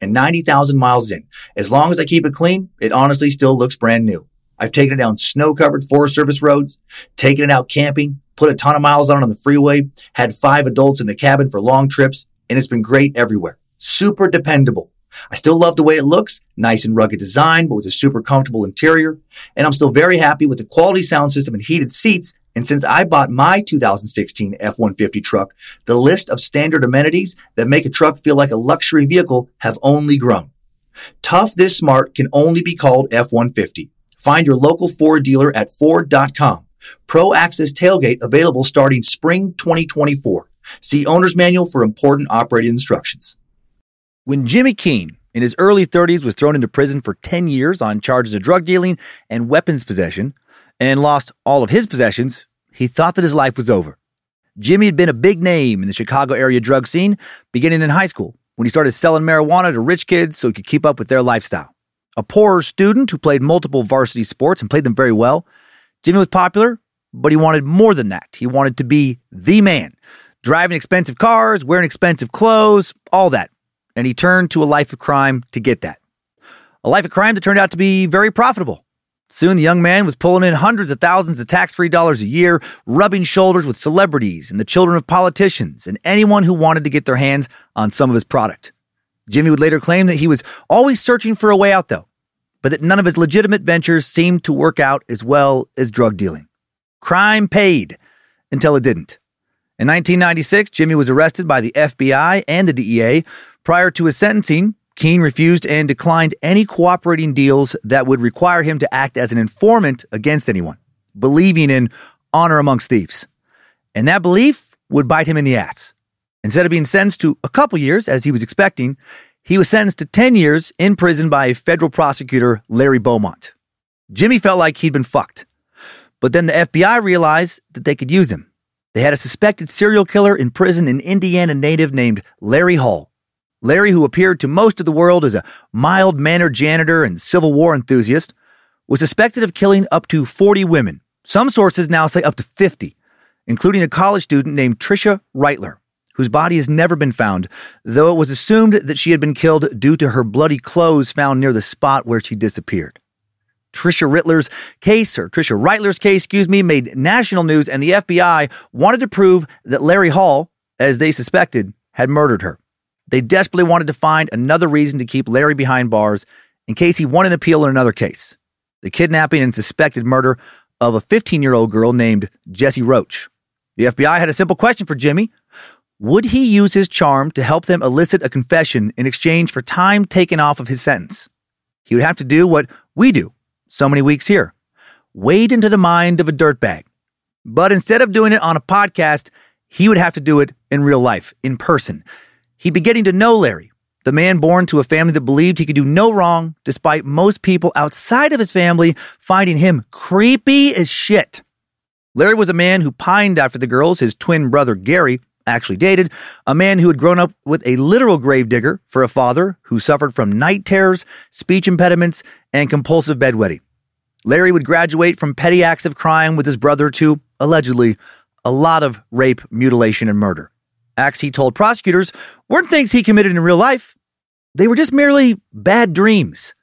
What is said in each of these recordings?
and 90,000 miles in. As long as I keep it clean, it honestly still looks brand new. I've taken it down snow covered Forest Service roads, taken it out camping, put a ton of miles on it on the freeway, had five adults in the cabin for long trips, and it's been great everywhere. Super dependable. I still love the way it looks, nice and rugged design, but with a super comfortable interior. And I'm still very happy with the quality sound system and heated seats and since I bought my 2016 F-150 truck, the list of standard amenities that make a truck feel like a luxury vehicle have only grown. Tough this smart can only be called F-150. Find your local Ford dealer at Ford.com. Pro Access tailgate available starting spring 2024. See owner's manual for important operating instructions. When Jimmy Keene, in his early 30s, was thrown into prison for 10 years on charges of drug dealing and weapons possession, and lost all of his possessions, he thought that his life was over. Jimmy had been a big name in the Chicago area drug scene beginning in high school when he started selling marijuana to rich kids so he could keep up with their lifestyle. A poorer student who played multiple varsity sports and played them very well, Jimmy was popular, but he wanted more than that. He wanted to be the man, driving expensive cars, wearing expensive clothes, all that. And he turned to a life of crime to get that. A life of crime that turned out to be very profitable. Soon the young man was pulling in hundreds of thousands of tax free dollars a year, rubbing shoulders with celebrities and the children of politicians and anyone who wanted to get their hands on some of his product. Jimmy would later claim that he was always searching for a way out, though, but that none of his legitimate ventures seemed to work out as well as drug dealing. Crime paid until it didn't. In 1996, Jimmy was arrested by the FBI and the DEA. Prior to his sentencing, Keene refused and declined any cooperating deals that would require him to act as an informant against anyone, believing in honor amongst thieves. And that belief would bite him in the ass. Instead of being sentenced to a couple years, as he was expecting, he was sentenced to 10 years in prison by a federal prosecutor Larry Beaumont. Jimmy felt like he'd been fucked. But then the FBI realized that they could use him. They had a suspected serial killer in prison, an Indiana native named Larry Hall. Larry, who appeared to most of the world as a mild mannered janitor and Civil War enthusiast, was suspected of killing up to 40 women. Some sources now say up to 50, including a college student named Tricia Reitler, whose body has never been found, though it was assumed that she had been killed due to her bloody clothes found near the spot where she disappeared. Tricia Rittler's case, or Tricia Reitler's case, excuse me, made national news, and the FBI wanted to prove that Larry Hall, as they suspected, had murdered her. They desperately wanted to find another reason to keep Larry behind bars in case he won an appeal in another case the kidnapping and suspected murder of a 15 year old girl named Jessie Roach. The FBI had a simple question for Jimmy Would he use his charm to help them elicit a confession in exchange for time taken off of his sentence? He would have to do what we do so many weeks here wade into the mind of a dirtbag. But instead of doing it on a podcast, he would have to do it in real life, in person. He'd be getting to know Larry, the man born to a family that believed he could do no wrong, despite most people outside of his family finding him creepy as shit. Larry was a man who pined after the girls his twin brother Gary actually dated, a man who had grown up with a literal gravedigger for a father who suffered from night terrors, speech impediments, and compulsive bedwetting. Larry would graduate from petty acts of crime with his brother to, allegedly, a lot of rape, mutilation, and murder. Acts he told prosecutors weren't things he committed in real life. They were just merely bad dreams.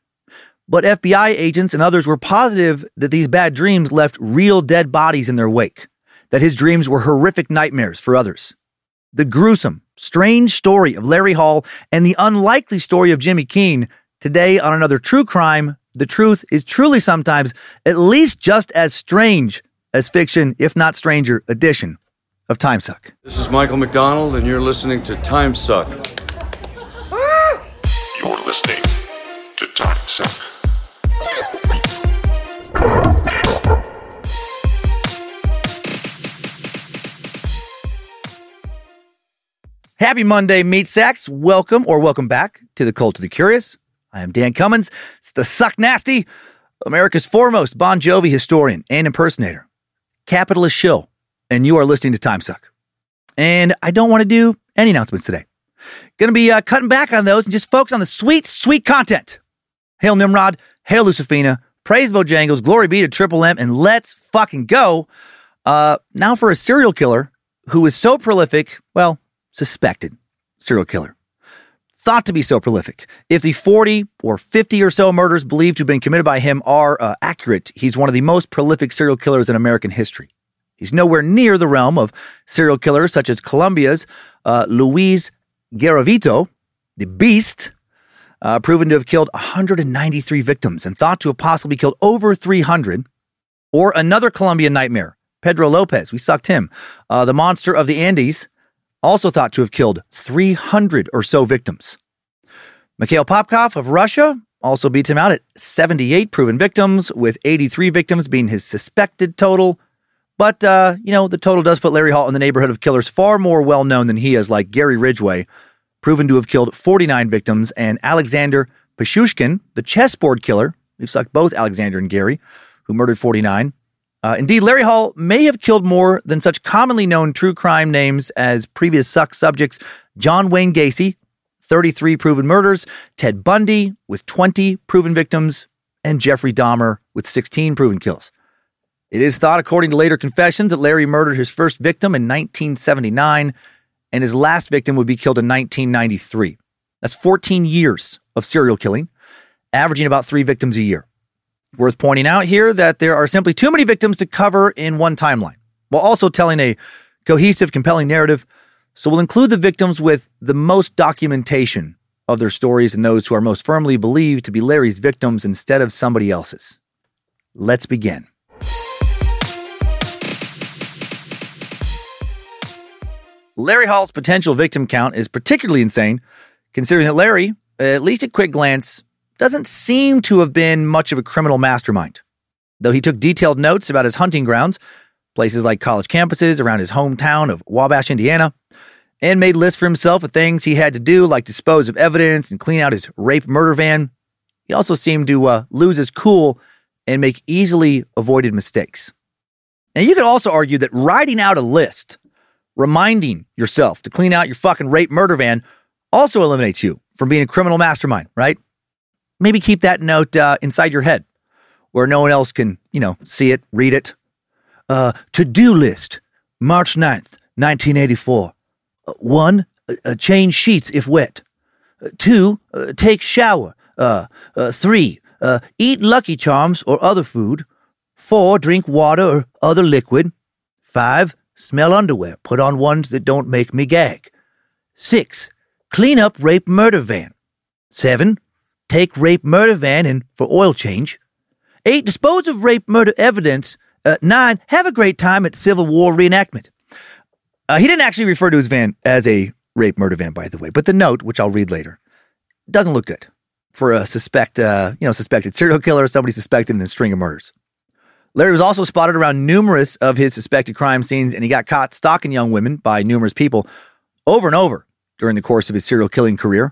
But FBI agents and others were positive that these bad dreams left real dead bodies in their wake, that his dreams were horrific nightmares for others. The gruesome, strange story of Larry Hall and the unlikely story of Jimmy Keene Today, on another true crime, the truth is truly sometimes at least just as strange as fiction, if not stranger, edition of Time Suck. This is Michael McDonald, and you're listening to Time Suck. You're listening to Time Suck. Happy Monday, meat sacks. Welcome or welcome back to the Cult of the Curious. I am Dan Cummins. It's the Suck Nasty, America's foremost Bon Jovi historian and impersonator, capitalist shill, and you are listening to Time Suck. And I don't want to do any announcements today. Going to be uh, cutting back on those and just focus on the sweet, sweet content. Hail Nimrod, hail Lucifina, praise Bojangles, glory be to Triple M, and let's fucking go. Uh, now for a serial killer who is so prolific, well, suspected serial killer. Thought to be so prolific. If the 40 or 50 or so murders believed to have been committed by him are uh, accurate, he's one of the most prolific serial killers in American history. He's nowhere near the realm of serial killers such as Colombia's uh, Luis Garavito, the Beast, uh, proven to have killed 193 victims and thought to have possibly killed over 300. Or another Colombian nightmare, Pedro Lopez. We sucked him. Uh, the monster of the Andes, also thought to have killed 300 or so victims. Mikhail Popkov of Russia also beats him out at 78 proven victims, with 83 victims being his suspected total. But, uh, you know, the total does put Larry Hall in the neighborhood of killers far more well known than he is, like Gary Ridgway, proven to have killed 49 victims, and Alexander Pichushkin, the chessboard killer. We've sucked both Alexander and Gary, who murdered 49. Uh, indeed, Larry Hall may have killed more than such commonly known true crime names as previous suck subjects John Wayne Gacy, 33 proven murders, Ted Bundy with 20 proven victims, and Jeffrey Dahmer with 16 proven kills. It is thought, according to later confessions, that Larry murdered his first victim in 1979 and his last victim would be killed in 1993. That's 14 years of serial killing, averaging about three victims a year. Worth pointing out here that there are simply too many victims to cover in one timeline, while also telling a cohesive, compelling narrative. So we'll include the victims with the most documentation of their stories and those who are most firmly believed to be Larry's victims instead of somebody else's. Let's begin. Larry Hall's potential victim count is particularly insane, considering that Larry, at least at quick glance, doesn't seem to have been much of a criminal mastermind. Though he took detailed notes about his hunting grounds, places like college campuses around his hometown of Wabash, Indiana, and made lists for himself of things he had to do, like dispose of evidence and clean out his rape murder van. He also seemed to uh, lose his cool and make easily avoided mistakes. And you could also argue that writing out a list, reminding yourself to clean out your fucking rape murder van, also eliminates you from being a criminal mastermind, right? maybe keep that note uh, inside your head where no one else can, you know, see it, read it. Uh, to do list, March 9th, 1984. Uh, one, uh, change sheets if wet. Uh, two, uh, take shower. three, eat Lucky Charms or other food. Four, drink water or other liquid. Five, smell underwear. Put on ones that don't make me gag. Six, clean up rape murder van. Seven, Take rape murder van in for oil change. Eight, dispose of rape murder evidence. Uh, nine, have a great time at Civil War reenactment. Uh, he didn't actually refer to his van as a rape murder van, by the way, but the note, which I'll read later, doesn't look good for a suspect, uh, you know, suspected serial killer, somebody suspected in a string of murders. Larry was also spotted around numerous of his suspected crime scenes, and he got caught stalking young women by numerous people over and over during the course of his serial killing career.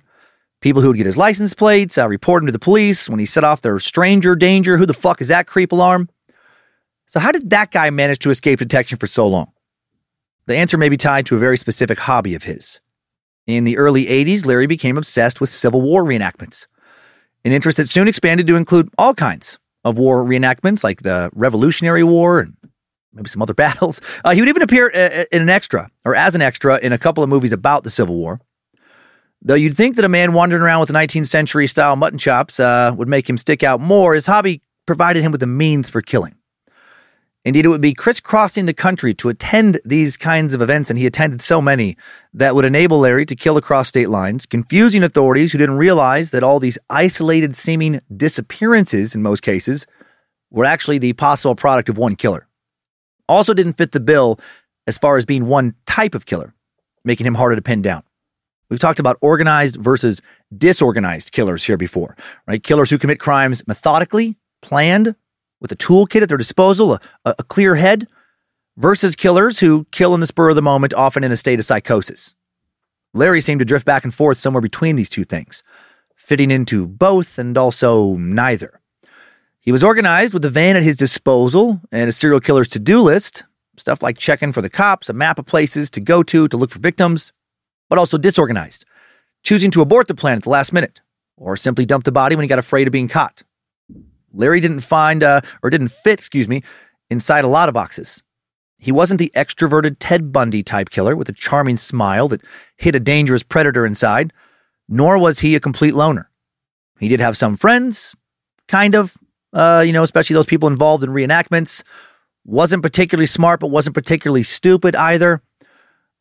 People who would get his license plates, uh, report him to the police when he set off their stranger danger. Who the fuck is that creep alarm? So, how did that guy manage to escape detection for so long? The answer may be tied to a very specific hobby of his. In the early 80s, Larry became obsessed with Civil War reenactments, an interest that soon expanded to include all kinds of war reenactments like the Revolutionary War and maybe some other battles. Uh, he would even appear uh, uh, in an extra or as an extra in a couple of movies about the Civil War. Though you'd think that a man wandering around with 19th century style mutton chops uh, would make him stick out more, his hobby provided him with the means for killing. Indeed, it would be crisscrossing the country to attend these kinds of events, and he attended so many that would enable Larry to kill across state lines, confusing authorities who didn't realize that all these isolated seeming disappearances, in most cases, were actually the possible product of one killer. Also, didn't fit the bill as far as being one type of killer, making him harder to pin down. We've talked about organized versus disorganized killers here before, right? Killers who commit crimes methodically, planned, with a toolkit at their disposal, a, a clear head, versus killers who kill in the spur of the moment, often in a state of psychosis. Larry seemed to drift back and forth somewhere between these two things, fitting into both and also neither. He was organized with a van at his disposal and a serial killer's to do list, stuff like checking for the cops, a map of places to go to to look for victims, but also disorganized, choosing to abort the plan at the last minute, or simply dump the body when he got afraid of being caught. Larry didn't find, uh, or didn't fit, excuse me, inside a lot of boxes. He wasn't the extroverted Ted Bundy type killer with a charming smile that hid a dangerous predator inside, nor was he a complete loner. He did have some friends, kind of, uh, you know, especially those people involved in reenactments. Wasn't particularly smart, but wasn't particularly stupid either.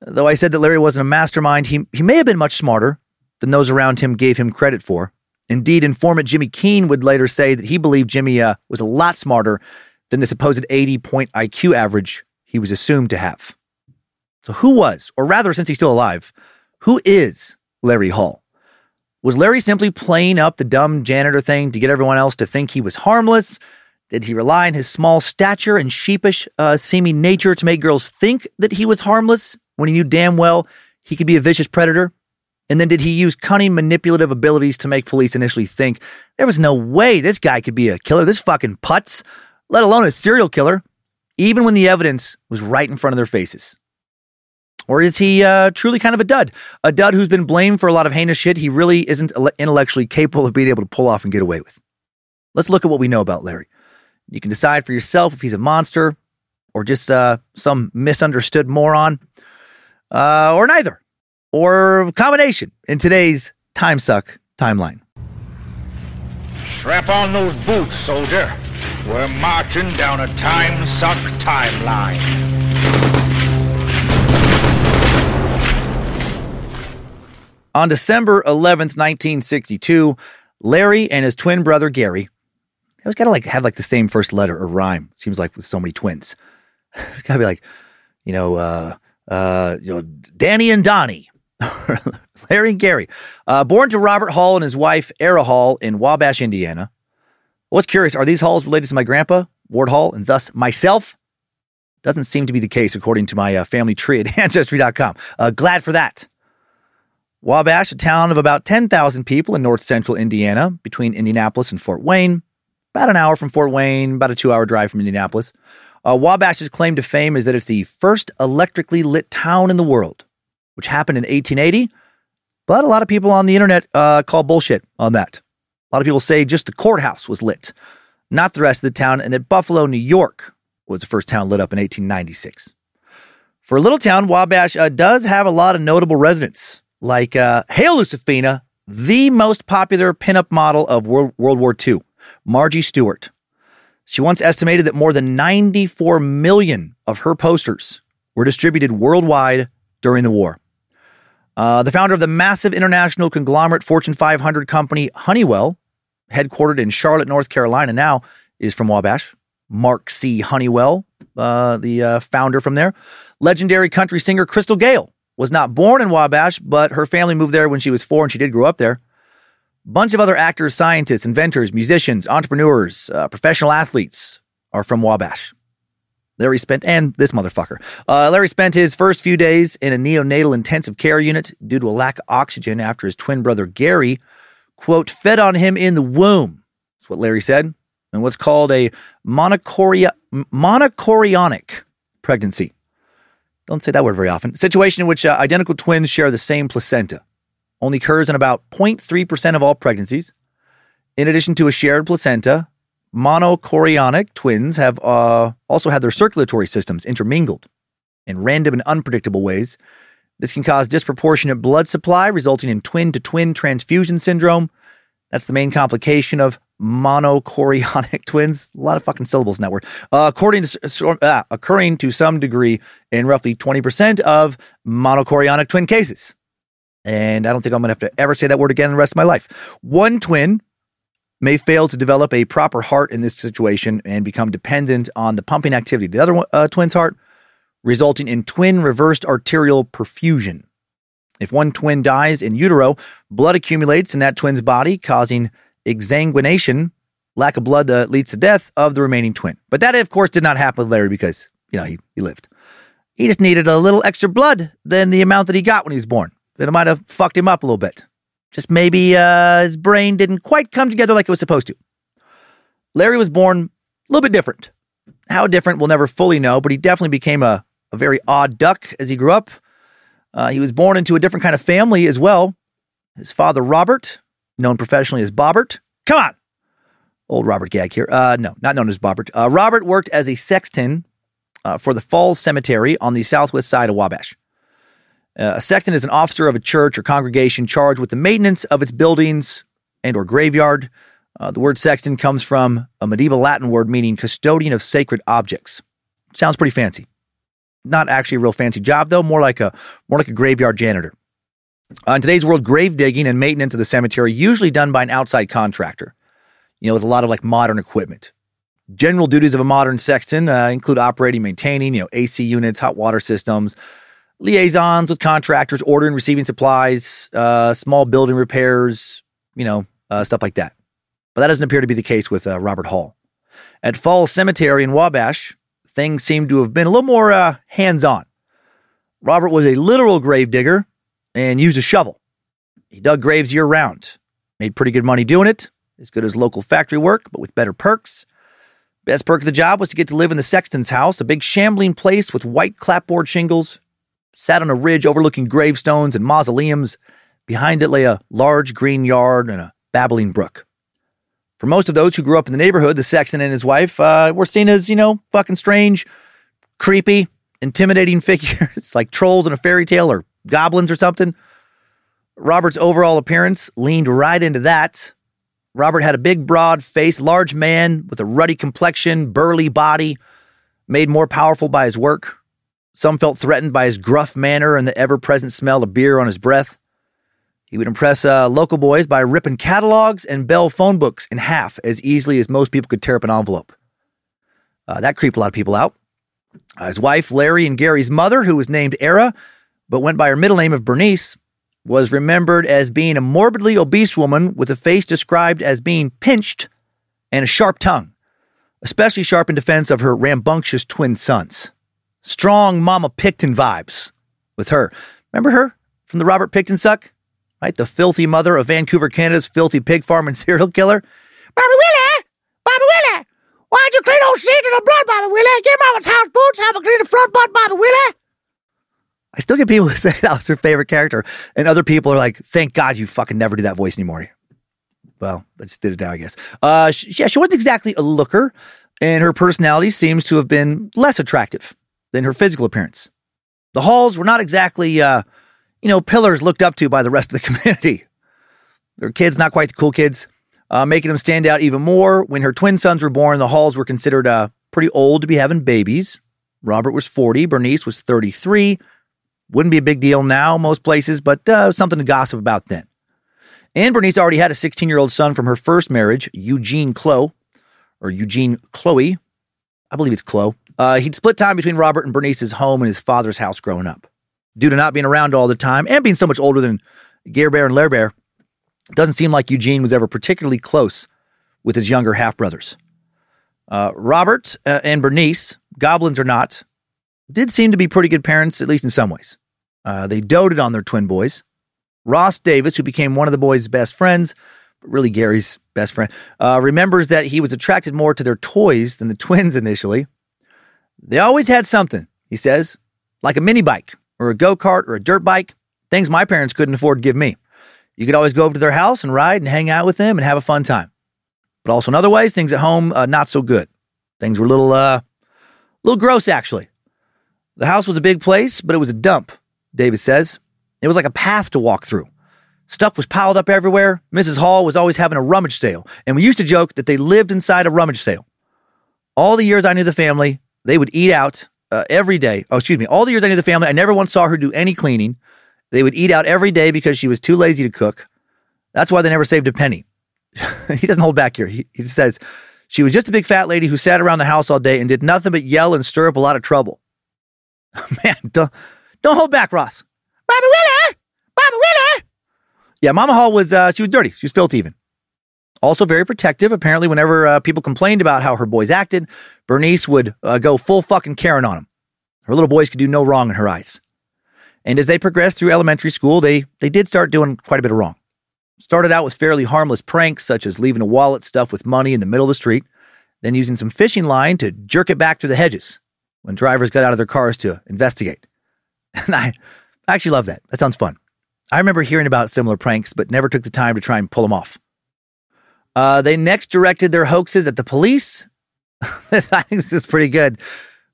Though I said that Larry wasn't a mastermind, he, he may have been much smarter than those around him gave him credit for. Indeed, informant Jimmy Keene would later say that he believed Jimmy uh, was a lot smarter than the supposed 80 point IQ average he was assumed to have. So, who was, or rather, since he's still alive, who is Larry Hall? Was Larry simply playing up the dumb janitor thing to get everyone else to think he was harmless? Did he rely on his small stature and sheepish uh, seeming nature to make girls think that he was harmless when he knew damn well he could be a vicious predator? And then did he use cunning manipulative abilities to make police initially think there was no way this guy could be a killer, this fucking putz, let alone a serial killer, even when the evidence was right in front of their faces? Or is he uh, truly kind of a dud? A dud who's been blamed for a lot of heinous shit he really isn't intellectually capable of being able to pull off and get away with. Let's look at what we know about Larry. You can decide for yourself if he's a monster or just uh, some misunderstood moron, uh, or neither or combination in today's Time Suck timeline. Strap on those boots, soldier. We're marching down a Time Suck timeline. On December 11th, 1962, Larry and his twin brother Gary, they was gotta like have like the same first letter or rhyme. Seems like with so many twins. it's gotta be like, you know, uh, uh, you know, Danny and Donnie, Larry and Gary, uh, born to Robert Hall and his wife, Era Hall, in Wabash, Indiana. What's curious, are these Halls related to my grandpa, Ward Hall, and thus myself? Doesn't seem to be the case according to my uh, family tree at Ancestry.com. Uh, glad for that. Wabash, a town of about 10,000 people in north central Indiana, between Indianapolis and Fort Wayne, about an hour from Fort Wayne, about a two hour drive from Indianapolis. Uh, Wabash's claim to fame is that it's the first electrically lit town in the world which happened in 1880. But a lot of people on the internet uh, call bullshit on that. A lot of people say just the courthouse was lit, not the rest of the town, and that Buffalo, New York was the first town lit up in 1896. For a little town, Wabash uh, does have a lot of notable residents, like uh, Hail Lucifina, the most popular pinup model of World, World War II, Margie Stewart. She once estimated that more than 94 million of her posters were distributed worldwide during the war. Uh, the founder of the massive international conglomerate Fortune 500 company Honeywell, headquartered in Charlotte, North Carolina, now is from Wabash. Mark C. Honeywell, uh, the uh, founder from there. Legendary country singer Crystal Gayle was not born in Wabash, but her family moved there when she was four and she did grow up there. Bunch of other actors, scientists, inventors, musicians, entrepreneurs, uh, professional athletes are from Wabash. Larry spent, and this motherfucker. Uh, Larry spent his first few days in a neonatal intensive care unit due to a lack of oxygen after his twin brother Gary, quote, fed on him in the womb. That's what Larry said. And what's called a monochoria, monochorionic pregnancy. Don't say that word very often. situation in which uh, identical twins share the same placenta. Only occurs in about 0.3% of all pregnancies. In addition to a shared placenta, monochorionic twins have uh, also had their circulatory systems intermingled in random and unpredictable ways. This can cause disproportionate blood supply, resulting in twin to twin transfusion syndrome. That's the main complication of monochorionic twins. A lot of fucking syllables in that word. Uh, according to uh, occurring to some degree in roughly 20% of monochorionic twin cases. And I don't think I'm going to have to ever say that word again the rest of my life. One twin may fail to develop a proper heart in this situation and become dependent on the pumping activity of the other uh, twin's heart, resulting in twin reversed arterial perfusion. If one twin dies in utero, blood accumulates in that twin's body, causing exsanguination. Lack of blood leads to death of the remaining twin. But that, of course, did not happen with Larry because, you know, he, he lived. He just needed a little extra blood than the amount that he got when he was born. That might have fucked him up a little bit. Just maybe uh, his brain didn't quite come together like it was supposed to. Larry was born a little bit different. How different, we'll never fully know, but he definitely became a, a very odd duck as he grew up. Uh, he was born into a different kind of family as well. His father, Robert, known professionally as Bobbert. Come on! Old Robert gag here. Uh, no, not known as Bobbert. Uh, Robert worked as a sexton uh, for the Falls Cemetery on the southwest side of Wabash. Uh, a sexton is an officer of a church or congregation charged with the maintenance of its buildings and or graveyard. Uh, the word sexton comes from a medieval Latin word meaning custodian of sacred objects. Sounds pretty fancy. Not actually a real fancy job though, more like a more like a graveyard janitor. Uh, in today's world, grave digging and maintenance of the cemetery usually done by an outside contractor. You know, with a lot of like modern equipment. General duties of a modern sexton uh, include operating, maintaining, you know, AC units, hot water systems, liaisons with contractors, ordering, receiving supplies, uh, small building repairs, you know, uh, stuff like that. But that doesn't appear to be the case with uh, Robert Hall. At Falls Cemetery in Wabash, things seem to have been a little more uh, hands on. Robert was a literal grave digger and used a shovel. He dug graves year round, made pretty good money doing it, as good as local factory work, but with better perks. Best perk of the job was to get to live in the sexton's house, a big shambling place with white clapboard shingles, sat on a ridge overlooking gravestones and mausoleums. Behind it lay a large green yard and a babbling brook. For most of those who grew up in the neighborhood, the sexton and his wife uh, were seen as, you know, fucking strange, creepy, intimidating figures like trolls in a fairy tale or goblins or something. Robert's overall appearance leaned right into that. Robert had a big, broad face, large man with a ruddy complexion, burly body, made more powerful by his work. Some felt threatened by his gruff manner and the ever present smell of beer on his breath. He would impress uh, local boys by ripping catalogs and Bell phone books in half as easily as most people could tear up an envelope. Uh, that creeped a lot of people out. Uh, his wife, Larry, and Gary's mother, who was named Era, but went by her middle name of Bernice, was remembered as being a morbidly obese woman with a face described as being pinched and a sharp tongue, especially sharp in defense of her rambunctious twin sons. Strong Mama Pickton vibes with her. Remember her from the Robert Pickton suck? Right? The filthy mother of Vancouver, Canada's filthy pig farm and serial killer. Bobby Willie! Bobby Willie! Why'd you clean those seats in the blood, Bobby Willie? Get Mama's house boots, have a clean the front butt, Bobby Willie! I still get people who say that was their favorite character, and other people are like, "Thank God you fucking never do that voice anymore." Well, I just did it now, I guess. Uh, she, yeah, she wasn't exactly a looker, and her personality seems to have been less attractive than her physical appearance. The Halls were not exactly, uh, you know, pillars looked up to by the rest of the community. Their kids, not quite the cool kids, uh, making them stand out even more. When her twin sons were born, the Halls were considered uh, pretty old to be having babies. Robert was 40, Bernice was 33. Wouldn't be a big deal now, most places, but uh, something to gossip about then. And Bernice already had a 16 year old son from her first marriage, Eugene Chloe, or Eugene Chloe. I believe it's Chloe. Uh, he'd split time between Robert and Bernice's home and his father's house growing up. Due to not being around all the time and being so much older than Gare Bear and Lair Bear, doesn't seem like Eugene was ever particularly close with his younger half brothers. Uh, Robert uh, and Bernice, goblins or not, did seem to be pretty good parents, at least in some ways. Uh, they doted on their twin boys. Ross Davis, who became one of the boys' best friends, really Gary's best friend, uh, remembers that he was attracted more to their toys than the twins initially. They always had something, he says, like a mini bike or a go kart or a dirt bike, things my parents couldn't afford to give me. You could always go over to their house and ride and hang out with them and have a fun time. But also in other ways, things at home uh, not so good. Things were a little, uh, little gross actually. The house was a big place, but it was a dump. Davis says it was like a path to walk through. Stuff was piled up everywhere. Mrs. Hall was always having a rummage sale, and we used to joke that they lived inside a rummage sale. All the years I knew the family, they would eat out uh, every day. Oh, excuse me. All the years I knew the family, I never once saw her do any cleaning. They would eat out every day because she was too lazy to cook. That's why they never saved a penny. he doesn't hold back here. He, he says she was just a big fat lady who sat around the house all day and did nothing but yell and stir up a lot of trouble. Man, don't, don't hold back, Ross. Baba Willa! Baba Willa! Yeah, Mama Hall was, uh, she was dirty. She was filthy even. Also very protective. Apparently, whenever uh, people complained about how her boys acted, Bernice would uh, go full fucking Karen on them. Her little boys could do no wrong in her eyes. And as they progressed through elementary school, they, they did start doing quite a bit of wrong. Started out with fairly harmless pranks, such as leaving a wallet stuffed with money in the middle of the street, then using some fishing line to jerk it back through the hedges when drivers got out of their cars to investigate. And I actually love that. That sounds fun. I remember hearing about similar pranks, but never took the time to try and pull them off. Uh, they next directed their hoaxes at the police. I think this is pretty good.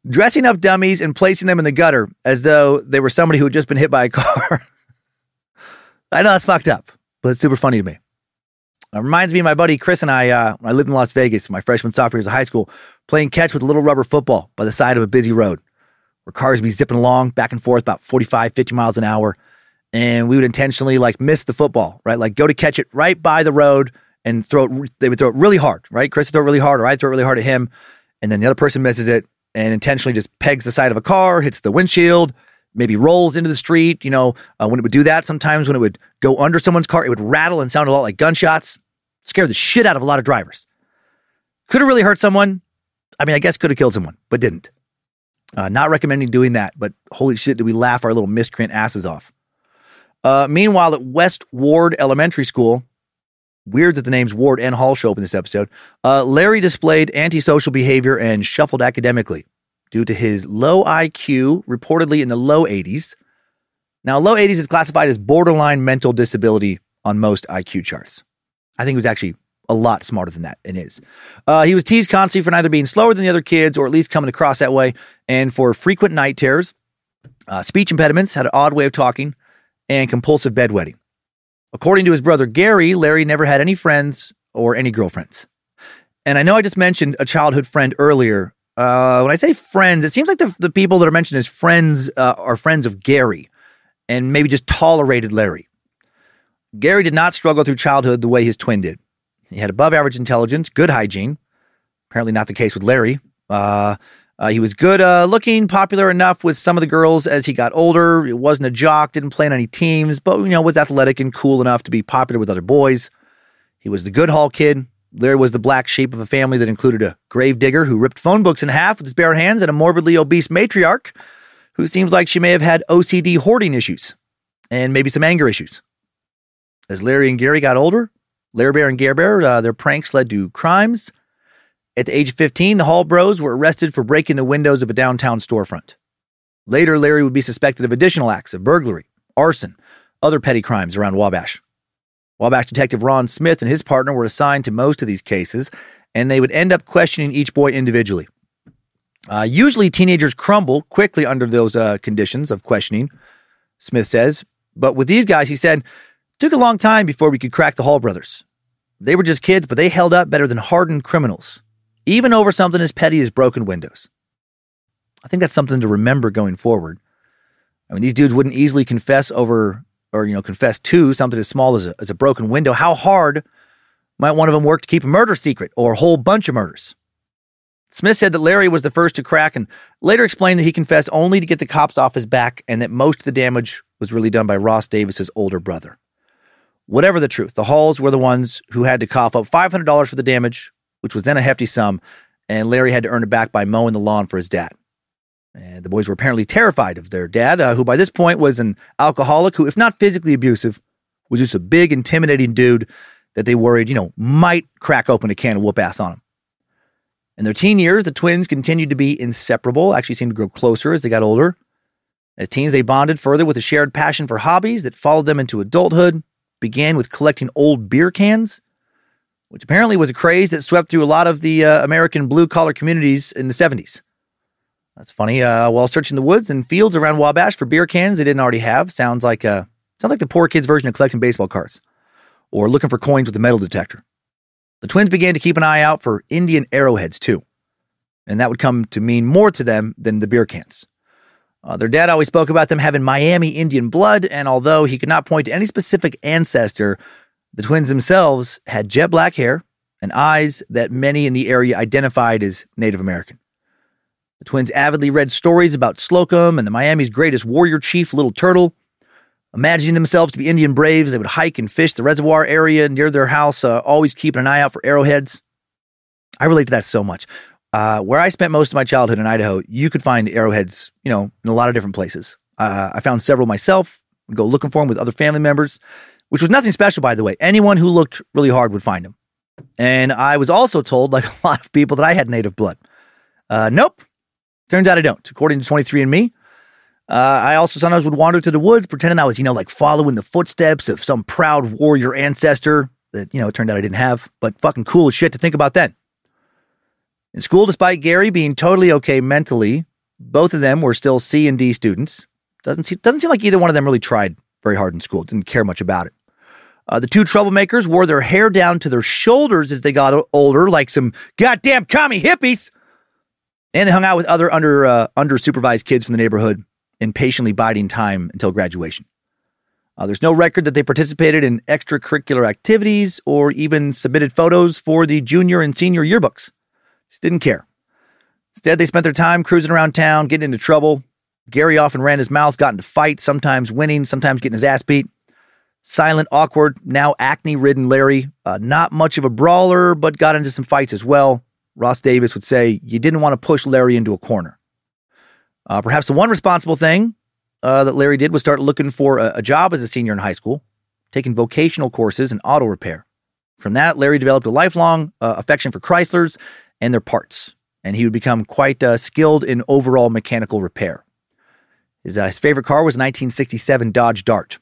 Dressing up dummies and placing them in the gutter as though they were somebody who had just been hit by a car. I know that's fucked up, but it's super funny to me. It reminds me of my buddy Chris and I, uh, I lived in Las Vegas, my freshman sophomore years of high school, playing catch with a little rubber football by the side of a busy road where cars would be zipping along back and forth about 45, 50 miles an hour. And we would intentionally like miss the football, right? Like go to catch it right by the road and throw it, they would throw it really hard, right? Chris would throw it really hard, or I'd throw it really hard at him. And then the other person misses it and intentionally just pegs the side of a car, hits the windshield, maybe rolls into the street. You know, uh, when it would do that, sometimes when it would go under someone's car, it would rattle and sound a lot like gunshots. Scared the shit out of a lot of drivers. Could have really hurt someone. I mean, I guess could have killed someone, but didn't. Uh, not recommending doing that, but holy shit, did we laugh our little miscreant asses off. Uh, meanwhile, at West Ward Elementary School, weird that the names Ward and Hall show up in this episode, uh, Larry displayed antisocial behavior and shuffled academically due to his low IQ, reportedly in the low 80s. Now, low 80s is classified as borderline mental disability on most IQ charts. I think he was actually a lot smarter than that and is. Uh, he was teased constantly for neither being slower than the other kids or at least coming across that way, and for frequent night terrors, uh, speech impediments, had an odd way of talking, and compulsive bedwetting. According to his brother Gary, Larry never had any friends or any girlfriends. And I know I just mentioned a childhood friend earlier. Uh, when I say friends, it seems like the, the people that are mentioned as friends uh, are friends of Gary and maybe just tolerated Larry. Gary did not struggle through childhood the way his twin did. He had above average intelligence, good hygiene. Apparently, not the case with Larry. Uh, uh, he was good uh, looking, popular enough with some of the girls as he got older. It wasn't a jock, didn't play in any teams, but you know was athletic and cool enough to be popular with other boys. He was the good hall kid. Larry was the black sheep of a family that included a grave digger who ripped phone books in half with his bare hands and a morbidly obese matriarch who seems like she may have had OCD hoarding issues and maybe some anger issues. As Larry and Gary got older, Larry Bear and Gare Bear, uh, their pranks led to crimes at the age of 15, the Hall Bros were arrested for breaking the windows of a downtown storefront. Later, Larry would be suspected of additional acts of burglary, arson, other petty crimes around Wabash. Wabash Detective Ron Smith and his partner were assigned to most of these cases, and they would end up questioning each boy individually. Uh, usually, teenagers crumble quickly under those uh, conditions of questioning, Smith says. But with these guys, he said, took a long time before we could crack the Hall brothers. They were just kids, but they held up better than hardened criminals even over something as petty as broken windows. I think that's something to remember going forward. I mean, these dudes wouldn't easily confess over or, you know, confess to something as small as a, as a broken window. How hard might one of them work to keep a murder secret or a whole bunch of murders? Smith said that Larry was the first to crack and later explained that he confessed only to get the cops off his back and that most of the damage was really done by Ross Davis's older brother. Whatever the truth, the Halls were the ones who had to cough up $500 for the damage, which was then a hefty sum, and Larry had to earn it back by mowing the lawn for his dad. And the boys were apparently terrified of their dad, uh, who by this point was an alcoholic who, if not physically abusive, was just a big, intimidating dude that they worried, you know, might crack open a can of whoop ass on him. In their teen years, the twins continued to be inseparable, actually seemed to grow closer as they got older. As teens, they bonded further with a shared passion for hobbies that followed them into adulthood, began with collecting old beer cans which apparently was a craze that swept through a lot of the uh, American blue collar communities in the 70s. That's funny. Uh, while searching the woods and fields around Wabash for beer cans they didn't already have, sounds like a Sounds like the poor kid's version of collecting baseball cards or looking for coins with a metal detector. The twins began to keep an eye out for Indian arrowheads too, and that would come to mean more to them than the beer cans. Uh, their dad always spoke about them having Miami Indian blood, and although he could not point to any specific ancestor, the twins themselves had jet black hair and eyes that many in the area identified as Native American. The twins avidly read stories about Slocum and the Miami's greatest warrior chief, Little Turtle. Imagining themselves to be Indian braves, they would hike and fish the reservoir area near their house, uh, always keeping an eye out for arrowheads. I relate to that so much. Uh, where I spent most of my childhood in Idaho, you could find arrowheads, you know, in a lot of different places. Uh, I found several myself, go looking for them with other family members, which was nothing special, by the way. Anyone who looked really hard would find him. And I was also told, like a lot of people, that I had native blood. Uh, nope, Turns out I don't. According to 23andMe, uh, I also sometimes would wander through the woods pretending I was, you know, like following the footsteps of some proud warrior ancestor that, you know, it turned out I didn't have, but fucking cool as shit to think about then. In school, despite Gary being totally okay mentally, both of them were still C and D students. Doesn't seem, doesn't seem like either one of them really tried very hard in school, didn't care much about it. Uh, the two troublemakers wore their hair down to their shoulders as they got older, like some goddamn commie hippies. And they hung out with other under uh, under supervised kids from the neighborhood, impatiently biding time until graduation. Uh, there's no record that they participated in extracurricular activities or even submitted photos for the junior and senior yearbooks. Just didn't care. Instead, they spent their time cruising around town, getting into trouble. Gary often ran his mouth, got into fights, sometimes winning, sometimes getting his ass beat. Silent, awkward, now acne ridden Larry, uh, not much of a brawler, but got into some fights as well. Ross Davis would say, you didn't want to push Larry into a corner. Uh, perhaps the one responsible thing uh, that Larry did was start looking for a, a job as a senior in high school, taking vocational courses in auto repair. From that, Larry developed a lifelong uh, affection for Chryslers and their parts, and he would become quite uh, skilled in overall mechanical repair. His, uh, his favorite car was a 1967 Dodge Dart.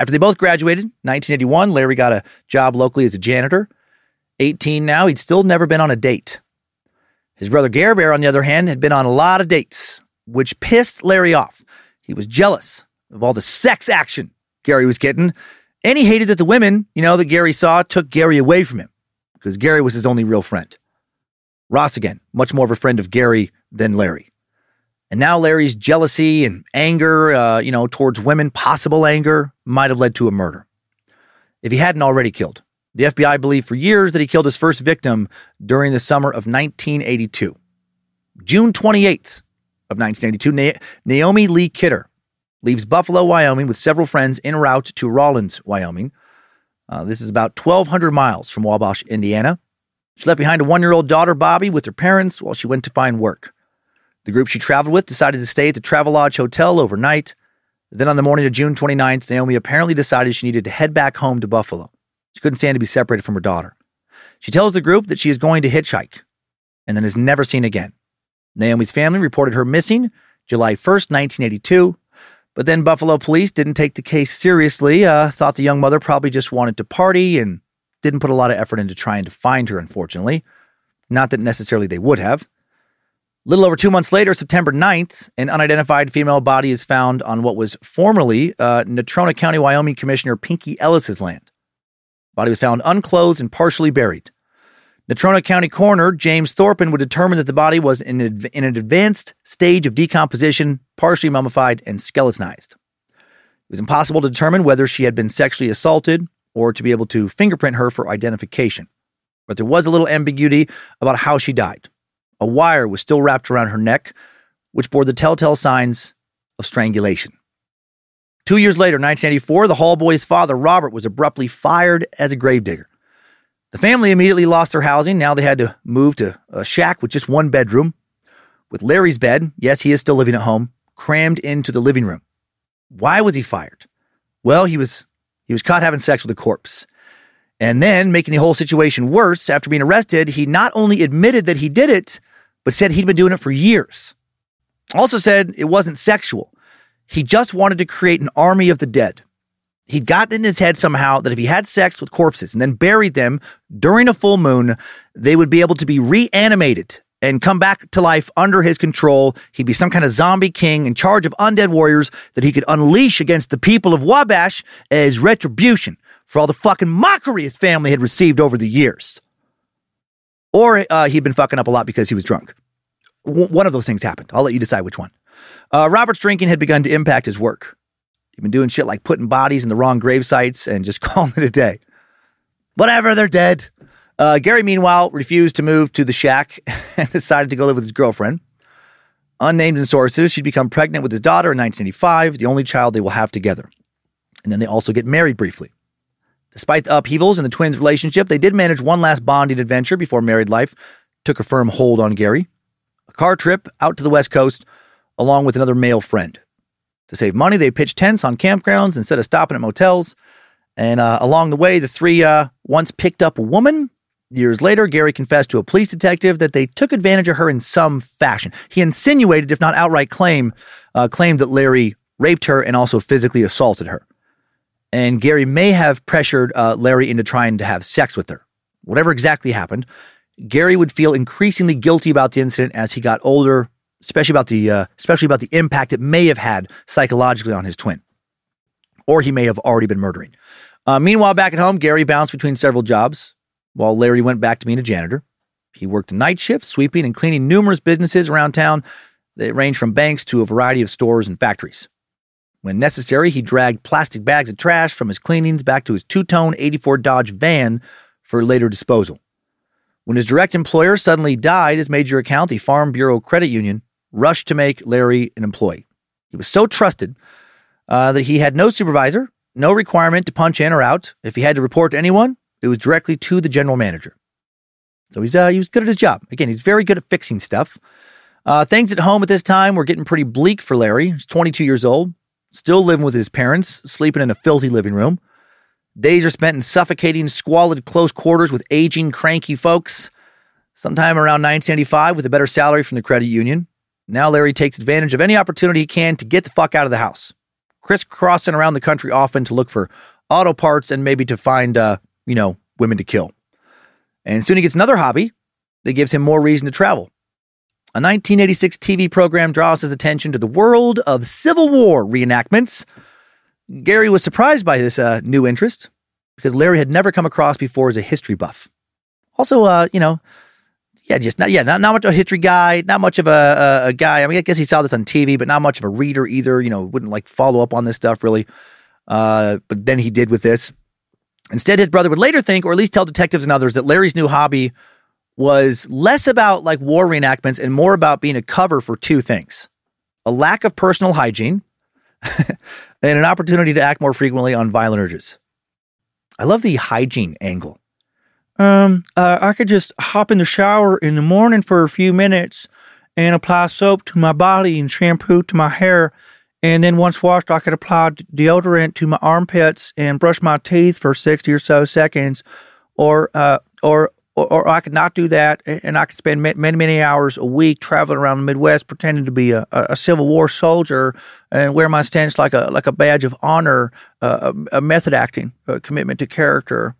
After they both graduated, 1981, Larry got a job locally as a janitor. 18 now, he'd still never been on a date. His brother Gare Bear, on the other hand, had been on a lot of dates, which pissed Larry off. He was jealous of all the sex action Gary was getting, and he hated that the women, you know, that Gary saw took Gary away from him because Gary was his only real friend. Ross, again, much more of a friend of Gary than Larry. And now Larry's jealousy and anger, uh, you know, towards women, possible anger, might have led to a murder. If he hadn't already killed. The FBI believed for years that he killed his first victim during the summer of 1982. June 28th of 1982, Na- Naomi Lee Kidder leaves Buffalo, Wyoming with several friends en route to Rawlins, Wyoming. Uh, this is about 1,200 miles from Wabash, Indiana. She left behind a one year old daughter, Bobby, with her parents while she went to find work. The group she traveled with decided to stay at the Travelodge Hotel overnight. Then on the morning of June 29th, Naomi apparently decided she needed to head back home to Buffalo. She couldn't stand to be separated from her daughter. She tells the group that she is going to hitchhike and then is never seen again. Naomi's family reported her missing July 1st, 1982, but then Buffalo police didn't take the case seriously, uh, thought the young mother probably just wanted to party and didn't put a lot of effort into trying to find her, unfortunately. Not that necessarily they would have. Little over two months later, September 9th, an unidentified female body is found on what was formerly uh, Natrona County, Wyoming Commissioner Pinky Ellis's land. Body was found unclothed and partially buried. Natrona County coroner James Thorpen would determine that the body was in, in an advanced stage of decomposition, partially mummified and skeletonized. It was impossible to determine whether she had been sexually assaulted or to be able to fingerprint her for identification. But there was a little ambiguity about how she died. A wire was still wrapped around her neck, which bore the telltale signs of strangulation. Two years later, 1984, the Hall boy's father, Robert, was abruptly fired as a gravedigger. The family immediately lost their housing. Now they had to move to a shack with just one bedroom. With Larry's bed, yes, he is still living at home, crammed into the living room. Why was he fired? Well, he was he was caught having sex with a corpse. And then, making the whole situation worse, after being arrested, he not only admitted that he did it, but said he'd been doing it for years. Also said it wasn't sexual. He just wanted to create an army of the dead. He'd gotten in his head somehow that if he had sex with corpses and then buried them during a full moon, they would be able to be reanimated and come back to life under his control. He'd be some kind of zombie king in charge of undead warriors that he could unleash against the people of Wabash as retribution for all the fucking mockery his family had received over the years. Or uh, he'd been fucking up a lot because he was drunk. W- one of those things happened. I'll let you decide which one. Uh, Robert's drinking had begun to impact his work. He'd been doing shit like putting bodies in the wrong grave sites and just calling it a day. Whatever, they're dead. Uh, Gary, meanwhile, refused to move to the shack and decided to go live with his girlfriend. Unnamed in sources, she'd become pregnant with his daughter in 1985, the only child they will have together. And then they also get married briefly. Despite the upheavals in the twins' relationship, they did manage one last bonding adventure before married life took a firm hold on Gary a car trip out to the West Coast, along with another male friend. To save money, they pitched tents on campgrounds instead of stopping at motels. And uh, along the way, the three uh, once picked up a woman Years later, Gary confessed to a police detective that they took advantage of her in some fashion. He insinuated, if not outright claim, uh, claimed that Larry raped her and also physically assaulted her. And Gary may have pressured uh, Larry into trying to have sex with her. Whatever exactly happened, Gary would feel increasingly guilty about the incident as he got older, especially about the uh, especially about the impact it may have had psychologically on his twin, or he may have already been murdering. Uh, meanwhile, back at home, Gary bounced between several jobs while Larry went back to being a janitor. He worked night shifts, sweeping and cleaning numerous businesses around town that ranged from banks to a variety of stores and factories. When necessary, he dragged plastic bags of trash from his cleanings back to his two tone 84 Dodge van for later disposal. When his direct employer suddenly died, his major account, the Farm Bureau Credit Union, rushed to make Larry an employee. He was so trusted uh, that he had no supervisor, no requirement to punch in or out. If he had to report to anyone, it was directly to the general manager. So he's uh, he was good at his job. Again, he's very good at fixing stuff. Uh, things at home at this time were getting pretty bleak for Larry. He's 22 years old, still living with his parents, sleeping in a filthy living room. Days are spent in suffocating, squalid close quarters with aging, cranky folks. Sometime around 1995, with a better salary from the credit union, now Larry takes advantage of any opportunity he can to get the fuck out of the house, crisscrossing around the country often to look for auto parts and maybe to find uh, you know, women to kill. And soon he gets another hobby that gives him more reason to travel. A 1986 TV program draws his attention to the world of Civil War reenactments. Gary was surprised by this uh, new interest because Larry had never come across before as a history buff. Also, uh, you know, yeah, just not yeah, not, not much of a history guy, not much of a, a, a guy. I mean, I guess he saw this on TV, but not much of a reader either. You know, wouldn't like follow up on this stuff really. Uh, but then he did with this. Instead, his brother would later think, or at least tell detectives and others, that Larry's new hobby was less about like war reenactments and more about being a cover for two things a lack of personal hygiene and an opportunity to act more frequently on violent urges. I love the hygiene angle. Um, uh, I could just hop in the shower in the morning for a few minutes and apply soap to my body and shampoo to my hair and then once washed, I could apply deodorant to my armpits and brush my teeth for 60 or so seconds. Or, uh, or, or, or I could not do that, and I could spend many, many hours a week traveling around the Midwest pretending to be a, a Civil War soldier and wear my stance like a like a badge of honor, uh, a, method acting, a commitment to character.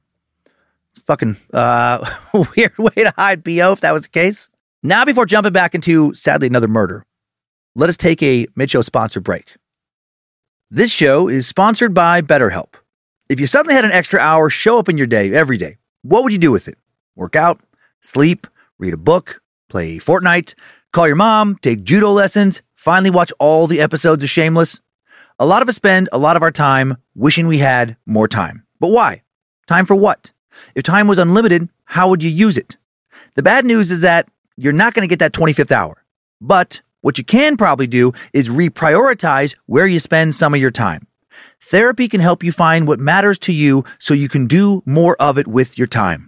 It's fucking uh, weird way to hide BO if that was the case. Now, before jumping back into sadly another murder, let us take a Mid-Show sponsor break. This show is sponsored by BetterHelp. If you suddenly had an extra hour show up in your day every day, what would you do with it? Work out, sleep, read a book, play Fortnite, call your mom, take judo lessons, finally watch all the episodes of Shameless? A lot of us spend a lot of our time wishing we had more time. But why? Time for what? If time was unlimited, how would you use it? The bad news is that you're not going to get that 25th hour. But what you can probably do is reprioritize where you spend some of your time. Therapy can help you find what matters to you so you can do more of it with your time.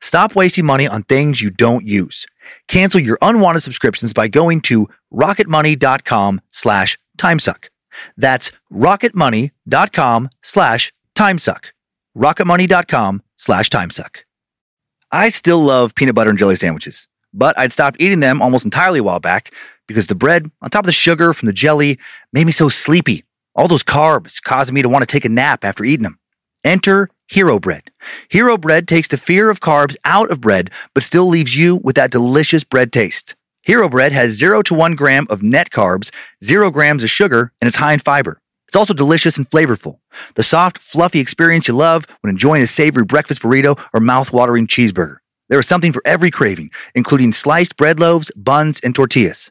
Stop wasting money on things you don't use. Cancel your unwanted subscriptions by going to rocketmoney.com slash timesuck. That's rocketmoney.com slash timesuck. rocketmoney.com slash timesuck. I still love peanut butter and jelly sandwiches, but I'd stopped eating them almost entirely a while back because the bread, on top of the sugar from the jelly, made me so sleepy. All those carbs causing me to want to take a nap after eating them. Enter Hero Bread. Hero Bread takes the fear of carbs out of bread, but still leaves you with that delicious bread taste. Hero Bread has 0 to 1 gram of net carbs, 0 grams of sugar, and it's high in fiber. It's also delicious and flavorful. The soft, fluffy experience you love when enjoying a savory breakfast burrito or mouth-watering cheeseburger. There is something for every craving, including sliced bread loaves, buns, and tortillas.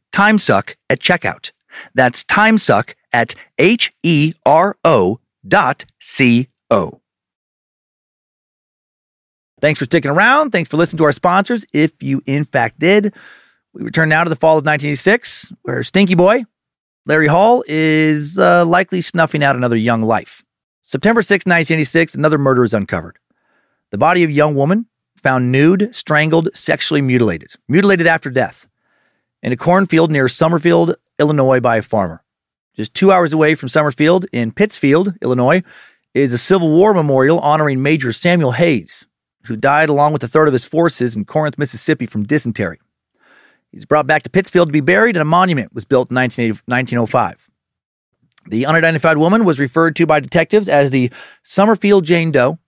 TIMESUCK at checkout. That's TIMESUCK at H E R O dot C O. Thanks for sticking around. Thanks for listening to our sponsors. If you in fact did, we return now to the fall of 1986, where Stinky Boy, Larry Hall, is uh, likely snuffing out another young life. September 6, 1986, another murder is uncovered. The body of a young woman found nude, strangled, sexually mutilated, mutilated after death, in a cornfield near Summerfield, Illinois, by a farmer. Just two hours away from Summerfield, in Pittsfield, Illinois, is a Civil War memorial honoring Major Samuel Hayes, who died along with a third of his forces in Corinth, Mississippi from dysentery. He's brought back to Pittsfield to be buried, and a monument was built in 1905. The unidentified woman was referred to by detectives as the Summerfield Jane Doe,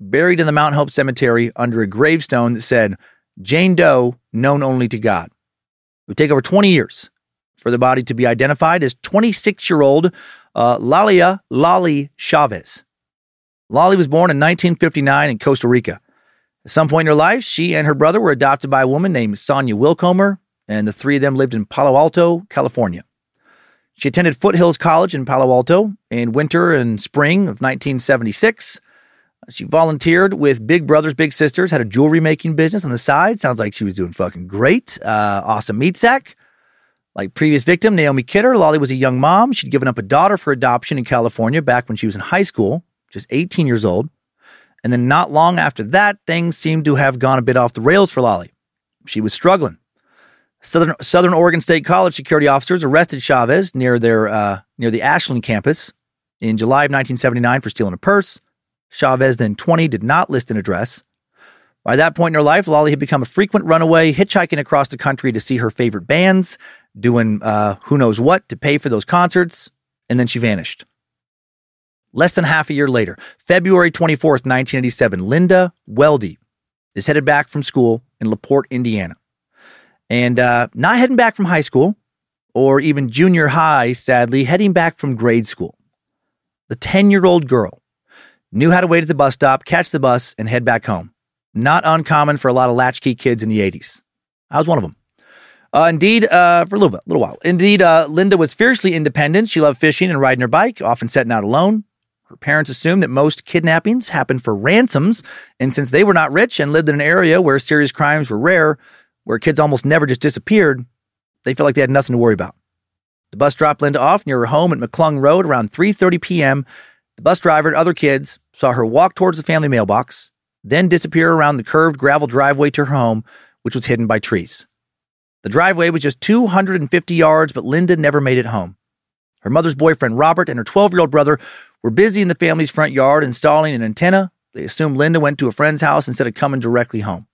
buried in the Mount Hope Cemetery under a gravestone that said, Jane Doe, known only to God. It would take over 20 years for the body to be identified as 26 year old uh, Lalia Lali Chavez. Lali was born in 1959 in Costa Rica. At some point in her life, she and her brother were adopted by a woman named Sonia Wilcomer, and the three of them lived in Palo Alto, California. She attended Foothills College in Palo Alto in winter and spring of 1976. She volunteered with Big Brothers Big Sisters, had a jewelry making business on the side. Sounds like she was doing fucking great. Uh, awesome meat sack. Like previous victim, Naomi Kidder, Lolly was a young mom. She'd given up a daughter for adoption in California back when she was in high school, just 18 years old. And then not long after that, things seemed to have gone a bit off the rails for Lolly. She was struggling. Southern, Southern Oregon State College security officers arrested Chavez near their uh, near the Ashland campus in July of 1979 for stealing a purse. Chavez, then 20, did not list an address. By that point in her life, Lolly had become a frequent runaway, hitchhiking across the country to see her favorite bands, doing uh, who knows what to pay for those concerts, and then she vanished. Less than half a year later, February 24th, 1987, Linda Weldy is headed back from school in LaPorte, Indiana. And uh, not heading back from high school or even junior high, sadly, heading back from grade school. The 10 year old girl knew how to wait at the bus stop, catch the bus, and head back home. Not uncommon for a lot of latchkey kids in the 80s. I was one of them. Uh, indeed, uh, for a little bit, a little while. Indeed, uh, Linda was fiercely independent. She loved fishing and riding her bike, often setting out alone. Her parents assumed that most kidnappings happened for ransoms, and since they were not rich and lived in an area where serious crimes were rare, where kids almost never just disappeared, they felt like they had nothing to worry about. The bus dropped Linda off near her home at McClung Road around 3:30 p.m. The bus driver and other kids saw her walk towards the family mailbox, then disappear around the curved gravel driveway to her home, which was hidden by trees. The driveway was just 250 yards, but Linda never made it home. Her mother's boyfriend, Robert, and her 12 year old brother were busy in the family's front yard installing an antenna. They assumed Linda went to a friend's house instead of coming directly home.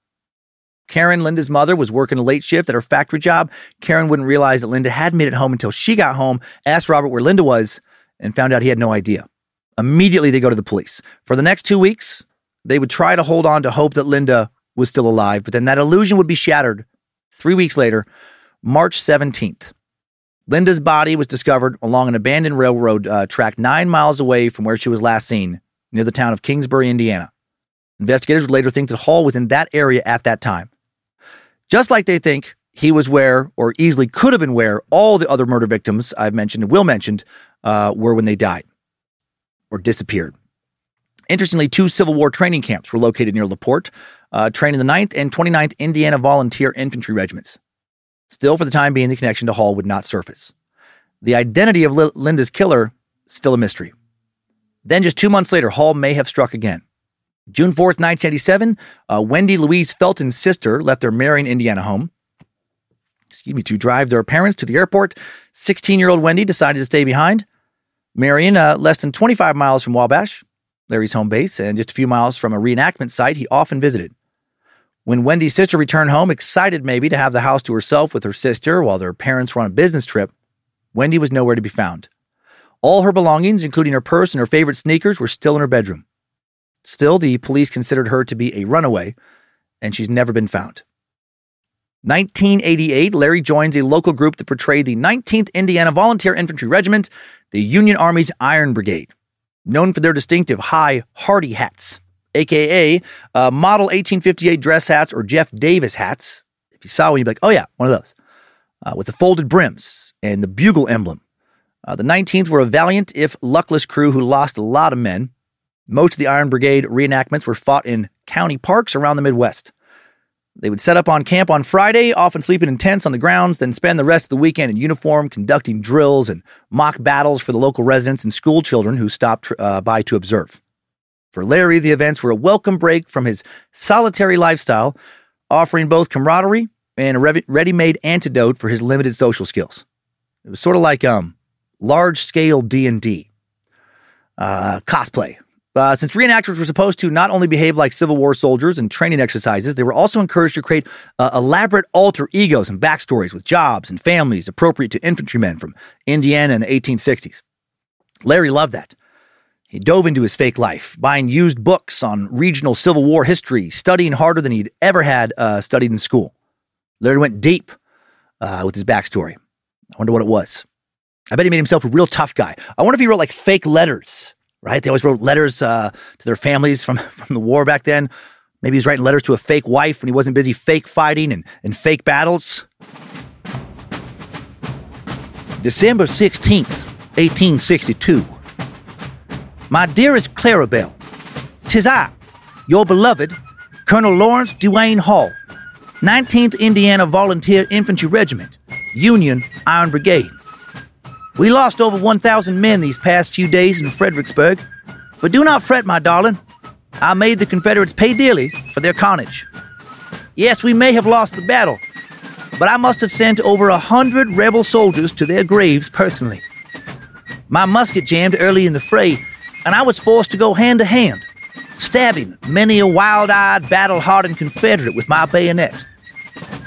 Karen, Linda's mother, was working a late shift at her factory job. Karen wouldn't realize that Linda hadn't made it home until she got home, asked Robert where Linda was, and found out he had no idea. Immediately, they go to the police. For the next two weeks, they would try to hold on to hope that Linda was still alive, but then that illusion would be shattered three weeks later, March 17th. Linda's body was discovered along an abandoned railroad uh, track nine miles away from where she was last seen, near the town of Kingsbury, Indiana. Investigators would later think that Hall was in that area at that time. Just like they think he was where, or easily could have been where, all the other murder victims I've mentioned and Will mentioned uh, were when they died or disappeared. Interestingly, two Civil War training camps were located near LaPorte, uh, training the 9th and 29th Indiana Volunteer Infantry Regiments. Still, for the time being, the connection to Hall would not surface. The identity of L- Linda's killer, still a mystery. Then, just two months later, Hall may have struck again. June 4th, 1987, uh, Wendy Louise Felton's sister left their Marion, Indiana home. Excuse me, to drive their parents to the airport. 16 year old Wendy decided to stay behind. Marion, uh, less than 25 miles from Wabash, Larry's home base, and just a few miles from a reenactment site he often visited. When Wendy's sister returned home, excited maybe to have the house to herself with her sister while their parents were on a business trip, Wendy was nowhere to be found. All her belongings, including her purse and her favorite sneakers, were still in her bedroom. Still, the police considered her to be a runaway, and she's never been found. 1988, Larry joins a local group that portrayed the 19th Indiana Volunteer Infantry Regiment, the Union Army's Iron Brigade, known for their distinctive high, Hardee hats aka uh, model 1858 dress hats or Jeff Davis hats. If you saw one, you'd be like, oh yeah, one of those, uh, with the folded brims and the bugle emblem. Uh, the 19th were a valiant, if luckless crew who lost a lot of men. Most of the Iron Brigade reenactments were fought in county parks around the Midwest. They would set up on camp on Friday, often sleeping in tents on the grounds, then spend the rest of the weekend in uniform, conducting drills and mock battles for the local residents and school children who stopped uh, by to observe. For Larry, the events were a welcome break from his solitary lifestyle, offering both camaraderie and a ready-made antidote for his limited social skills. It was sort of like um, large-scale D&D uh, cosplay. Uh, since reenactors were supposed to not only behave like Civil War soldiers in training exercises, they were also encouraged to create uh, elaborate alter egos and backstories with jobs and families appropriate to infantrymen from Indiana in the 1860s. Larry loved that. He dove into his fake life, buying used books on regional Civil War history, studying harder than he'd ever had uh, studied in school. Larry went deep uh, with his backstory. I wonder what it was. I bet he made himself a real tough guy. I wonder if he wrote like fake letters, right? They always wrote letters uh, to their families from, from the war back then. Maybe he was writing letters to a fake wife when he wasn't busy fake fighting and, and fake battles. December 16th, 1862. My dearest Clarabelle, tis I, your beloved Colonel Lawrence Duane Hall, 19th Indiana Volunteer Infantry Regiment, Union Iron Brigade. We lost over 1,000 men these past few days in Fredericksburg, but do not fret, my darling. I made the Confederates pay dearly for their carnage. Yes, we may have lost the battle, but I must have sent over a hundred rebel soldiers to their graves personally. My musket jammed early in the fray, and I was forced to go hand to hand, stabbing many a wild eyed, battle hardened Confederate with my bayonet.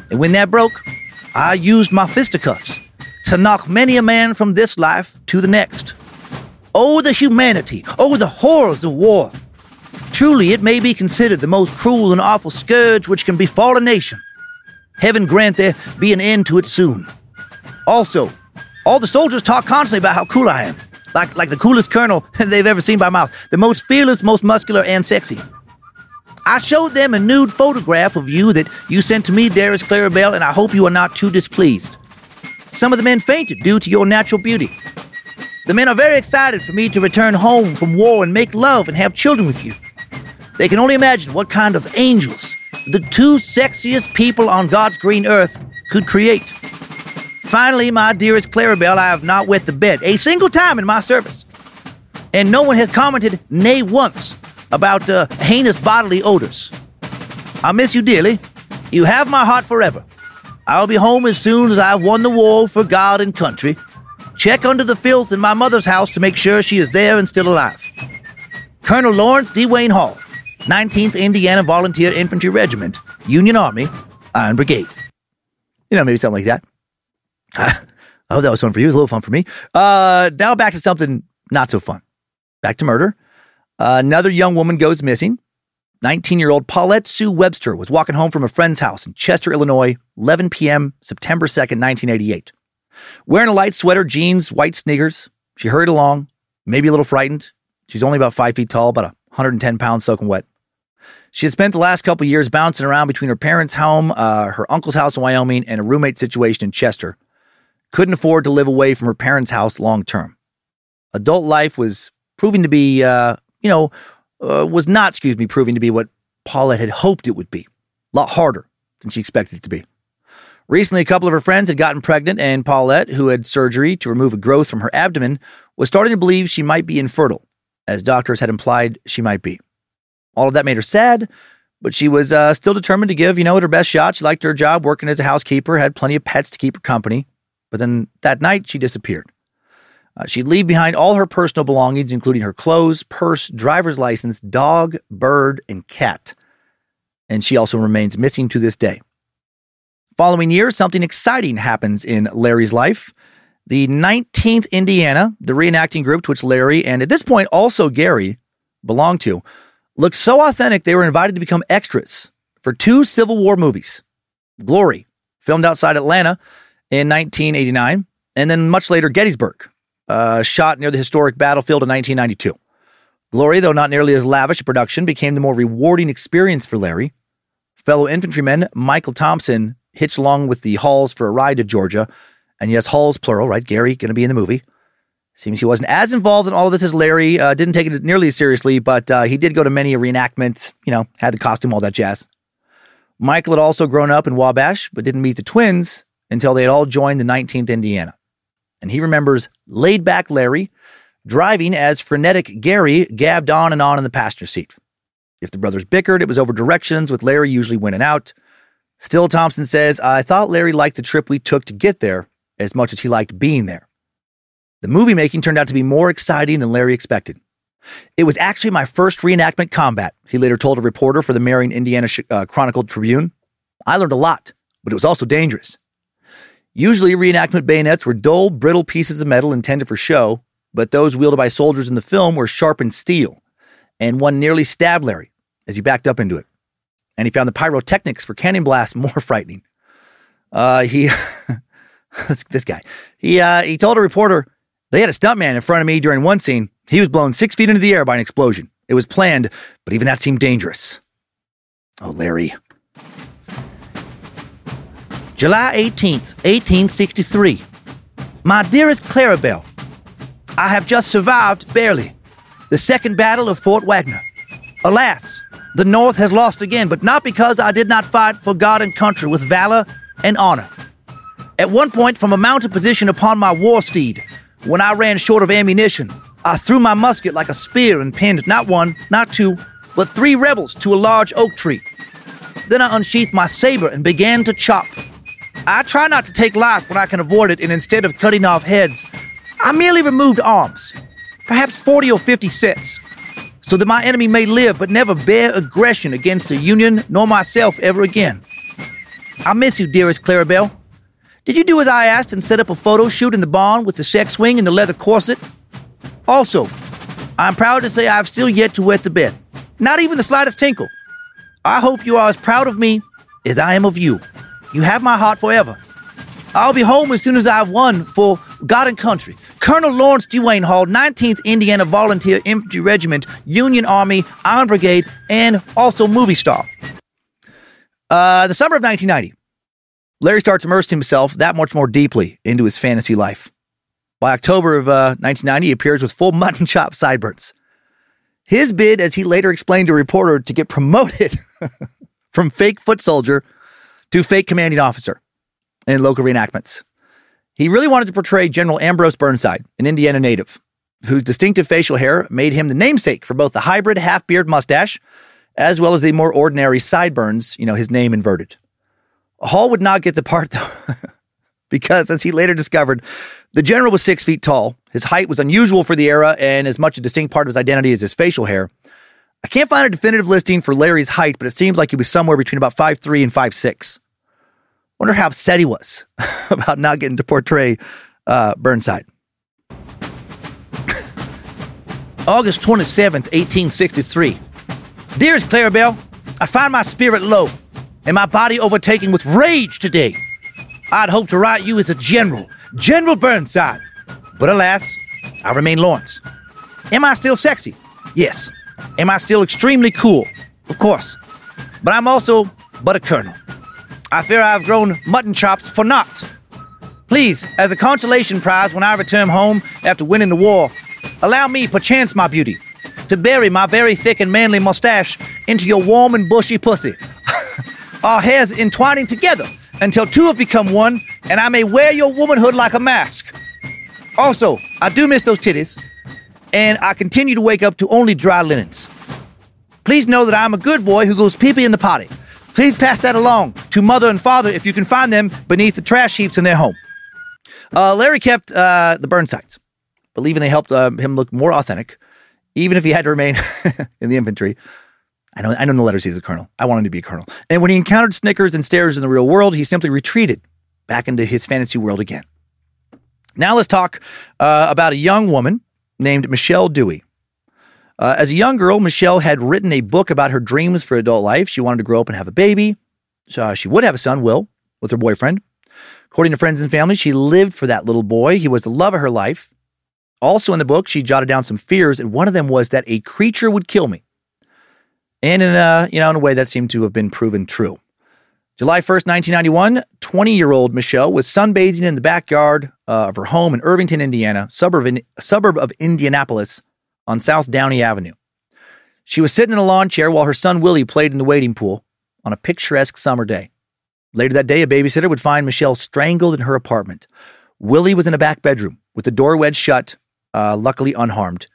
And when that broke, I used my fisticuffs to knock many a man from this life to the next. Oh, the humanity! Oh, the horrors of war! Truly, it may be considered the most cruel and awful scourge which can befall a nation. Heaven grant there be an end to it soon. Also, all the soldiers talk constantly about how cool I am, like, like the coolest colonel they've ever seen by mouth, the most fearless, most muscular, and sexy. I showed them a nude photograph of you that you sent to me, dearest Clarabelle, and I hope you are not too displeased. Some of the men fainted due to your natural beauty. The men are very excited for me to return home from war and make love and have children with you. They can only imagine what kind of angels the two sexiest people on God's green earth could create. Finally, my dearest Clarabelle, I have not wet the bed a single time in my service. And no one has commented, nay once, about uh, heinous bodily odors. I miss you dearly. You have my heart forever. I'll be home as soon as I've won the war for God and country. Check under the filth in my mother's house to make sure she is there and still alive. Colonel Lawrence DeWayne Hall, 19th Indiana Volunteer Infantry Regiment, Union Army, Iron Brigade. You know, maybe something like that. I hope that was fun for you. It was a little fun for me. Uh, now back to something not so fun. Back to murder. Uh, another young woman goes missing. 19 year old Paulette Sue Webster was walking home from a friend's house in Chester, Illinois, 11 p.m., September 2nd, 1988. Wearing a light sweater, jeans, white sneakers, she hurried along, maybe a little frightened. She's only about five feet tall, about 110 pounds soaking wet. She had spent the last couple years bouncing around between her parents' home, uh, her uncle's house in Wyoming, and a roommate situation in Chester. Couldn't afford to live away from her parents' house long term. Adult life was proving to be, uh, you know, uh, was not, excuse me, proving to be what Paulette had hoped it would be. A lot harder than she expected it to be. Recently, a couple of her friends had gotten pregnant, and Paulette, who had surgery to remove a growth from her abdomen, was starting to believe she might be infertile, as doctors had implied she might be. All of that made her sad, but she was uh, still determined to give, you know, her best shot. She liked her job working as a housekeeper, had plenty of pets to keep her company. But then that night, she disappeared. Uh, she'd leave behind all her personal belongings, including her clothes, purse, driver's license, dog, bird, and cat. And she also remains missing to this day. Following year, something exciting happens in Larry's life. The 19th Indiana, the reenacting group to which Larry and at this point also Gary belonged to, looked so authentic they were invited to become extras for two Civil War movies Glory, filmed outside Atlanta in 1989, and then much later Gettysburg, uh, shot near the historic battlefield in 1992. Glory, though not nearly as lavish a production, became the more rewarding experience for Larry. Fellow infantryman Michael Thompson hitched along with the Halls for a ride to Georgia. And yes, Halls, plural, right? Gary going to be in the movie. Seems he wasn't as involved in all of this as Larry. Uh, didn't take it nearly as seriously, but uh, he did go to many reenactments, you know, had the costume, all that jazz. Michael had also grown up in Wabash, but didn't meet the twins until they had all joined the 19th Indiana. And he remembers laid back Larry driving as frenetic Gary gabbed on and on in the passenger seat. If the brothers bickered, it was over directions, with Larry usually winning out. Still, Thompson says, I thought Larry liked the trip we took to get there as much as he liked being there. The movie making turned out to be more exciting than Larry expected. It was actually my first reenactment combat, he later told a reporter for the Marion, Indiana uh, Chronicle Tribune. I learned a lot, but it was also dangerous. Usually, reenactment bayonets were dull, brittle pieces of metal intended for show, but those wielded by soldiers in the film were sharpened steel, and one nearly stabbed Larry as he backed up into it. And he found the pyrotechnics for cannon blasts more frightening. Uh, he, this guy, he, uh, he told a reporter, they had a stuntman in front of me during one scene. He was blown six feet into the air by an explosion. It was planned, but even that seemed dangerous. Oh, Larry. July 18th, 1863. My dearest Clarabelle, I have just survived, barely, the second battle of Fort Wagner. Alas, the North has lost again, but not because I did not fight for God and country with valor and honor. At one point, from a mounted position upon my war steed, when I ran short of ammunition, I threw my musket like a spear and pinned not one, not two, but three rebels to a large oak tree. Then I unsheathed my saber and began to chop. I try not to take life when I can avoid it, and instead of cutting off heads, I merely removed arms, perhaps 40 or 50 sets, so that my enemy may live but never bear aggression against the Union nor myself ever again. I miss you, dearest Clarabelle. Did you do as I asked and set up a photo shoot in the barn with the sex swing and the leather corset? Also, I'm proud to say I've still yet to wet the bed. Not even the slightest tinkle. I hope you are as proud of me as I am of you. You have my heart forever. I'll be home as soon as I've won for God and country. Colonel Lawrence Duane Hall, 19th Indiana Volunteer Infantry Regiment, Union Army, Iron Brigade, and also movie star. Uh, the summer of 1990, Larry starts immersing himself that much more deeply into his fantasy life. By October of uh, 1990, he appears with full mutton chop sideburns. His bid, as he later explained to a reporter, to get promoted from fake foot soldier to fake commanding officer in local reenactments. He really wanted to portray General Ambrose Burnside, an Indiana native, whose distinctive facial hair made him the namesake for both the hybrid half beard mustache as well as the more ordinary sideburns, you know, his name inverted. Hall would not get the part, though, because as he later discovered, the general was six feet tall. His height was unusual for the era and as much a distinct part of his identity as his facial hair. I can't find a definitive listing for Larry's height, but it seems like he was somewhere between about 5'3 and 5'6. Wonder how upset he was about not getting to portray uh, Burnside. August 27th, 1863. Dearest Clarabelle, I find my spirit low and my body overtaken with rage today. I'd hoped to write you as a general, General Burnside. But alas, I remain Lawrence. Am I still sexy? Yes. Am I still extremely cool? Of course. But I'm also but a colonel. I fear I've grown mutton chops for naught. Please, as a consolation prize when I return home after winning the war, allow me, perchance, my beauty, to bury my very thick and manly mustache into your warm and bushy pussy. Our hairs entwining together until two have become one, and I may wear your womanhood like a mask. Also, I do miss those titties, and I continue to wake up to only dry linens. Please know that I'm a good boy who goes pee pee in the potty. Please pass that along to mother and father if you can find them beneath the trash heaps in their home. Uh, Larry kept uh, the Burnsides, believing they helped uh, him look more authentic even if he had to remain in the infantry. I know, I know in the letters he's a colonel. I want him to be a colonel. And when he encountered Snickers and stares in the real world, he simply retreated back into his fantasy world again. Now let's talk uh, about a young woman named Michelle Dewey. Uh, as a young girl, Michelle had written a book about her dreams for adult life. She wanted to grow up and have a baby. So uh, she would have a son, Will, with her boyfriend. According to friends and family, she lived for that little boy. He was the love of her life. Also in the book, she jotted down some fears, and one of them was that a creature would kill me. And in a, you know, in a way that seemed to have been proven true. July 1st, 1991, 20 year old Michelle was sunbathing in the backyard uh, of her home in Irvington, Indiana, suburb, in, suburb of Indianapolis on South Downey Avenue. She was sitting in a lawn chair while her son Willie played in the wading pool on a picturesque summer day. Later that day, a babysitter would find Michelle strangled in her apartment. Willie was in a back bedroom with the door wedged shut uh, luckily unharmed.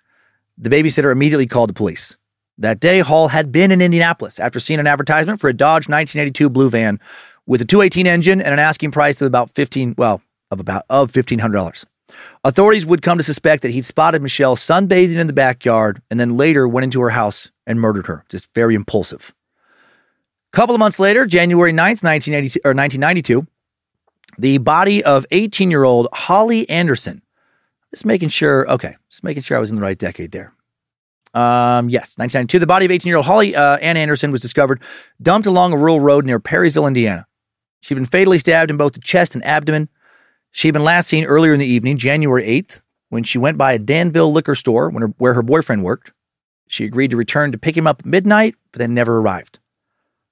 The babysitter immediately called the police. That day, Hall had been in Indianapolis after seeing an advertisement for a Dodge 1982 blue van with a 218 engine and an asking price of about 15, well, of about of $1500. Authorities would come to suspect that he'd spotted Michelle sunbathing in the backyard and then later went into her house and murdered her. Just very impulsive. A couple of months later, January 9th, 1982, or 1992, the body of 18 year old Holly Anderson just making sure. Okay, just making sure I was in the right decade there. Um, yes, 1992. The body of 18 year old Holly uh, Ann Anderson was discovered dumped along a rural road near Perrysville, Indiana. She'd been fatally stabbed in both the chest and abdomen. She'd been last seen earlier in the evening, January 8th, when she went by a Danville liquor store her, where her boyfriend worked. She agreed to return to pick him up at midnight, but then never arrived.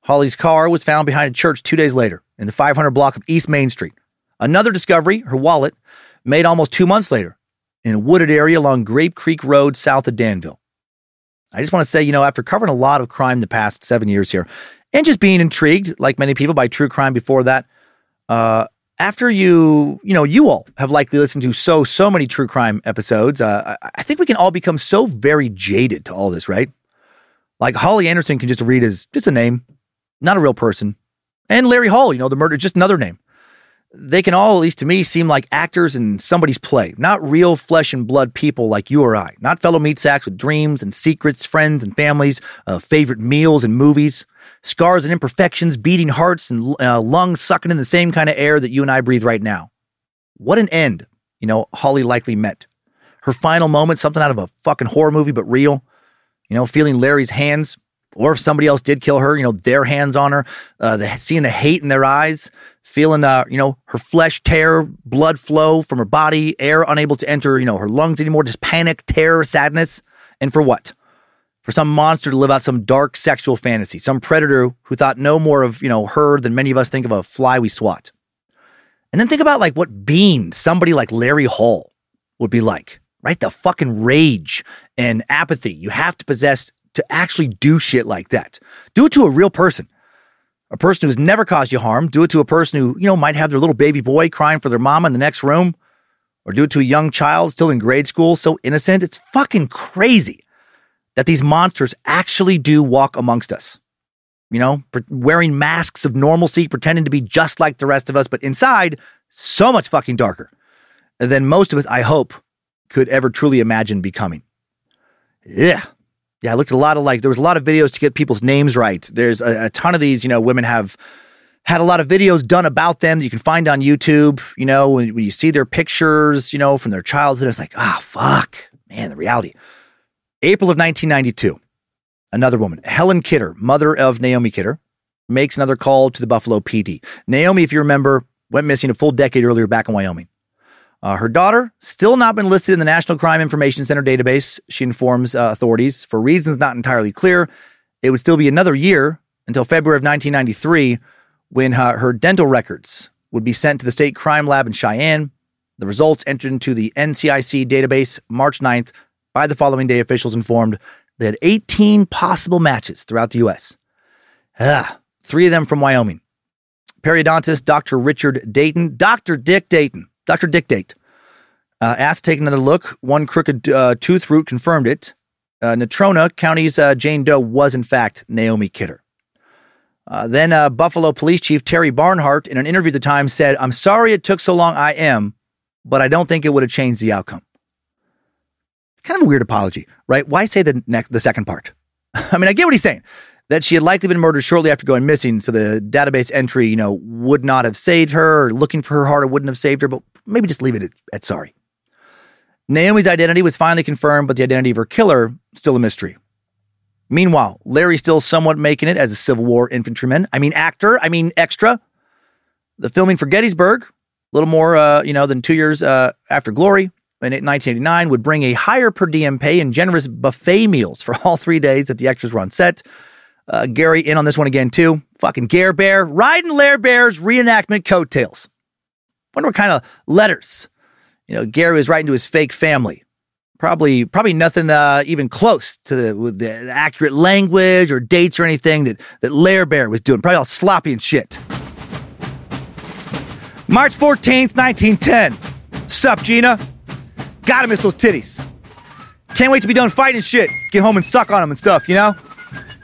Holly's car was found behind a church two days later in the 500 block of East Main Street. Another discovery, her wallet, made almost two months later in a wooded area along Grape Creek Road south of Danville. I just want to say, you know, after covering a lot of crime the past seven years here, and just being intrigued, like many people, by true crime before that, uh, after you, you know, you all have likely listened to so, so many true crime episodes, uh, I, I think we can all become so very jaded to all this, right? Like Holly Anderson can just read as just a name, not a real person. And Larry Hall, you know, the murder, just another name they can all, at least to me, seem like actors in somebody's play, not real flesh and blood people like you or I, not fellow meat sacks with dreams and secrets, friends and families, uh, favorite meals and movies, scars and imperfections, beating hearts and uh, lungs sucking in the same kind of air that you and I breathe right now. What an end, you know, Holly likely met. Her final moment, something out of a fucking horror movie, but real. You know, feeling Larry's hands or if somebody else did kill her, you know, their hands on her, uh, the, seeing the hate in their eyes, feeling, uh, you know, her flesh tear, blood flow from her body, air unable to enter, you know, her lungs anymore, just panic, terror, sadness. And for what? For some monster to live out some dark sexual fantasy, some predator who thought no more of, you know, her than many of us think of a fly we swat. And then think about like what being somebody like Larry Hall would be like, right? The fucking rage and apathy you have to possess to actually do shit like that. Do it to a real person. A person who's never caused you harm. Do it to a person who, you know, might have their little baby boy crying for their mama in the next room. Or do it to a young child still in grade school, so innocent. It's fucking crazy that these monsters actually do walk amongst us. You know, wearing masks of normalcy, pretending to be just like the rest of us, but inside, so much fucking darker than most of us, I hope, could ever truly imagine becoming. Yeah. Yeah, I looked a lot of like there was a lot of videos to get people's names right. There's a, a ton of these, you know, women have had a lot of videos done about them that you can find on YouTube. You know, when, when you see their pictures, you know, from their childhood, it's like, ah, oh, fuck, man, the reality. April of 1992, another woman, Helen Kidder, mother of Naomi Kidder, makes another call to the Buffalo PD. Naomi, if you remember, went missing a full decade earlier back in Wyoming. Uh, her daughter, still not been listed in the National Crime Information Center database, she informs uh, authorities. For reasons not entirely clear, it would still be another year until February of 1993 when uh, her dental records would be sent to the state crime lab in Cheyenne. The results entered into the NCIC database March 9th. By the following day, officials informed they had 18 possible matches throughout the U.S. Ah, three of them from Wyoming. Periodontist Dr. Richard Dayton, Dr. Dick Dayton Dr. Dictate uh, asked to take another look. One crooked uh, tooth root confirmed it. Uh, Natrona County's uh, Jane Doe was, in fact, Naomi Kidder. Uh, then uh, Buffalo Police Chief Terry Barnhart, in an interview at the time, said, I'm sorry it took so long, I am, but I don't think it would have changed the outcome. Kind of a weird apology, right? Why say the, next, the second part? I mean, I get what he's saying that she had likely been murdered shortly after going missing, so the database entry, you know, would not have saved her, or looking for her harder wouldn't have saved her, but maybe just leave it at, at sorry. Naomi's identity was finally confirmed, but the identity of her killer still a mystery. Meanwhile, Larry still somewhat making it as a Civil War infantryman. I mean, actor. I mean, extra. The filming for Gettysburg, a little more, uh, you know, than two years uh, after Glory in 1989, would bring a higher per diem pay and generous buffet meals for all three days that the extras were on set. Uh, Gary in on this one again too. Fucking Gare Bear riding Lair Bear's reenactment coattails. Wonder what kind of letters, you know, Gary was writing to his fake family. Probably, probably nothing uh, even close to the, the, accurate language or dates or anything that that Lair Bear was doing. Probably all sloppy and shit. March 14th, 1910. Sup, Gina? Gotta miss those titties. Can't wait to be done fighting shit. Get home and suck on them and stuff, you know?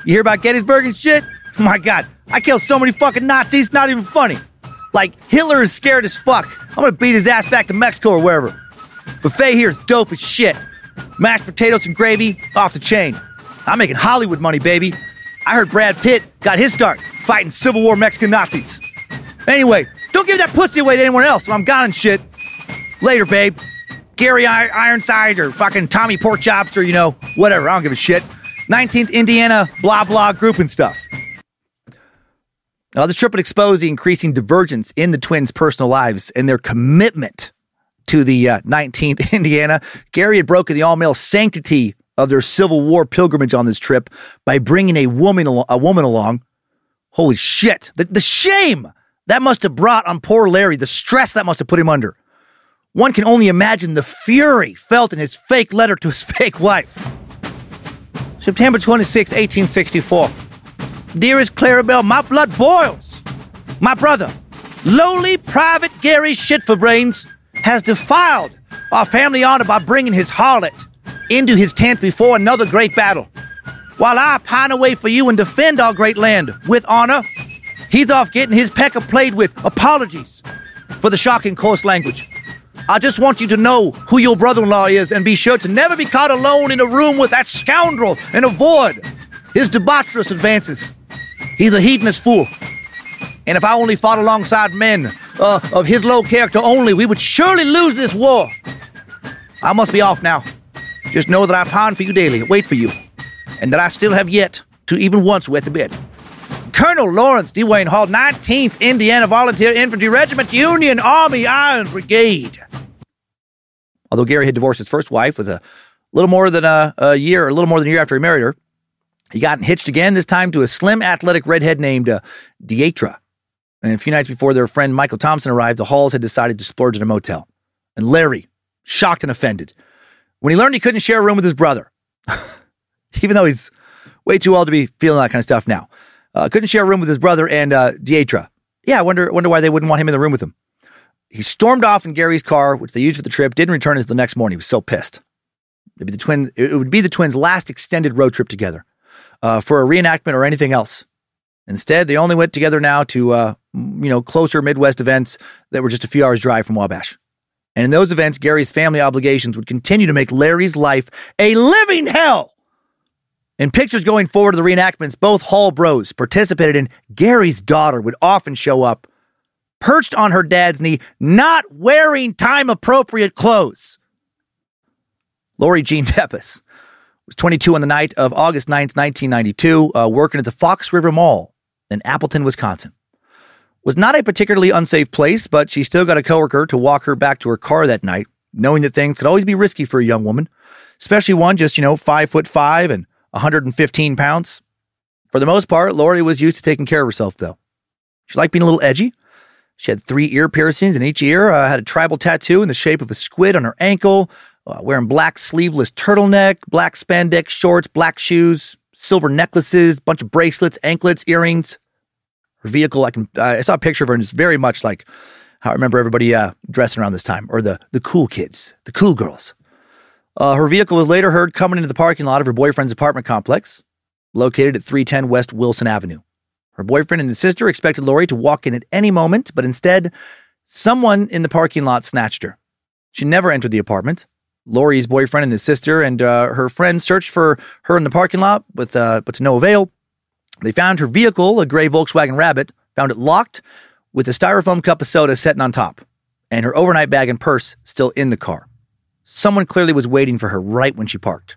You hear about Gettysburg and shit? my God, I killed so many fucking Nazis, not even funny. Like, Hitler is scared as fuck. I'm gonna beat his ass back to Mexico or wherever. Buffet here is dope as shit. Mashed potatoes and gravy, off the chain. I'm making Hollywood money, baby. I heard Brad Pitt got his start fighting Civil War Mexican Nazis. Anyway, don't give that pussy away to anyone else when I'm gone and shit. Later, babe. Gary Ironside or fucking Tommy Porkchops or, you know, whatever. I don't give a shit. 19th Indiana, blah, blah, group and stuff. Now, this trip would expose the increasing divergence in the twins' personal lives and their commitment to the uh, 19th Indiana. Gary had broken the all male sanctity of their Civil War pilgrimage on this trip by bringing a woman, al- a woman along. Holy shit. The, the shame that must have brought on poor Larry, the stress that must have put him under. One can only imagine the fury felt in his fake letter to his fake wife. September 26, 1864. Dearest Clarabelle, my blood boils. My brother, lowly Private Gary Shitforbrains, has defiled our family honor by bringing his harlot into his tent before another great battle. While I pine away for you and defend our great land with honor, he's off getting his pecker played with. Apologies for the shocking coarse language. I just want you to know who your brother in law is and be sure to never be caught alone in a room with that scoundrel and avoid his debaucherous advances. He's a hedonist fool. And if I only fought alongside men uh, of his low character only, we would surely lose this war. I must be off now. Just know that I pine for you daily, wait for you, and that I still have yet to even once wet the bed. Colonel Lawrence DeWayne Hall, 19th Indiana Volunteer Infantry Regiment, Union Army Iron Brigade. Although Gary had divorced his first wife with a little more than a, a year, a little more than a year after he married her, he got hitched again, this time to a slim, athletic redhead named uh, Dietra. And a few nights before their friend Michael Thompson arrived, the Halls had decided to splurge at a motel. And Larry, shocked and offended, when he learned he couldn't share a room with his brother, even though he's way too old to be feeling that kind of stuff now, uh, couldn't share a room with his brother and uh, Dietra. Yeah, I wonder, wonder why they wouldn't want him in the room with him. He stormed off in Gary's car, which they used for the trip, didn't return until the next morning. He was so pissed. It'd be the twin, it would be the twins' last extended road trip together uh, for a reenactment or anything else. Instead, they only went together now to, uh, you know, closer Midwest events that were just a few hours drive from Wabash. And in those events, Gary's family obligations would continue to make Larry's life a living hell. In pictures going forward of the reenactments, both Hall bros participated in. Gary's daughter would often show up, perched on her dad's knee, not wearing time appropriate clothes. Lori Jean Depies was 22 on the night of August 9th, 1992, uh, working at the Fox River Mall in Appleton, Wisconsin. Was not a particularly unsafe place, but she still got a coworker to walk her back to her car that night, knowing that things could always be risky for a young woman, especially one just, you know, five foot five and 115 pounds. For the most part, Lori was used to taking care of herself, though. She liked being a little edgy. She had three ear piercings in each ear, uh, had a tribal tattoo in the shape of a squid on her ankle, uh, wearing black sleeveless turtleneck, black spandex shorts, black shoes, silver necklaces, bunch of bracelets, anklets, earrings. Her vehicle, I can, I saw a picture of her, and it's very much like how I remember everybody uh, dressing around this time, or the the cool kids, the cool girls. Uh, her vehicle was later heard coming into the parking lot of her boyfriend's apartment complex, located at 310 West Wilson Avenue. Her boyfriend and his sister expected Lori to walk in at any moment, but instead, someone in the parking lot snatched her. She never entered the apartment. Lori's boyfriend and his sister and uh, her friend searched for her in the parking lot, with, uh, but to no avail. They found her vehicle, a gray Volkswagen Rabbit, found it locked with a styrofoam cup of soda sitting on top, and her overnight bag and purse still in the car. Someone clearly was waiting for her right when she parked.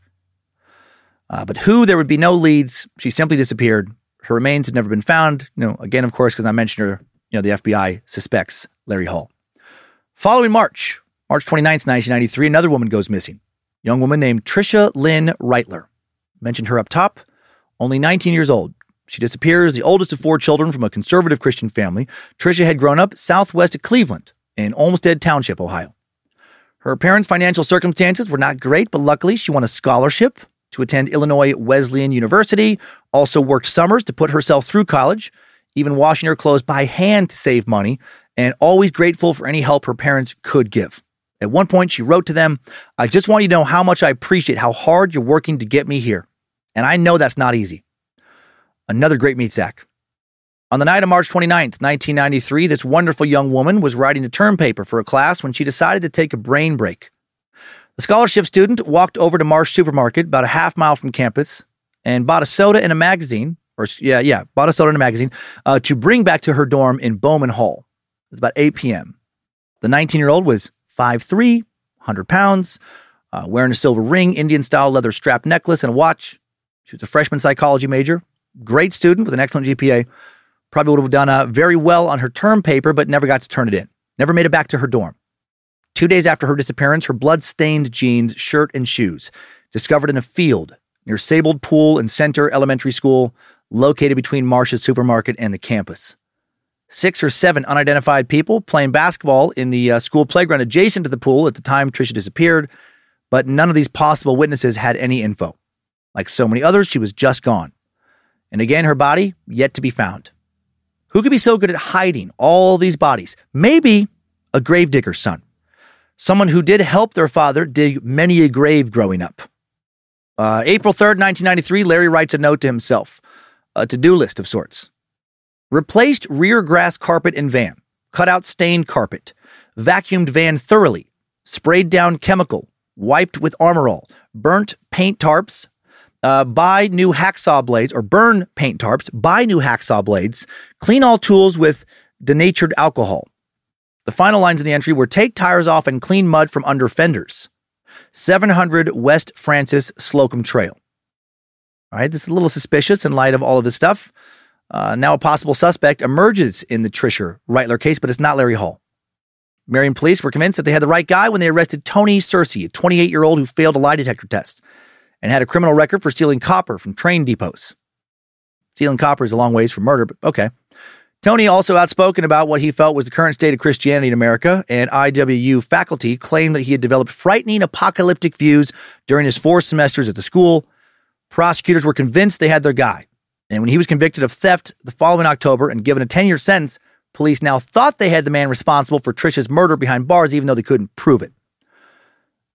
Uh, but who, there would be no leads. She simply disappeared. Her remains had never been found. You know, again, of course, because I mentioned her, you know, the FBI suspects Larry Hall. Following March, March 29th, 1993, another woman goes missing. Young woman named Tricia Lynn Reitler. Mentioned her up top, only 19 years old. She disappears, the oldest of four children from a conservative Christian family. Tricia had grown up southwest of Cleveland in Olmsted Township, Ohio. Her parents' financial circumstances were not great, but luckily she won a scholarship to attend Illinois Wesleyan University, also worked summers to put herself through college, even washing her clothes by hand to save money, and always grateful for any help her parents could give. At one point, she wrote to them, I just want you to know how much I appreciate how hard you're working to get me here. And I know that's not easy. Another great meet, Zach. On the night of March 29th, 1993, this wonderful young woman was writing a term paper for a class when she decided to take a brain break. The scholarship student walked over to Marsh Supermarket, about a half mile from campus, and bought a soda and a magazine, or yeah, yeah, bought a soda and a magazine uh, to bring back to her dorm in Bowman Hall. It was about 8 p.m. The 19 year old was 5'3, 100 pounds, uh, wearing a silver ring, Indian style leather strap necklace, and a watch. She was a freshman psychology major, great student with an excellent GPA. Probably would have done uh, very well on her term paper, but never got to turn it in. Never made it back to her dorm. Two days after her disappearance, her blood stained jeans, shirt, and shoes discovered in a field near Saybold Pool and Center Elementary School, located between Marsh's supermarket and the campus. Six or seven unidentified people playing basketball in the uh, school playground adjacent to the pool at the time Tricia disappeared, but none of these possible witnesses had any info. Like so many others, she was just gone. And again, her body yet to be found. Who could be so good at hiding all these bodies? Maybe a gravedigger's son. Someone who did help their father dig many a grave growing up. Uh, April 3rd, 1993, Larry writes a note to himself, a to do list of sorts. Replaced rear grass carpet in van, cut out stained carpet, vacuumed van thoroughly, sprayed down chemical, wiped with Armor All, burnt paint tarps, uh, buy new hacksaw blades or burn paint tarps, buy new hacksaw blades, clean all tools with denatured alcohol. The final lines in the entry were take tires off and clean mud from under fenders. 700 West Francis Slocum Trail. All right, this is a little suspicious in light of all of this stuff. Uh, now, a possible suspect emerges in the Tricia Reitler case, but it's not Larry Hall. Marion police were convinced that they had the right guy when they arrested Tony Searcy, a 28 year old who failed a lie detector test and had a criminal record for stealing copper from train depots. Stealing copper is a long ways from murder, but okay. Tony also outspoken about what he felt was the current state of Christianity in America, and IWU faculty claimed that he had developed frightening apocalyptic views during his four semesters at the school. Prosecutors were convinced they had their guy. And when he was convicted of theft the following October and given a 10 year sentence, police now thought they had the man responsible for Tricia's murder behind bars, even though they couldn't prove it.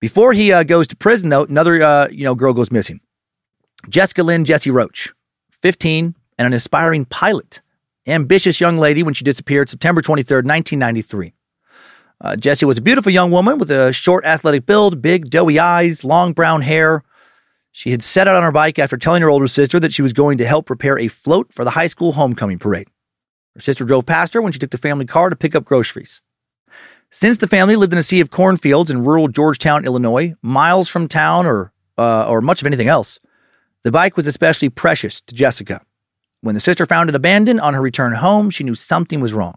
Before he uh, goes to prison, though, another uh, you know girl goes missing. Jessica Lynn Jesse Roach, 15, and an aspiring pilot. Ambitious young lady when she disappeared September 23rd, 1993. Uh, Jessie was a beautiful young woman with a short athletic build, big doughy eyes, long brown hair. She had set out on her bike after telling her older sister that she was going to help prepare a float for the high school homecoming parade. Her sister drove past her when she took the family car to pick up groceries. Since the family lived in a sea of cornfields in rural Georgetown, Illinois, miles from town or uh, or much of anything else, the bike was especially precious to Jessica. When the sister found it abandoned on her return home, she knew something was wrong.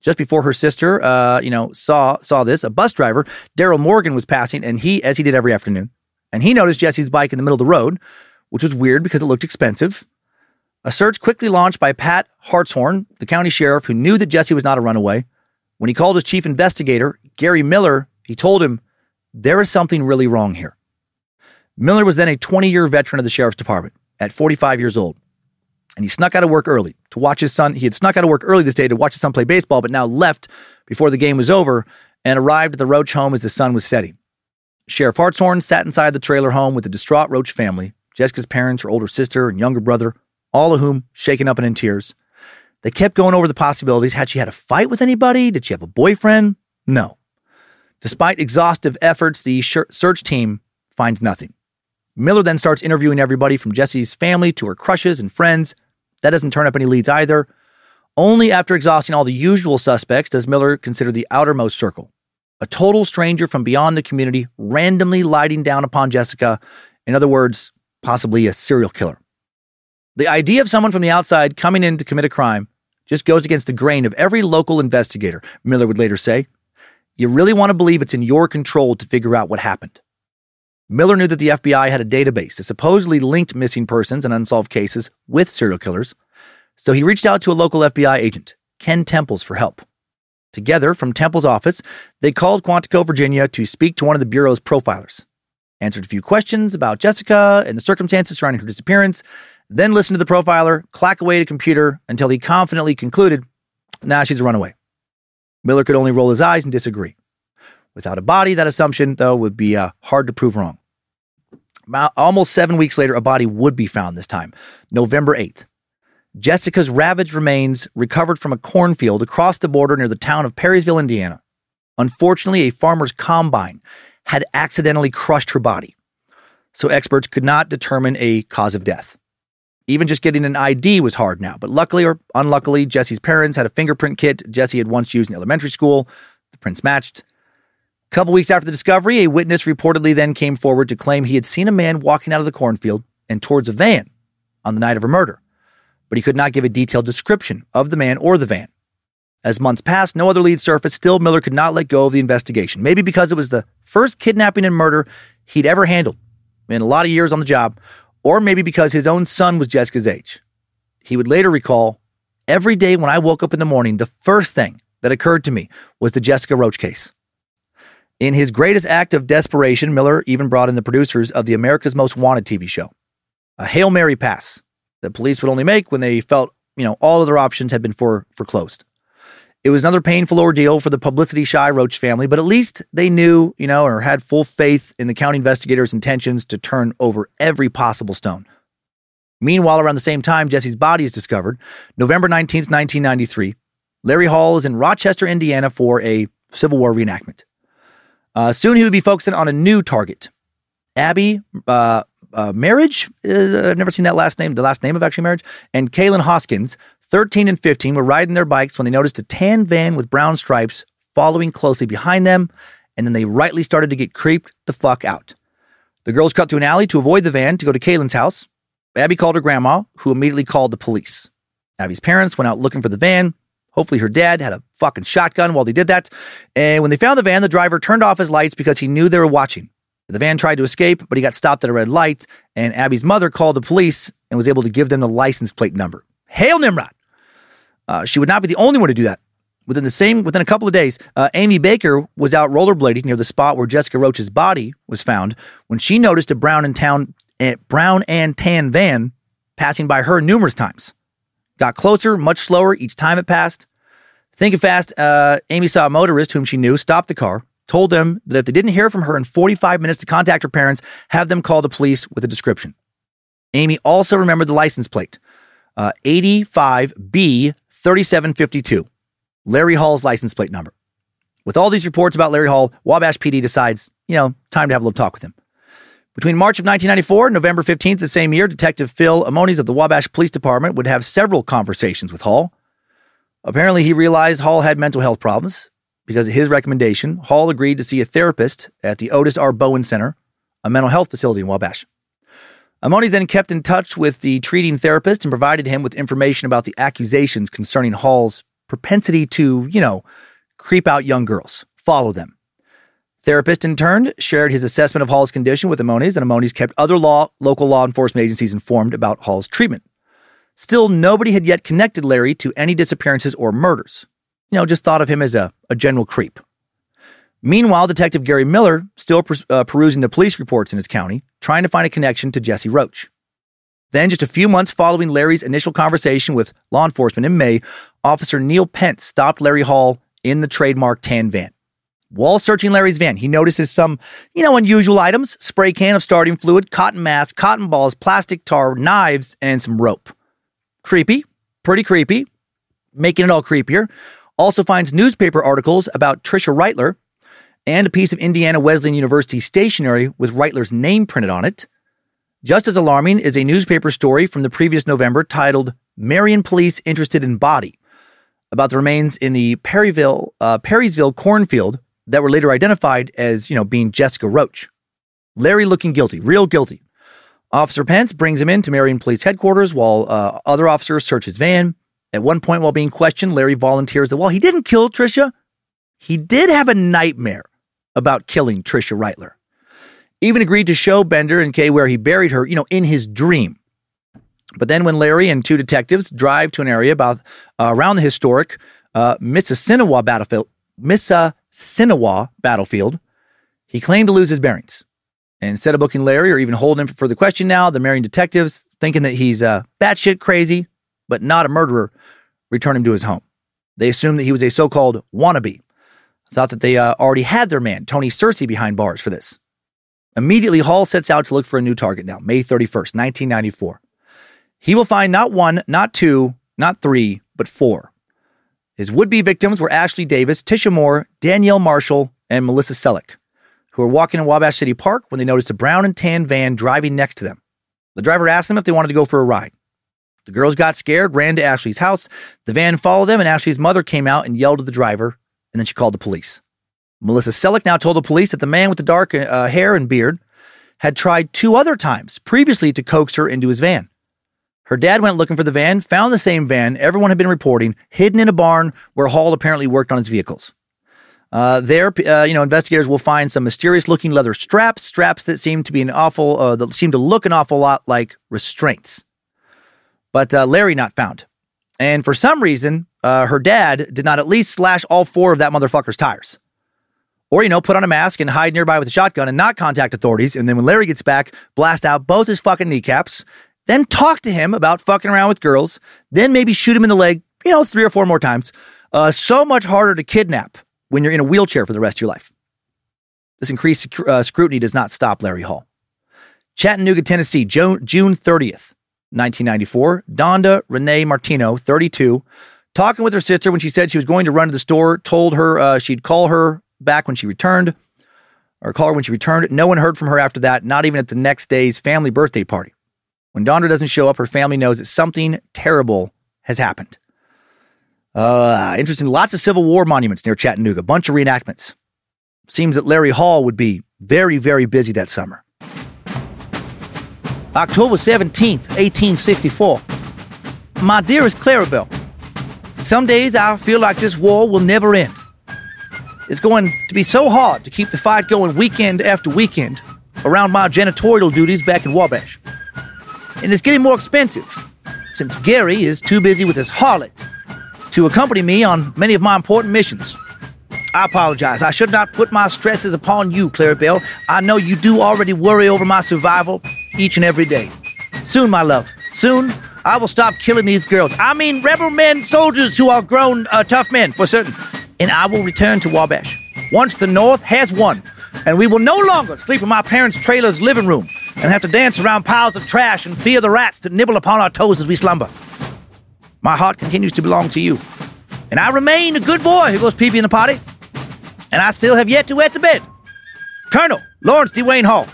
Just before her sister, uh, you know, saw saw this, a bus driver, Daryl Morgan, was passing, and he, as he did every afternoon, and he noticed Jesse's bike in the middle of the road, which was weird because it looked expensive. A search quickly launched by Pat Hartshorn, the county sheriff, who knew that Jesse was not a runaway. When he called his chief investigator, Gary Miller, he told him there is something really wrong here. Miller was then a 20 year veteran of the sheriff's department at 45 years old and he snuck out of work early to watch his son. He had snuck out of work early this day to watch his son play baseball, but now left before the game was over and arrived at the Roach home as the sun was setting. Sheriff Hartshorn sat inside the trailer home with the distraught Roach family, Jessica's parents, her older sister, and younger brother, all of whom shaken up and in tears. They kept going over the possibilities. Had she had a fight with anybody? Did she have a boyfriend? No. Despite exhaustive efforts, the search team finds nothing. Miller then starts interviewing everybody from Jesse's family to her crushes and friends. That doesn't turn up any leads either. Only after exhausting all the usual suspects does Miller consider the outermost circle. A total stranger from beyond the community randomly lighting down upon Jessica. In other words, possibly a serial killer. The idea of someone from the outside coming in to commit a crime just goes against the grain of every local investigator, Miller would later say. You really want to believe it's in your control to figure out what happened. Miller knew that the FBI had a database that supposedly linked missing persons and unsolved cases with serial killers, so he reached out to a local FBI agent, Ken Temples, for help. Together, from Temple's office, they called Quantico, Virginia to speak to one of the Bureau's profilers, answered a few questions about Jessica and the circumstances surrounding her disappearance, then listened to the profiler clack away at a computer until he confidently concluded, nah, she's a runaway. Miller could only roll his eyes and disagree. Without a body, that assumption, though, would be uh, hard to prove wrong. Almost seven weeks later, a body would be found this time, November 8th. Jessica's ravaged remains recovered from a cornfield across the border near the town of Perrysville, Indiana. Unfortunately, a farmer's combine had accidentally crushed her body, so experts could not determine a cause of death. Even just getting an ID was hard now, but luckily or unluckily, Jesse's parents had a fingerprint kit Jesse had once used in elementary school. The prints matched. A couple weeks after the discovery, a witness reportedly then came forward to claim he had seen a man walking out of the cornfield and towards a van on the night of her murder, but he could not give a detailed description of the man or the van. As months passed, no other leads surfaced. Still, Miller could not let go of the investigation. Maybe because it was the first kidnapping and murder he'd ever handled in a lot of years on the job, or maybe because his own son was Jessica's age. He would later recall Every day when I woke up in the morning, the first thing that occurred to me was the Jessica Roach case. In his greatest act of desperation, Miller even brought in the producers of the America's Most Wanted TV show, a Hail Mary pass that police would only make when they felt, you know, all other options had been for, foreclosed. It was another painful ordeal for the publicity shy Roach family, but at least they knew, you know, or had full faith in the county investigators' intentions to turn over every possible stone. Meanwhile, around the same time Jesse's body is discovered, November 19th, 1993, Larry Hall is in Rochester, Indiana for a Civil War reenactment. Uh, soon he would be focusing on a new target. Abby uh, uh, Marriage, uh, I've never seen that last name, the last name of actually Marriage, and Kaylin Hoskins, 13 and 15, were riding their bikes when they noticed a tan van with brown stripes following closely behind them, and then they rightly started to get creeped the fuck out. The girls cut through an alley to avoid the van to go to Kaylin's house. Abby called her grandma, who immediately called the police. Abby's parents went out looking for the van. Hopefully, her dad had a fucking shotgun while they did that. And when they found the van, the driver turned off his lights because he knew they were watching. The van tried to escape, but he got stopped at a red light, and Abby's mother called the police and was able to give them the license plate number. Hail Nimrod! Uh, she would not be the only one to do that. Within the same, within a couple of days, uh, Amy Baker was out rollerblading near the spot where Jessica Roach's body was found when she noticed a brown and town, a brown and tan van passing by her numerous times. Got closer, much slower each time it passed. Thinking fast, uh, Amy saw a motorist whom she knew stop the car, told them that if they didn't hear from her in 45 minutes to contact her parents, have them call the police with a description. Amy also remembered the license plate uh, 85B 3752, Larry Hall's license plate number. With all these reports about Larry Hall, Wabash PD decides, you know, time to have a little talk with him. Between March of 1994 and November 15th the same year, Detective Phil Amones of the Wabash Police Department would have several conversations with Hall. Apparently, he realized Hall had mental health problems. Because of his recommendation, Hall agreed to see a therapist at the Otis R. Bowen Center, a mental health facility in Wabash. Amones then kept in touch with the treating therapist and provided him with information about the accusations concerning Hall's propensity to, you know, creep out young girls, follow them. Therapist in turn shared his assessment of Hall's condition with Amones, and Amones kept other law, local law enforcement agencies informed about Hall's treatment. Still, nobody had yet connected Larry to any disappearances or murders. You know, just thought of him as a, a general creep. Meanwhile, Detective Gary Miller, still per, uh, perusing the police reports in his county, trying to find a connection to Jesse Roach. Then, just a few months following Larry's initial conversation with law enforcement in May, Officer Neil Pence stopped Larry Hall in the trademark tan van. While searching Larry's van, he notices some, you know, unusual items spray can of starting fluid, cotton mask, cotton balls, plastic tar, knives, and some rope. Creepy, pretty creepy, making it all creepier. Also finds newspaper articles about Tricia Reitler, and a piece of Indiana Wesleyan University stationery with Reitler's name printed on it. Just as alarming is a newspaper story from the previous November titled Marion Police Interested in Body about the remains in the Perryville, uh, Perrysville cornfield that were later identified as, you know, being Jessica Roach. Larry looking guilty, real guilty. Officer Pence brings him in to Marion Police headquarters while uh, other officers search his van. At one point, while being questioned, Larry volunteers that while he didn't kill Tricia, he did have a nightmare about killing Tricia Reitler. Even agreed to show Bender and Kay where he buried her, you know, in his dream. But then when Larry and two detectives drive to an area about uh, around the historic uh, Mississinewa battlefield, Mississinewa battlefield, he claimed to lose his bearings. And instead of booking Larry or even holding him for the question now, the Marion detectives, thinking that he's uh, batshit crazy, but not a murderer, return him to his home. They assumed that he was a so called wannabe thought that they uh, already had their man, Tony Searcy, behind bars for this. Immediately, Hall sets out to look for a new target now, May 31st, 1994. He will find not one, not two, not three, but four. His would be victims were Ashley Davis, Tisha Moore, Danielle Marshall, and Melissa Selleck, who were walking in Wabash City Park when they noticed a brown and tan van driving next to them. The driver asked them if they wanted to go for a ride. The girls got scared, ran to Ashley's house. The van followed them, and Ashley's mother came out and yelled at the driver, and then she called the police. Melissa Selick now told the police that the man with the dark uh, hair and beard had tried two other times previously to coax her into his van. Her dad went looking for the van, found the same van everyone had been reporting, hidden in a barn where Hall apparently worked on his vehicles. Uh, there, uh, you know, investigators will find some mysterious-looking leather straps, straps that seem to be an awful, uh, that seem to look an awful lot like restraints. But uh, Larry not found. And for some reason, uh, her dad did not at least slash all four of that motherfucker's tires. Or, you know, put on a mask and hide nearby with a shotgun and not contact authorities. And then when Larry gets back, blast out both his fucking kneecaps. Then talk to him about fucking around with girls. Then maybe shoot him in the leg, you know, three or four more times. Uh, so much harder to kidnap when you're in a wheelchair for the rest of your life. This increased uh, scrutiny does not stop Larry Hall. Chattanooga, Tennessee, June, June 30th, 1994. Donda Renee Martino, 32, talking with her sister when she said she was going to run to the store, told her uh, she'd call her back when she returned, or call her when she returned. No one heard from her after that, not even at the next day's family birthday party. When Donda doesn't show up, her family knows that something terrible has happened. Uh, interesting. Lots of Civil War monuments near Chattanooga, bunch of reenactments. Seems that Larry Hall would be very, very busy that summer. October 17th, 1864. My dearest Clarabelle, some days I feel like this war will never end. It's going to be so hard to keep the fight going weekend after weekend around my janitorial duties back in Wabash. And it's getting more expensive since Gary is too busy with his harlot to accompany me on many of my important missions. I apologize. I should not put my stresses upon you, Clarabelle. I know you do already worry over my survival each and every day. Soon, my love, soon I will stop killing these girls. I mean, rebel men, soldiers who are grown uh, tough men, for certain. And I will return to Wabash. Once the North has won, and we will no longer sleep in my parents' trailer's living room and have to dance around piles of trash and fear the rats that nibble upon our toes as we slumber. My heart continues to belong to you. And I remain a good boy who goes pee pee in the potty. And I still have yet to wet the bed. Colonel Lawrence DeWayne Hall,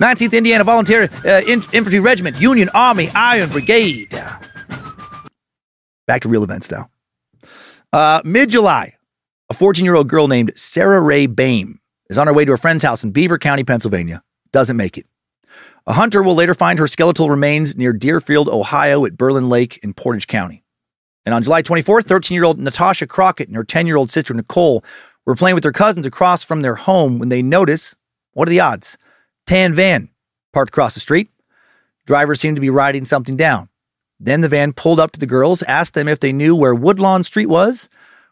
19th Indiana Volunteer uh, In- Infantry Regiment, Union Army Iron Brigade. Back to real events now. Uh, Mid July, a 14 year old girl named Sarah Ray Bame is on her way to a friend's house in Beaver County, Pennsylvania. Doesn't make it. A hunter will later find her skeletal remains near Deerfield, Ohio, at Berlin Lake in Portage County. And on July 24th, 13 year old Natasha Crockett and her 10 year old sister Nicole were playing with their cousins across from their home when they notice what are the odds? Tan van parked across the street. Driver seemed to be writing something down. Then the van pulled up to the girls, asked them if they knew where Woodlawn Street was.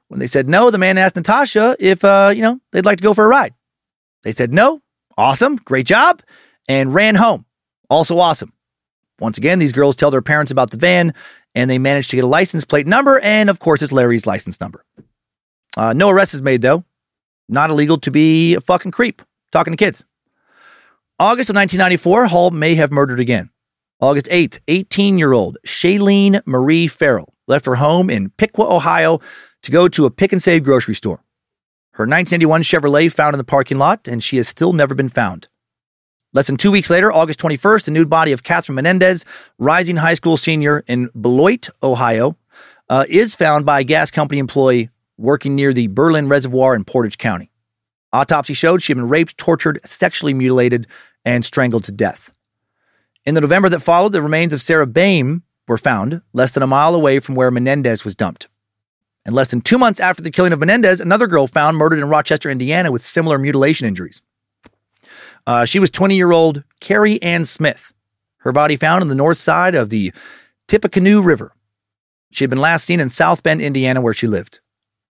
When they said no, the man asked Natasha if, uh, you know, they'd like to go for a ride. They said no. Awesome. Great job. And ran home. Also awesome. Once again, these girls tell their parents about the van and they manage to get a license plate number. And of course, it's Larry's license number. Uh, no arrest is made, though. Not illegal to be a fucking creep talking to kids. August of 1994, Hall may have murdered again. August 8th, 18 year old Shailene Marie Farrell left her home in Piqua, Ohio to go to a pick and save grocery store. Her 1981 Chevrolet found in the parking lot, and she has still never been found. Less than two weeks later, August 21st, the nude body of Catherine Menendez, rising high school senior in Beloit, Ohio, uh, is found by a gas company employee working near the Berlin Reservoir in Portage County. Autopsy showed she had been raped, tortured, sexually mutilated, and strangled to death. In the November that followed, the remains of Sarah Bame were found less than a mile away from where Menendez was dumped. And less than two months after the killing of Menendez, another girl found murdered in Rochester, Indiana, with similar mutilation injuries. Uh, she was 20 year old Carrie Ann Smith. Her body found on the north side of the Tippecanoe River. She had been last seen in South Bend, Indiana, where she lived.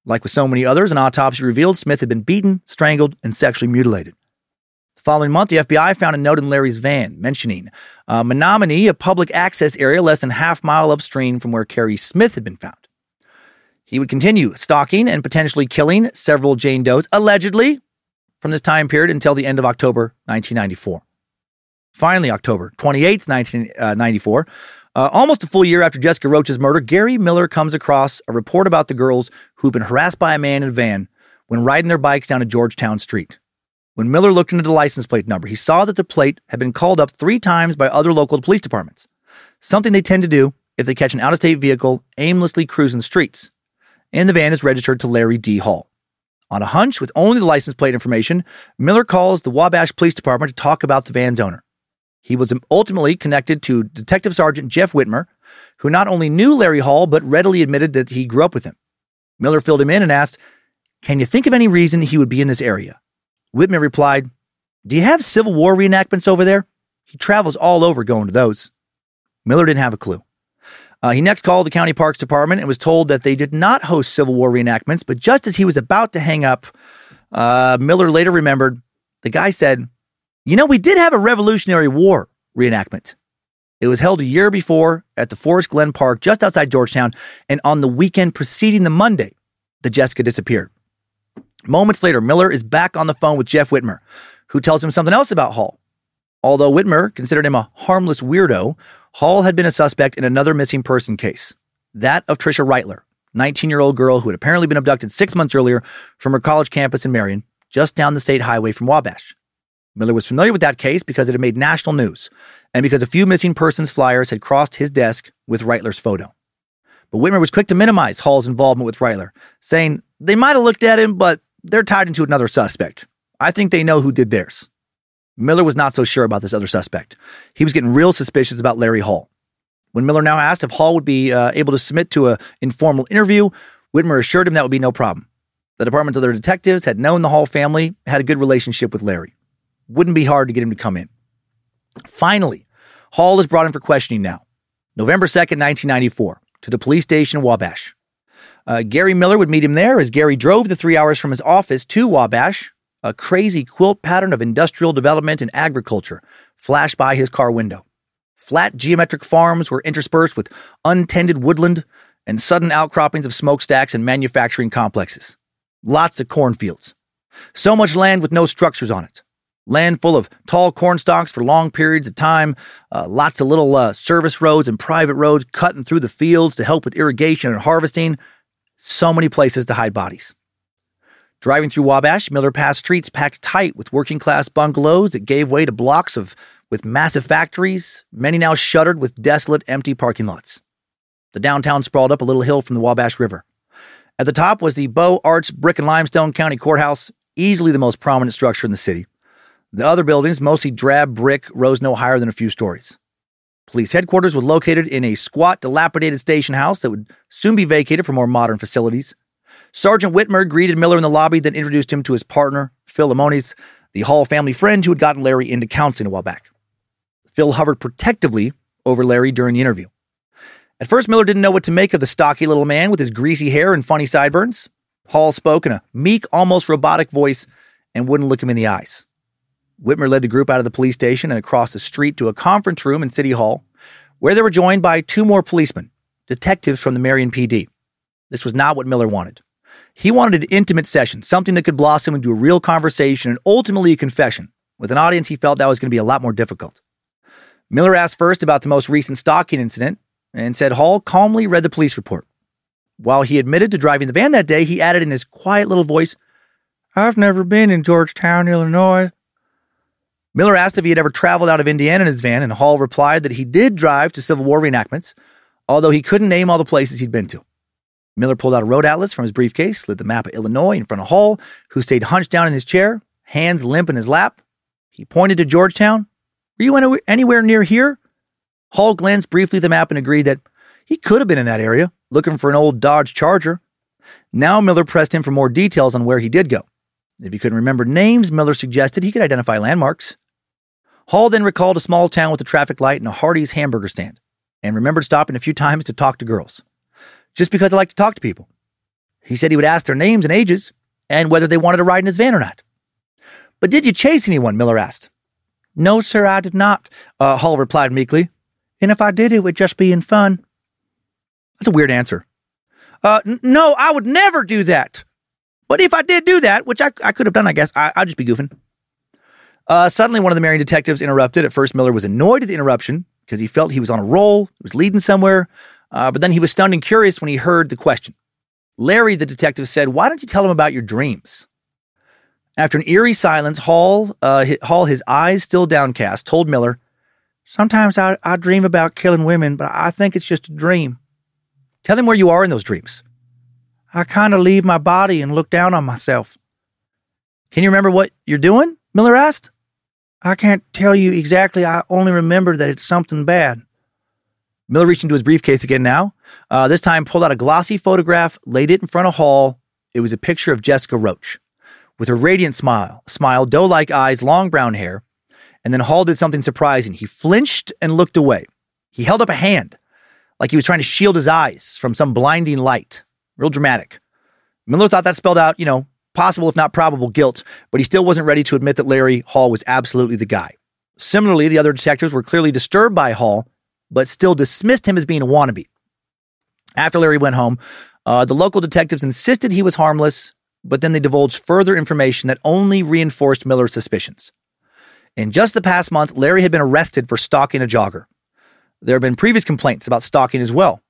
Like with so many others, an autopsy revealed Smith had been beaten, strangled, and sexually mutilated. The following month, the FBI found a note in Larry's van mentioning uh, Menominee, a public access area less than half mile upstream from where Carrie Smith had been found. He would continue stalking and potentially killing several Jane Does, allegedly, from this time period until the end of October 1994. Finally, October 28, 1994, uh, almost a full year after Jessica Roach's murder, Gary Miller comes across a report about the girls who'd been harassed by a man in a van when riding their bikes down a Georgetown street. When Miller looked into the license plate number, he saw that the plate had been called up three times by other local police departments, something they tend to do if they catch an out of state vehicle aimlessly cruising streets. And the van is registered to Larry D. Hall. On a hunch, with only the license plate information, Miller calls the Wabash Police Department to talk about the van's owner. He was ultimately connected to Detective Sergeant Jeff Whitmer, who not only knew Larry Hall, but readily admitted that he grew up with him. Miller filled him in and asked, Can you think of any reason he would be in this area? Whitmer replied, Do you have Civil War reenactments over there? He travels all over going to those. Miller didn't have a clue. Uh, he next called the county parks department and was told that they did not host Civil War reenactments. But just as he was about to hang up, uh, Miller later remembered the guy said, You know, we did have a Revolutionary War reenactment. It was held a year before at the Forest Glen Park just outside Georgetown, and on the weekend preceding the Monday that Jessica disappeared. Moments later, Miller is back on the phone with Jeff Whitmer, who tells him something else about Hall. Although Whitmer considered him a harmless weirdo, Hall had been a suspect in another missing person case, that of Tricia Reitler, 19 year old girl who had apparently been abducted six months earlier from her college campus in Marion, just down the state highway from Wabash. Miller was familiar with that case because it had made national news, and because a few missing persons flyers had crossed his desk with Reitler's photo. But Whitmer was quick to minimize Hall's involvement with Reitler, saying they might have looked at him, but they're tied into another suspect. I think they know who did theirs. Miller was not so sure about this other suspect. He was getting real suspicious about Larry Hall. When Miller now asked if Hall would be uh, able to submit to an informal interview, Whitmer assured him that would be no problem. The department's other detectives had known the Hall family, had a good relationship with Larry. Wouldn't be hard to get him to come in. Finally, Hall is brought in for questioning now, November 2nd, 1994, to the police station in Wabash. Uh, Gary Miller would meet him there as Gary drove the three hours from his office to Wabash. A crazy quilt pattern of industrial development and agriculture flashed by his car window. Flat geometric farms were interspersed with untended woodland and sudden outcroppings of smokestacks and manufacturing complexes. Lots of cornfields. So much land with no structures on it land full of tall corn stalks for long periods of time, uh, lots of little uh, service roads and private roads cutting through the fields to help with irrigation and harvesting. So many places to hide bodies. Driving through Wabash, Miller passed streets packed tight with working class bungalows that gave way to blocks of with massive factories, many now shuttered with desolate, empty parking lots. The downtown sprawled up a little hill from the Wabash River. At the top was the Beaux-Arts Brick and Limestone County Courthouse, easily the most prominent structure in the city. The other buildings, mostly drab brick, rose no higher than a few stories. Police headquarters was located in a squat, dilapidated station house that would soon be vacated for more modern facilities. Sergeant Whitmer greeted Miller in the lobby, then introduced him to his partner, Phil Lemonis, the Hall family friend who had gotten Larry into counseling a while back. Phil hovered protectively over Larry during the interview. At first, Miller didn't know what to make of the stocky little man with his greasy hair and funny sideburns. Hall spoke in a meek, almost robotic voice and wouldn't look him in the eyes. Whitmer led the group out of the police station and across the street to a conference room in City Hall, where they were joined by two more policemen, detectives from the Marion PD. This was not what Miller wanted. He wanted an intimate session, something that could blossom into a real conversation and ultimately a confession. With an audience, he felt that was going to be a lot more difficult. Miller asked first about the most recent stalking incident and said Hall calmly read the police report. While he admitted to driving the van that day, he added in his quiet little voice, I've never been in Georgetown, Illinois. Miller asked if he had ever traveled out of Indiana in his van, and Hall replied that he did drive to Civil War reenactments, although he couldn't name all the places he'd been to. Miller pulled out a road atlas from his briefcase, slid the map of Illinois in front of Hall, who stayed hunched down in his chair, hands limp in his lap. He pointed to Georgetown. Were you anywhere near here? Hall glanced briefly at the map and agreed that he could have been in that area, looking for an old Dodge Charger. Now Miller pressed him for more details on where he did go. If he couldn't remember names, Miller suggested he could identify landmarks. Hall then recalled a small town with a traffic light and a Hardee's hamburger stand, and remembered stopping a few times to talk to girls, just because I like to talk to people. He said he would ask their names and ages, and whether they wanted to ride in his van or not. But did you chase anyone? Miller asked. No, sir, I did not, uh, Hall replied meekly. And if I did, it would just be in fun. That's a weird answer. Uh, n- no, I would never do that. But if I did do that, which I, I could have done, I guess, I, I'd just be goofing. Uh, suddenly, one of the Marion detectives interrupted. At first, Miller was annoyed at the interruption because he felt he was on a roll, he was leading somewhere. Uh, but then he was stunned and curious when he heard the question. Larry, the detective, said, Why don't you tell him about your dreams? After an eerie silence, Hall, uh, Hall, his eyes still downcast, told Miller, Sometimes I, I dream about killing women, but I think it's just a dream. Tell him where you are in those dreams. I kind of leave my body and look down on myself. Can you remember what you're doing? Miller asked. I can't tell you exactly. I only remember that it's something bad. Miller reached into his briefcase again now. Uh, this time, pulled out a glossy photograph, laid it in front of Hall. It was a picture of Jessica Roach. With her radiant smile, smile, doe like eyes, long brown hair. And then Hall did something surprising. He flinched and looked away. He held up a hand, like he was trying to shield his eyes from some blinding light. Real dramatic. Miller thought that spelled out, you know, possible if not probable guilt, but he still wasn't ready to admit that Larry Hall was absolutely the guy. Similarly, the other detectives were clearly disturbed by Hall, but still dismissed him as being a wannabe. After Larry went home, uh, the local detectives insisted he was harmless, but then they divulged further information that only reinforced Miller's suspicions. In just the past month, Larry had been arrested for stalking a jogger. There had been previous complaints about stalking as well,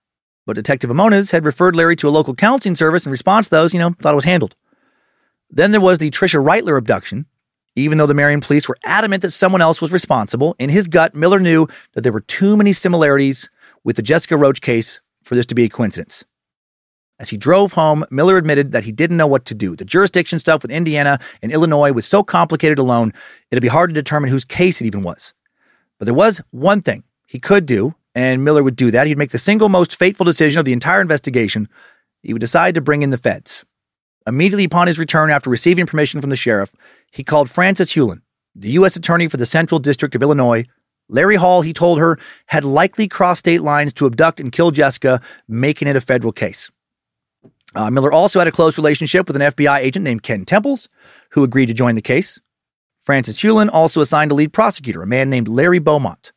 but Detective Amones had referred Larry to a local counseling service in response to those, you know, thought it was handled. Then there was the Tricia Reitler abduction. Even though the Marion police were adamant that someone else was responsible, in his gut, Miller knew that there were too many similarities with the Jessica Roach case for this to be a coincidence. As he drove home, Miller admitted that he didn't know what to do. The jurisdiction stuff with Indiana and Illinois was so complicated alone, it'd be hard to determine whose case it even was. But there was one thing he could do, and Miller would do that. He'd make the single most fateful decision of the entire investigation. He would decide to bring in the feds. Immediately upon his return after receiving permission from the sheriff, he called Frances Hulin, the U.S. Attorney for the Central District of Illinois. Larry Hall, he told her, had likely crossed state lines to abduct and kill Jessica, making it a federal case. Uh, Miller also had a close relationship with an FBI agent named Ken Temples, who agreed to join the case. Frances Hulin also assigned a lead prosecutor, a man named Larry Beaumont.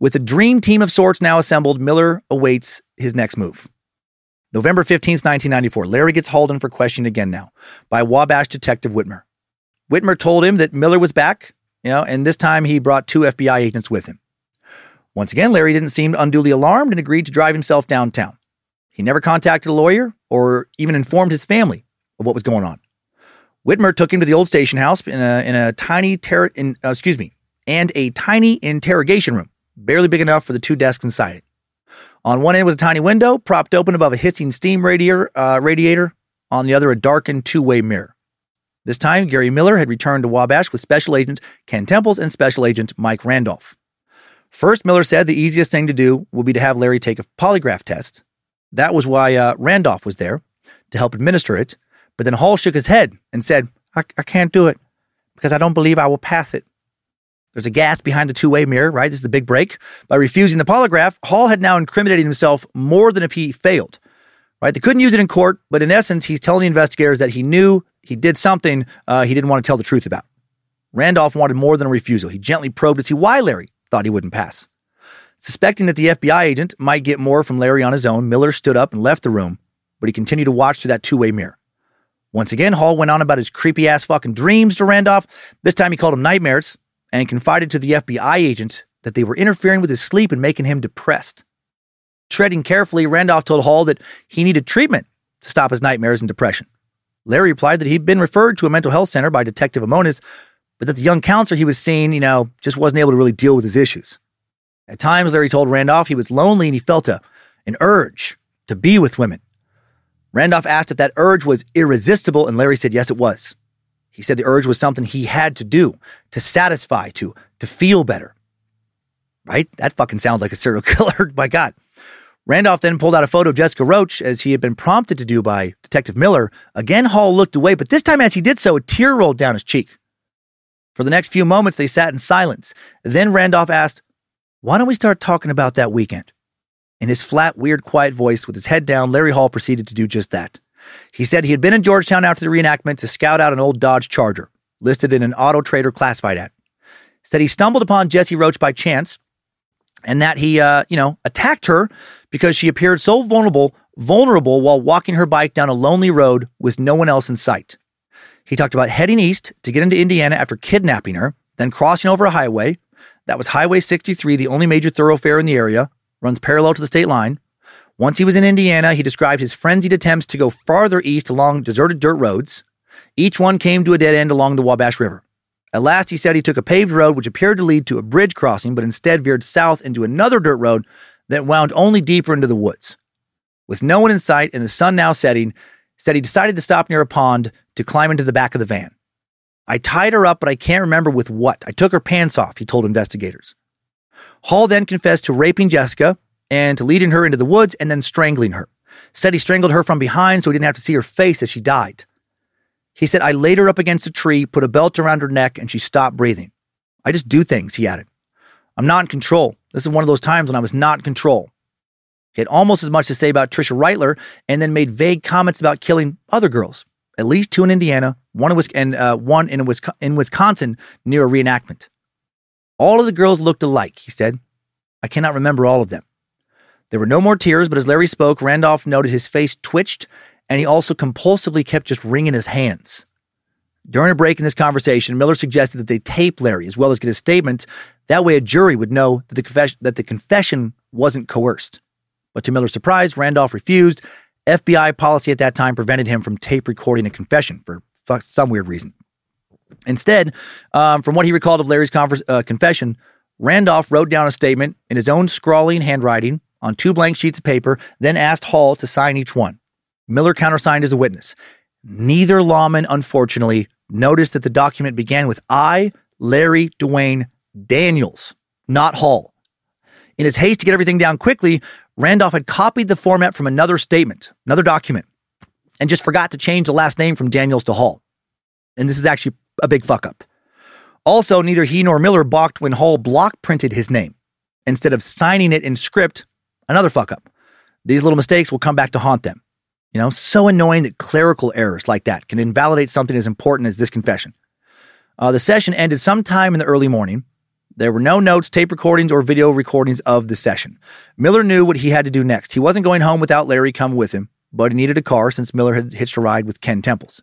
With a dream team of sorts now assembled, Miller awaits his next move. November 15th, 1994, Larry gets hauled in for questioning again now by Wabash Detective Whitmer. Whitmer told him that Miller was back, you know, and this time he brought two FBI agents with him. Once again, Larry didn't seem unduly alarmed and agreed to drive himself downtown. He never contacted a lawyer or even informed his family of what was going on. Whitmer took him to the old station house in a, in a tiny, ter- in, uh, excuse me, and a tiny interrogation room, barely big enough for the two desks inside it. On one end was a tiny window propped open above a hissing steam radiator. Uh, radiator. On the other, a darkened two-way mirror. This time, Gary Miller had returned to Wabash with Special Agent Ken Temples and Special Agent Mike Randolph. First, Miller said the easiest thing to do would be to have Larry take a polygraph test. That was why uh, Randolph was there to help administer it. But then Hall shook his head and said, I, I can't do it because I don't believe I will pass it. There's a gas behind the two way mirror, right? This is a big break. By refusing the polygraph, Hall had now incriminated himself more than if he failed, right? They couldn't use it in court, but in essence, he's telling the investigators that he knew he did something uh, he didn't want to tell the truth about. Randolph wanted more than a refusal. He gently probed to see why Larry thought he wouldn't pass. Suspecting that the FBI agent might get more from Larry on his own, Miller stood up and left the room, but he continued to watch through that two way mirror. Once again, Hall went on about his creepy ass fucking dreams to Randolph. This time he called them nightmares and confided to the FBI agent that they were interfering with his sleep and making him depressed. Treading carefully, Randolph told Hall that he needed treatment to stop his nightmares and depression. Larry replied that he'd been referred to a mental health center by Detective Amones, but that the young counselor he was seeing, you know, just wasn't able to really deal with his issues. At times, Larry told Randolph he was lonely and he felt a, an urge to be with women. Randolph asked if that urge was irresistible, and Larry said yes, it was. He said the urge was something he had to do, to satisfy, to, to feel better. Right? That fucking sounds like a serial killer. My God. Randolph then pulled out a photo of Jessica Roach, as he had been prompted to do by Detective Miller. Again, Hall looked away, but this time as he did so, a tear rolled down his cheek. For the next few moments, they sat in silence. Then Randolph asked, Why don't we start talking about that weekend? In his flat, weird, quiet voice, with his head down, Larry Hall proceeded to do just that. He said he had been in Georgetown after the reenactment to scout out an old Dodge Charger, listed in an Auto Trader classified ad. Said he stumbled upon Jesse Roach by chance, and that he, uh, you know, attacked her because she appeared so vulnerable, vulnerable while walking her bike down a lonely road with no one else in sight. He talked about heading east to get into Indiana after kidnapping her, then crossing over a highway. That was Highway 63, the only major thoroughfare in the area, runs parallel to the state line. Once he was in Indiana, he described his frenzied attempts to go farther east along deserted dirt roads. Each one came to a dead end along the Wabash River. At last, he said he took a paved road which appeared to lead to a bridge crossing, but instead veered south into another dirt road that wound only deeper into the woods. With no one in sight and the sun now setting, said he decided to stop near a pond to climb into the back of the van. I tied her up, but I can't remember with what. I took her pants off, he told investigators. Hall then confessed to raping Jessica and leading her into the woods and then strangling her. Said he strangled her from behind so he didn't have to see her face as she died. He said, I laid her up against a tree, put a belt around her neck, and she stopped breathing. I just do things, he added. I'm not in control. This is one of those times when I was not in control. He had almost as much to say about Tricia Reitler and then made vague comments about killing other girls, at least two in Indiana, one in, and uh, one in, in Wisconsin near a reenactment. All of the girls looked alike, he said. I cannot remember all of them. There were no more tears, but as Larry spoke, Randolph noted his face twitched and he also compulsively kept just wringing his hands. During a break in this conversation, Miller suggested that they tape Larry as well as get his statement. That way, a jury would know that the, confession, that the confession wasn't coerced. But to Miller's surprise, Randolph refused. FBI policy at that time prevented him from tape recording a confession for some weird reason. Instead, um, from what he recalled of Larry's convers- uh, confession, Randolph wrote down a statement in his own scrawling handwriting on two blank sheets of paper, then asked Hall to sign each one. Miller countersigned as a witness. Neither lawman, unfortunately, noticed that the document began with I, Larry DeWayne Daniels, not Hall. In his haste to get everything down quickly, Randolph had copied the format from another statement, another document, and just forgot to change the last name from Daniels to Hall. And this is actually a big fuck up. Also, neither he nor Miller balked when Hall block printed his name instead of signing it in script, another fuck up. These little mistakes will come back to haunt them. You know, so annoying that clerical errors like that can invalidate something as important as this confession. Uh, the session ended sometime in the early morning. There were no notes, tape recordings, or video recordings of the session. Miller knew what he had to do next. He wasn't going home without Larry come with him, but he needed a car since Miller had hitched a ride with Ken Temples.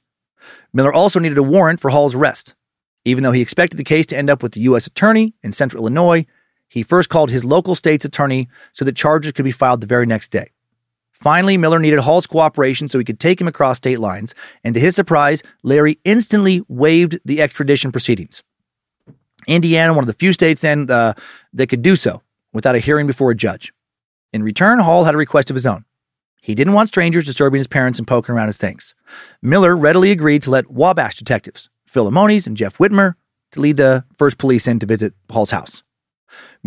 Miller also needed a warrant for Hall's arrest. Even though he expected the case to end up with the U.S. Attorney in Central Illinois, he first called his local state's attorney so that charges could be filed the very next day. Finally, Miller needed Hall's cooperation so he could take him across state lines, and to his surprise, Larry instantly waived the extradition proceedings. Indiana, one of the few states then uh, that could do so without a hearing before a judge. In return, Hall had a request of his own. He didn't want strangers disturbing his parents and poking around his things. Miller readily agreed to let Wabash detectives, Phil Amones and Jeff Whitmer, to lead the first police in to visit Hall's house.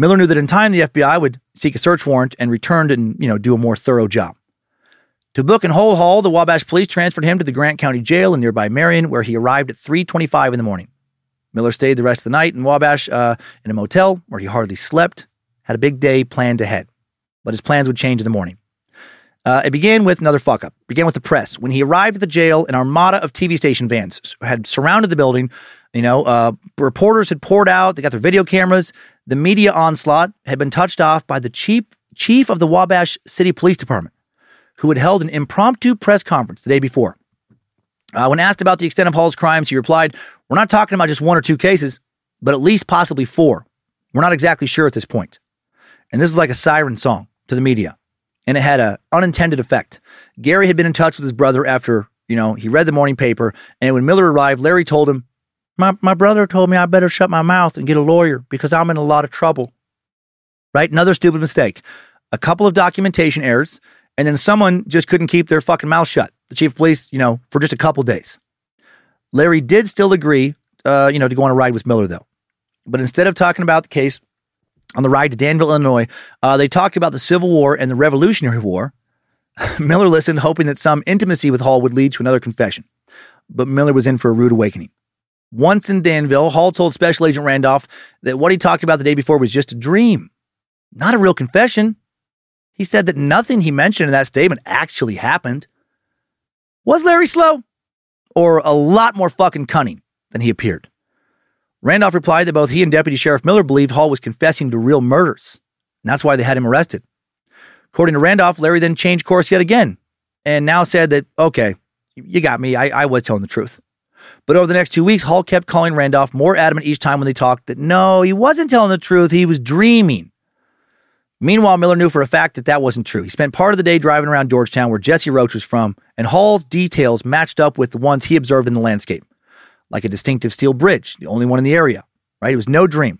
Miller knew that in time the FBI would seek a search warrant and return and you know do a more thorough job. To book and hold Hall, the Wabash police transferred him to the Grant County Jail in nearby Marion, where he arrived at 3:25 in the morning. Miller stayed the rest of the night in Wabash uh, in a motel where he hardly slept. Had a big day planned ahead, but his plans would change in the morning. Uh, it began with another fuck up. Began with the press. When he arrived at the jail, an armada of TV station vans had surrounded the building. You know, uh, reporters had poured out. They got their video cameras. The media onslaught had been touched off by the chief chief of the Wabash City Police Department, who had held an impromptu press conference the day before. Uh, when asked about the extent of Hall's crimes, he replied, We're not talking about just one or two cases, but at least possibly four. We're not exactly sure at this point. And this is like a siren song to the media. And it had an unintended effect. Gary had been in touch with his brother after, you know, he read the morning paper. And when Miller arrived, Larry told him, my, my brother told me I better shut my mouth and get a lawyer because I'm in a lot of trouble. Right? Another stupid mistake. A couple of documentation errors, and then someone just couldn't keep their fucking mouth shut. The chief of police, you know, for just a couple days. Larry did still agree, uh, you know, to go on a ride with Miller, though. But instead of talking about the case on the ride to Danville, Illinois, uh, they talked about the Civil War and the Revolutionary War. Miller listened, hoping that some intimacy with Hall would lead to another confession. But Miller was in for a rude awakening. Once in Danville, Hall told Special Agent Randolph that what he talked about the day before was just a dream, not a real confession. He said that nothing he mentioned in that statement actually happened. Was Larry slow? Or a lot more fucking cunning than he appeared? Randolph replied that both he and Deputy Sheriff Miller believed Hall was confessing to real murders. And that's why they had him arrested. According to Randolph, Larry then changed course yet again and now said that, okay, you got me. I, I was telling the truth. But over the next two weeks, Hall kept calling Randolph more adamant each time when they talked that no, he wasn't telling the truth. He was dreaming. Meanwhile, Miller knew for a fact that that wasn't true. He spent part of the day driving around Georgetown, where Jesse Roach was from, and Hall's details matched up with the ones he observed in the landscape, like a distinctive steel bridge, the only one in the area. Right? It was no dream.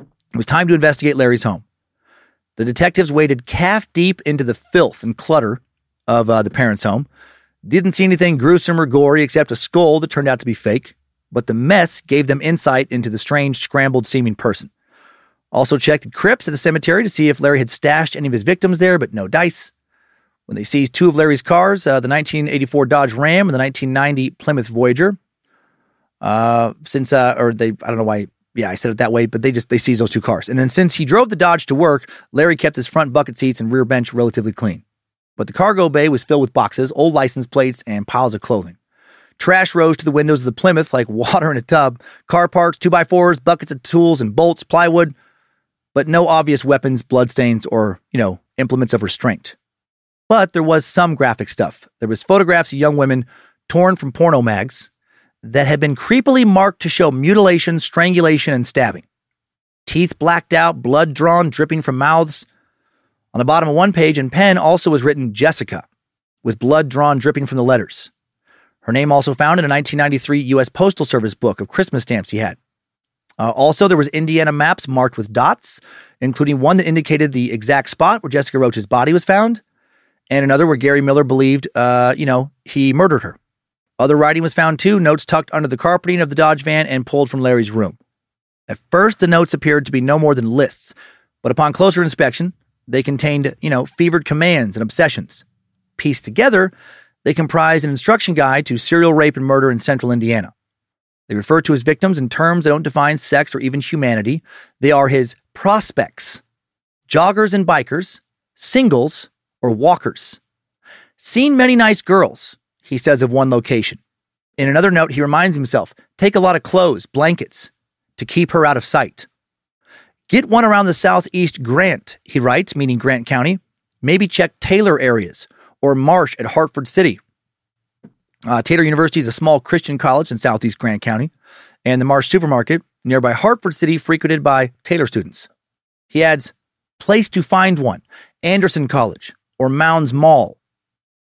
It was time to investigate Larry's home. The detectives waded calf deep into the filth and clutter of uh, the parents' home. Didn't see anything gruesome or gory except a skull that turned out to be fake, but the mess gave them insight into the strange, scrambled seeming person. Also checked crypts at the cemetery to see if Larry had stashed any of his victims there, but no dice. When they seized two of Larry's cars, uh, the 1984 Dodge Ram and the 1990 Plymouth Voyager, uh, since uh, or they I don't know why Yeah, I said it that way, but they just they seized those two cars. And then since he drove the Dodge to work, Larry kept his front bucket seats and rear bench relatively clean. But the cargo bay was filled with boxes, old license plates, and piles of clothing. Trash rose to the windows of the Plymouth like water in a tub. Car parts, two by fours, buckets of tools and bolts, plywood, but no obvious weapons, bloodstains, or, you know, implements of restraint. But there was some graphic stuff. There was photographs of young women torn from porno mags that had been creepily marked to show mutilation, strangulation, and stabbing. Teeth blacked out, blood drawn, dripping from mouths. On the bottom of one page in pen also was written Jessica, with blood drawn dripping from the letters. Her name also found in a 1993 U.S. Postal Service book of Christmas stamps he had. Uh, also, there was Indiana maps marked with dots, including one that indicated the exact spot where Jessica Roach's body was found, and another where Gary Miller believed, uh, you know, he murdered her. Other writing was found too, notes tucked under the carpeting of the Dodge van and pulled from Larry's room. At first, the notes appeared to be no more than lists, but upon closer inspection, they contained, you know, fevered commands and obsessions. Pieced together, they comprised an instruction guide to serial rape and murder in central Indiana. They refer to his victims in terms that don't define sex or even humanity. They are his prospects, joggers and bikers, singles, or walkers. Seen many nice girls, he says of one location. In another note, he reminds himself take a lot of clothes, blankets, to keep her out of sight. Get one around the southeast Grant, he writes, meaning Grant County. Maybe check Taylor areas or Marsh at Hartford City. Uh, Taylor University is a small Christian college in southeast Grant County, and the Marsh supermarket nearby Hartford City frequented by Taylor students. He adds, place to find one, Anderson College or Mounds Mall.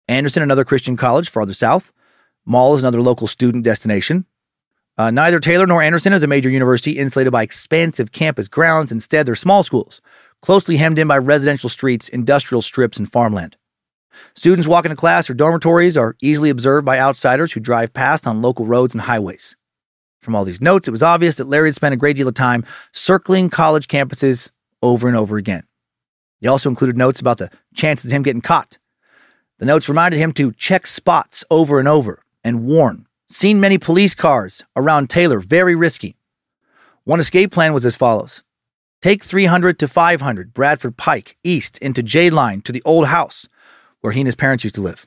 Anderson, another Christian college farther south. Mall is another local student destination. Uh, neither Taylor nor Anderson is a major university insulated by expansive campus grounds. Instead, they're small schools, closely hemmed in by residential streets, industrial strips, and farmland. Students walking to class or dormitories are easily observed by outsiders who drive past on local roads and highways. From all these notes, it was obvious that Larry had spent a great deal of time circling college campuses over and over again. They also included notes about the chances of him getting caught. The notes reminded him to check spots over and over and warn. Seen many police cars around Taylor, very risky. One escape plan was as follows Take 300 to 500 Bradford Pike east into J Line to the old house where he and his parents used to live.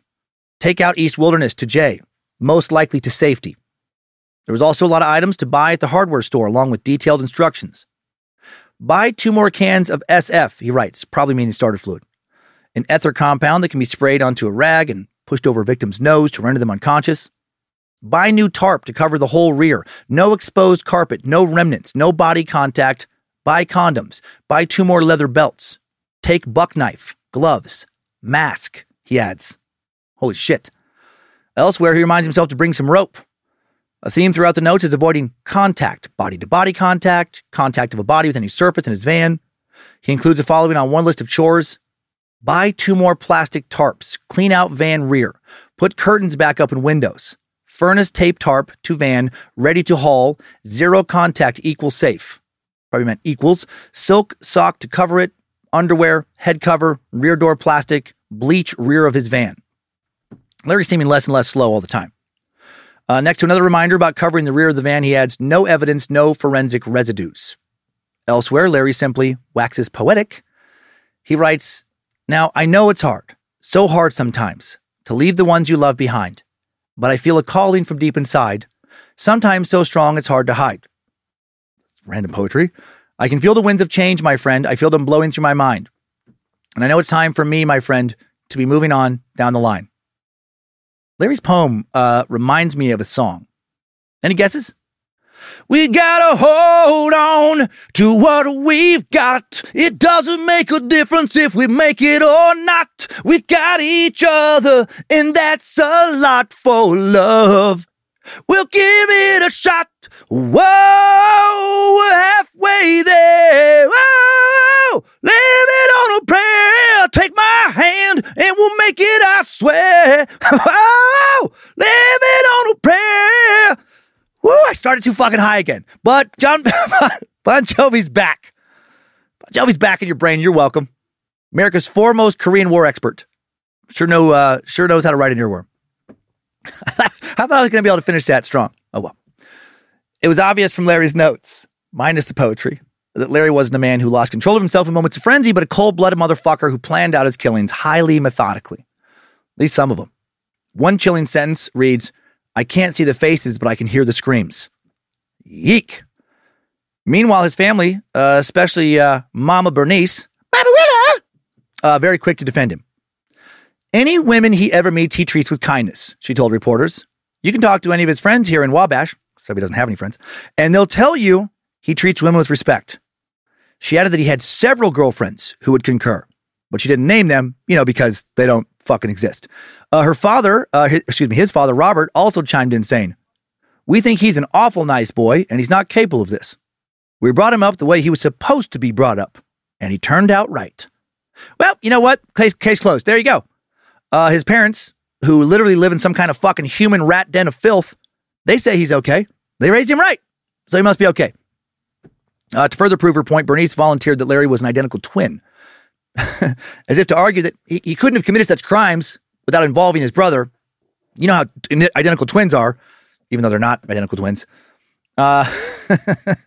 Take out East Wilderness to J, most likely to safety. There was also a lot of items to buy at the hardware store, along with detailed instructions. Buy two more cans of SF, he writes, probably meaning starter fluid. An ether compound that can be sprayed onto a rag and pushed over a victim's nose to render them unconscious. Buy new tarp to cover the whole rear. No exposed carpet, no remnants, no body contact. Buy condoms. Buy two more leather belts. Take buck knife, gloves, mask, he adds. Holy shit. Elsewhere, he reminds himself to bring some rope. A theme throughout the notes is avoiding contact, body to body contact, contact of a body with any surface in his van. He includes the following on one list of chores buy two more plastic tarps, clean out van rear, put curtains back up in windows, furnace tape tarp to van, ready to haul, zero contact equals safe. Probably meant equals, silk sock to cover it, underwear, head cover, rear door plastic, bleach rear of his van. Larry seeming less and less slow all the time. Uh, next to another reminder about covering the rear of the van, he adds no evidence, no forensic residues. Elsewhere, Larry simply waxes poetic. He writes, Now I know it's hard, so hard sometimes, to leave the ones you love behind, but I feel a calling from deep inside, sometimes so strong it's hard to hide. Random poetry. I can feel the winds of change, my friend. I feel them blowing through my mind. And I know it's time for me, my friend, to be moving on down the line. Larry's poem uh, reminds me of a song. Any guesses? We gotta hold on to what we've got. It doesn't make a difference if we make it or not. We got each other, and that's a lot for love. We'll give it a shot. Whoa, we're halfway there. Whoa, living on a prayer. Take my hand and we'll make it, I swear. Whoa, living on a prayer. Woo, I started too fucking high again. But Jon Bon Jovi's back. Bon Jovi's back in your brain. You're welcome. America's foremost Korean War expert. Sure know, uh, sure knows how to write an earworm. I thought I was going to be able to finish that strong. Oh well. It was obvious from Larry's notes, minus the poetry, that Larry wasn't a man who lost control of himself in moments of frenzy, but a cold blooded motherfucker who planned out his killings highly methodically. At least some of them. One chilling sentence reads I can't see the faces, but I can hear the screams. Yeek. Meanwhile, his family, uh, especially uh, Mama Bernice, Mama Willa, uh, very quick to defend him. Any women he ever meets, he treats with kindness, she told reporters. You can talk to any of his friends here in Wabash, so he doesn't have any friends, and they'll tell you he treats women with respect. She added that he had several girlfriends who would concur, but she didn't name them, you know, because they don't fucking exist. Uh, her father, uh, his, excuse me, his father, Robert, also chimed in saying, We think he's an awful nice boy and he's not capable of this. We brought him up the way he was supposed to be brought up, and he turned out right. Well, you know what? Case, case closed. There you go. Uh, his parents, who literally live in some kind of fucking human rat den of filth, they say he's okay. They raised him right. So he must be okay. Uh, to further prove her point, Bernice volunteered that Larry was an identical twin, as if to argue that he, he couldn't have committed such crimes without involving his brother. You know how identical twins are, even though they're not identical twins. Uh, did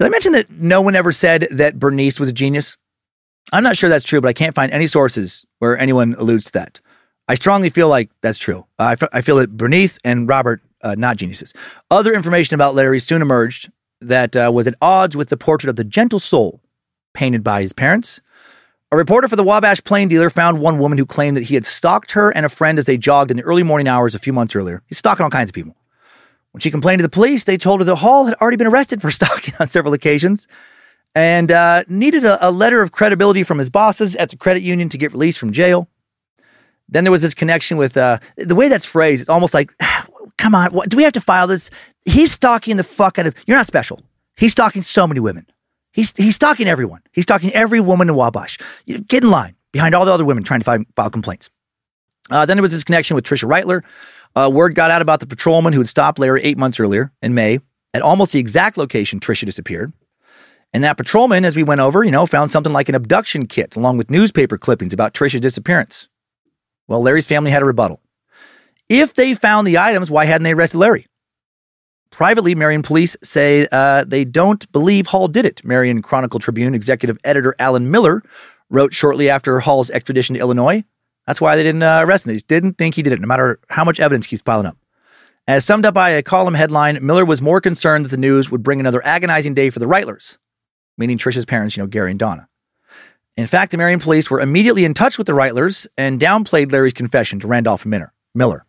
I mention that no one ever said that Bernice was a genius? I'm not sure that's true, but I can't find any sources where anyone alludes to that. I strongly feel like that's true. I, f- I feel that Bernice and Robert, uh, not geniuses. Other information about Larry soon emerged that uh, was at odds with the portrait of the gentle soul painted by his parents. A reporter for the Wabash Plain Dealer found one woman who claimed that he had stalked her and a friend as they jogged in the early morning hours a few months earlier. He's stalking all kinds of people. When she complained to the police, they told her that Hall had already been arrested for stalking on several occasions and uh, needed a, a letter of credibility from his bosses at the credit union to get released from jail. Then there was this connection with uh, the way that's phrased. It's almost like, come on, what, do we have to file this? He's stalking the fuck out of. You're not special. He's stalking so many women. He's he's stalking everyone. He's stalking every woman in Wabash. You get in line behind all the other women trying to file, file complaints. Uh, then there was this connection with Tricia Reitler. Uh, word got out about the patrolman who had stopped Larry eight months earlier in May at almost the exact location Tricia disappeared. And that patrolman, as we went over, you know, found something like an abduction kit along with newspaper clippings about Tricia's disappearance. Well, Larry's family had a rebuttal. If they found the items, why hadn't they arrested Larry? Privately, Marion police say uh, they don't believe Hall did it. Marion Chronicle Tribune executive editor Alan Miller wrote shortly after Hall's extradition to Illinois. That's why they didn't uh, arrest him. They just didn't think he did it, no matter how much evidence keeps piling up. As summed up by a column headline, Miller was more concerned that the news would bring another agonizing day for the Reitlers, meaning Tricia's parents, you know, Gary and Donna. In fact, the Marion police were immediately in touch with the Reitlers and downplayed Larry's confession to Randolph Miller.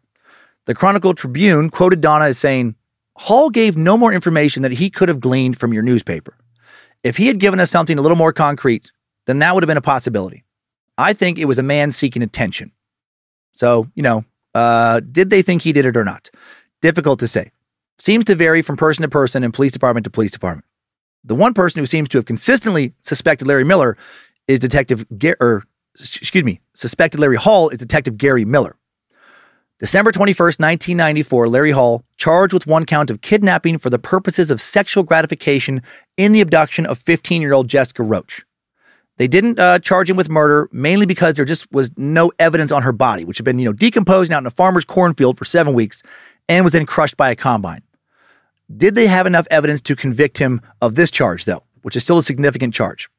The Chronicle Tribune quoted Donna as saying, Hall gave no more information that he could have gleaned from your newspaper. If he had given us something a little more concrete, then that would have been a possibility. I think it was a man seeking attention. So, you know, uh, did they think he did it or not? Difficult to say. Seems to vary from person to person and police department to police department. The one person who seems to have consistently suspected Larry Miller is Detective or excuse me, suspected Larry Hall is Detective Gary Miller. December 21st, 1994, Larry Hall charged with one count of kidnapping for the purposes of sexual gratification in the abduction of 15-year-old Jessica Roach. They didn't uh, charge him with murder mainly because there just was no evidence on her body, which had been, you know, decomposing out in a farmer's cornfield for seven weeks and was then crushed by a combine. Did they have enough evidence to convict him of this charge, though, which is still a significant charge?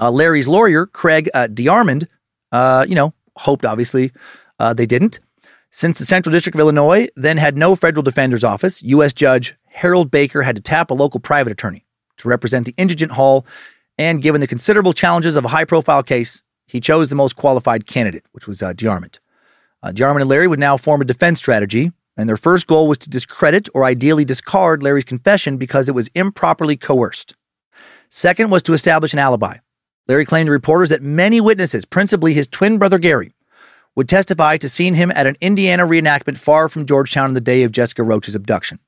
Uh, Larry's lawyer, Craig uh, DeArmond, uh, you know, hoped obviously uh, they didn't. Since the Central District of Illinois then had no federal defender's office, U.S. Judge Harold Baker had to tap a local private attorney to represent the indigent Hall. And given the considerable challenges of a high profile case, he chose the most qualified candidate, which was uh, DeArmond. Uh, and Larry would now form a defense strategy, and their first goal was to discredit or ideally discard Larry's confession because it was improperly coerced. Second was to establish an alibi. Larry claimed to reporters that many witnesses, principally his twin brother Gary, would testify to seeing him at an Indiana reenactment far from Georgetown on the day of Jessica Roach's abduction.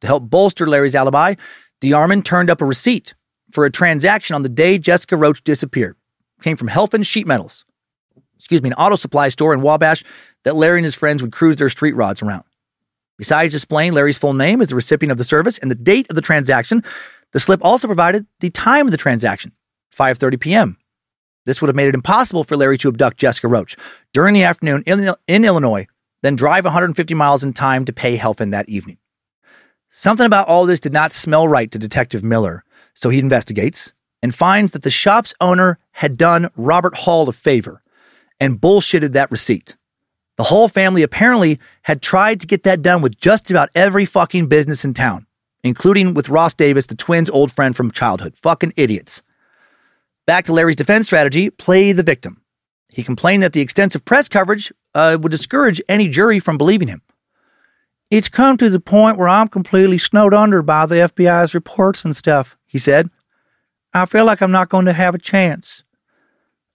To help bolster Larry's alibi, DeArmond turned up a receipt for a transaction on the day Jessica Roach disappeared. It came from Helfand Sheet Metals, excuse me, an auto supply store in Wabash that Larry and his friends would cruise their street rods around. Besides displaying Larry's full name as the recipient of the service and the date of the transaction, the slip also provided the time of the transaction, 5:30 p.m. This would have made it impossible for Larry to abduct Jessica Roach during the afternoon in, in Illinois, then drive 150 miles in time to pay Helfand that evening. Something about all this did not smell right to Detective Miller, so he investigates and finds that the shop's owner had done Robert Hall a favor and bullshitted that receipt. The Hall family apparently had tried to get that done with just about every fucking business in town, including with Ross Davis, the twins' old friend from childhood. Fucking idiots. Back to Larry's defense strategy play the victim. He complained that the extensive press coverage uh, would discourage any jury from believing him. It's come to the point where I'm completely snowed under by the FBI's reports and stuff, he said. I feel like I'm not going to have a chance.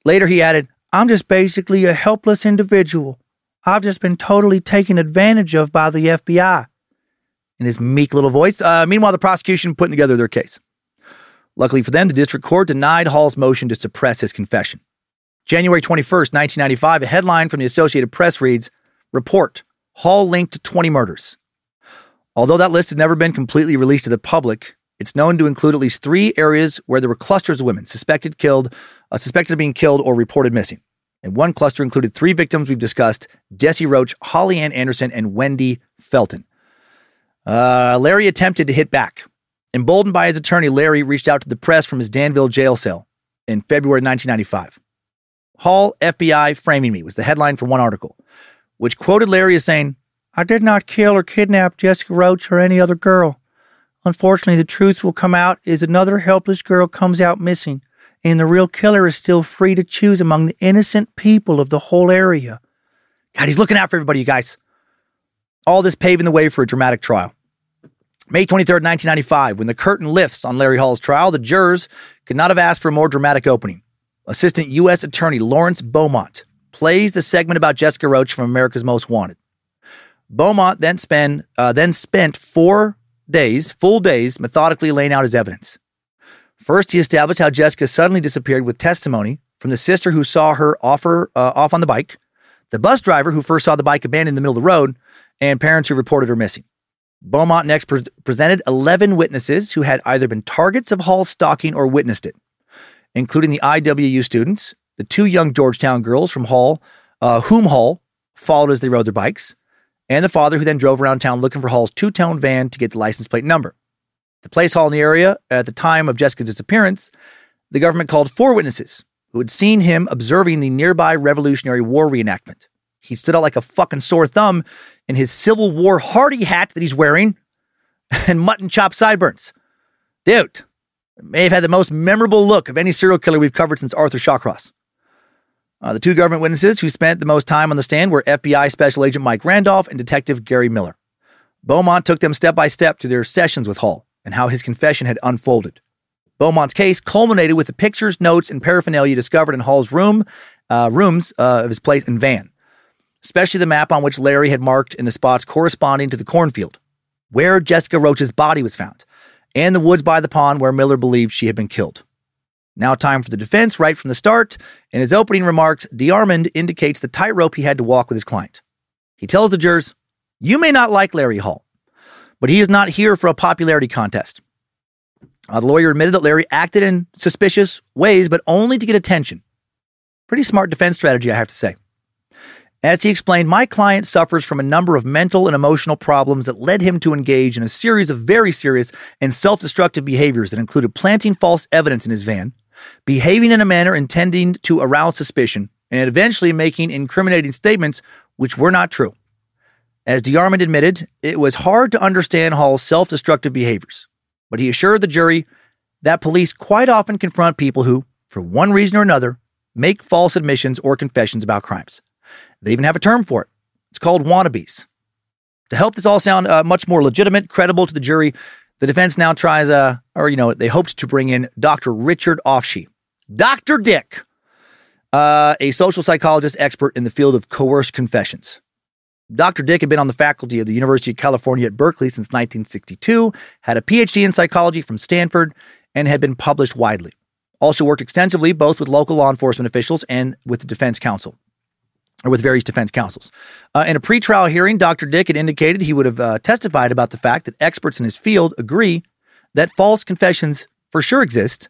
Later, he added, I'm just basically a helpless individual. I've just been totally taken advantage of by the FBI. In his meek little voice. Uh, meanwhile, the prosecution putting together their case. Luckily for them, the district court denied Hall's motion to suppress his confession. January 21st, 1995, a headline from the Associated Press reads Report Hall linked to 20 murders. Although that list has never been completely released to the public, it's known to include at least three areas where there were clusters of women suspected killed, uh, suspected of being killed or reported missing. And one cluster included three victims we've discussed: Jesse Roach, Holly Ann Anderson, and Wendy Felton. Uh, Larry attempted to hit back. Emboldened by his attorney, Larry reached out to the press from his Danville jail cell in February 1995. Hall FBI framing me was the headline for one article, which quoted Larry as saying, I did not kill or kidnap Jessica Roach or any other girl. Unfortunately, the truth will come out as another helpless girl comes out missing, and the real killer is still free to choose among the innocent people of the whole area. God, he's looking out for everybody, you guys. All this paving the way for a dramatic trial. May 23rd, 1995, when the curtain lifts on Larry Hall's trial, the jurors could not have asked for a more dramatic opening. Assistant U.S. Attorney Lawrence Beaumont plays the segment about Jessica Roach from America's Most Wanted. Beaumont then, spend, uh, then spent four days, full days, methodically laying out his evidence. First, he established how Jessica suddenly disappeared with testimony from the sister who saw her, uh, off on the bike, the bus driver who first saw the bike abandoned in the middle of the road, and parents who reported her missing. Beaumont next pre- presented 11 witnesses who had either been targets of Hall's stalking or witnessed it, including the IWU students, the two young Georgetown girls from Hall, uh, whom Hall followed as they rode their bikes, and the father who then drove around town looking for Hall's two tone van to get the license plate number. The place hall in the area at the time of Jessica's disappearance, the government called four witnesses who had seen him observing the nearby Revolutionary War reenactment. He stood out like a fucking sore thumb in his Civil War Hardee hat that he's wearing and mutton chop sideburns. Dude, may have had the most memorable look of any serial killer we've covered since Arthur Shawcross. Uh, the two government witnesses who spent the most time on the stand were FBI Special Agent Mike Randolph and Detective Gary Miller. Beaumont took them step by step to their sessions with Hall and how his confession had unfolded. Beaumont's case culminated with the pictures, notes, and paraphernalia discovered in Hall's room, uh, rooms uh, of his place and van, especially the map on which Larry had marked in the spots corresponding to the cornfield, where Jessica Roach's body was found, and the woods by the pond where Miller believed she had been killed. Now, time for the defense right from the start. In his opening remarks, DeArmond indicates the tightrope he had to walk with his client. He tells the jurors, You may not like Larry Hall, but he is not here for a popularity contest. Uh, the lawyer admitted that Larry acted in suspicious ways, but only to get attention. Pretty smart defense strategy, I have to say. As he explained, my client suffers from a number of mental and emotional problems that led him to engage in a series of very serious and self destructive behaviors that included planting false evidence in his van, behaving in a manner intending to arouse suspicion, and eventually making incriminating statements which were not true. As DeArmond admitted, it was hard to understand Hall's self destructive behaviors, but he assured the jury that police quite often confront people who, for one reason or another, make false admissions or confessions about crimes. They even have a term for it. It's called wannabes. To help this all sound uh, much more legitimate, credible to the jury, the defense now tries, uh, or, you know, they hoped to bring in Dr. Richard Ofshe. Dr. Dick, uh, a social psychologist expert in the field of coerced confessions. Dr. Dick had been on the faculty of the University of California at Berkeley since 1962, had a PhD in psychology from Stanford, and had been published widely. Also worked extensively both with local law enforcement officials and with the defense counsel or with various defense counsels. Uh, in a pretrial hearing, Dr. Dick had indicated he would have uh, testified about the fact that experts in his field agree that false confessions for sure exist,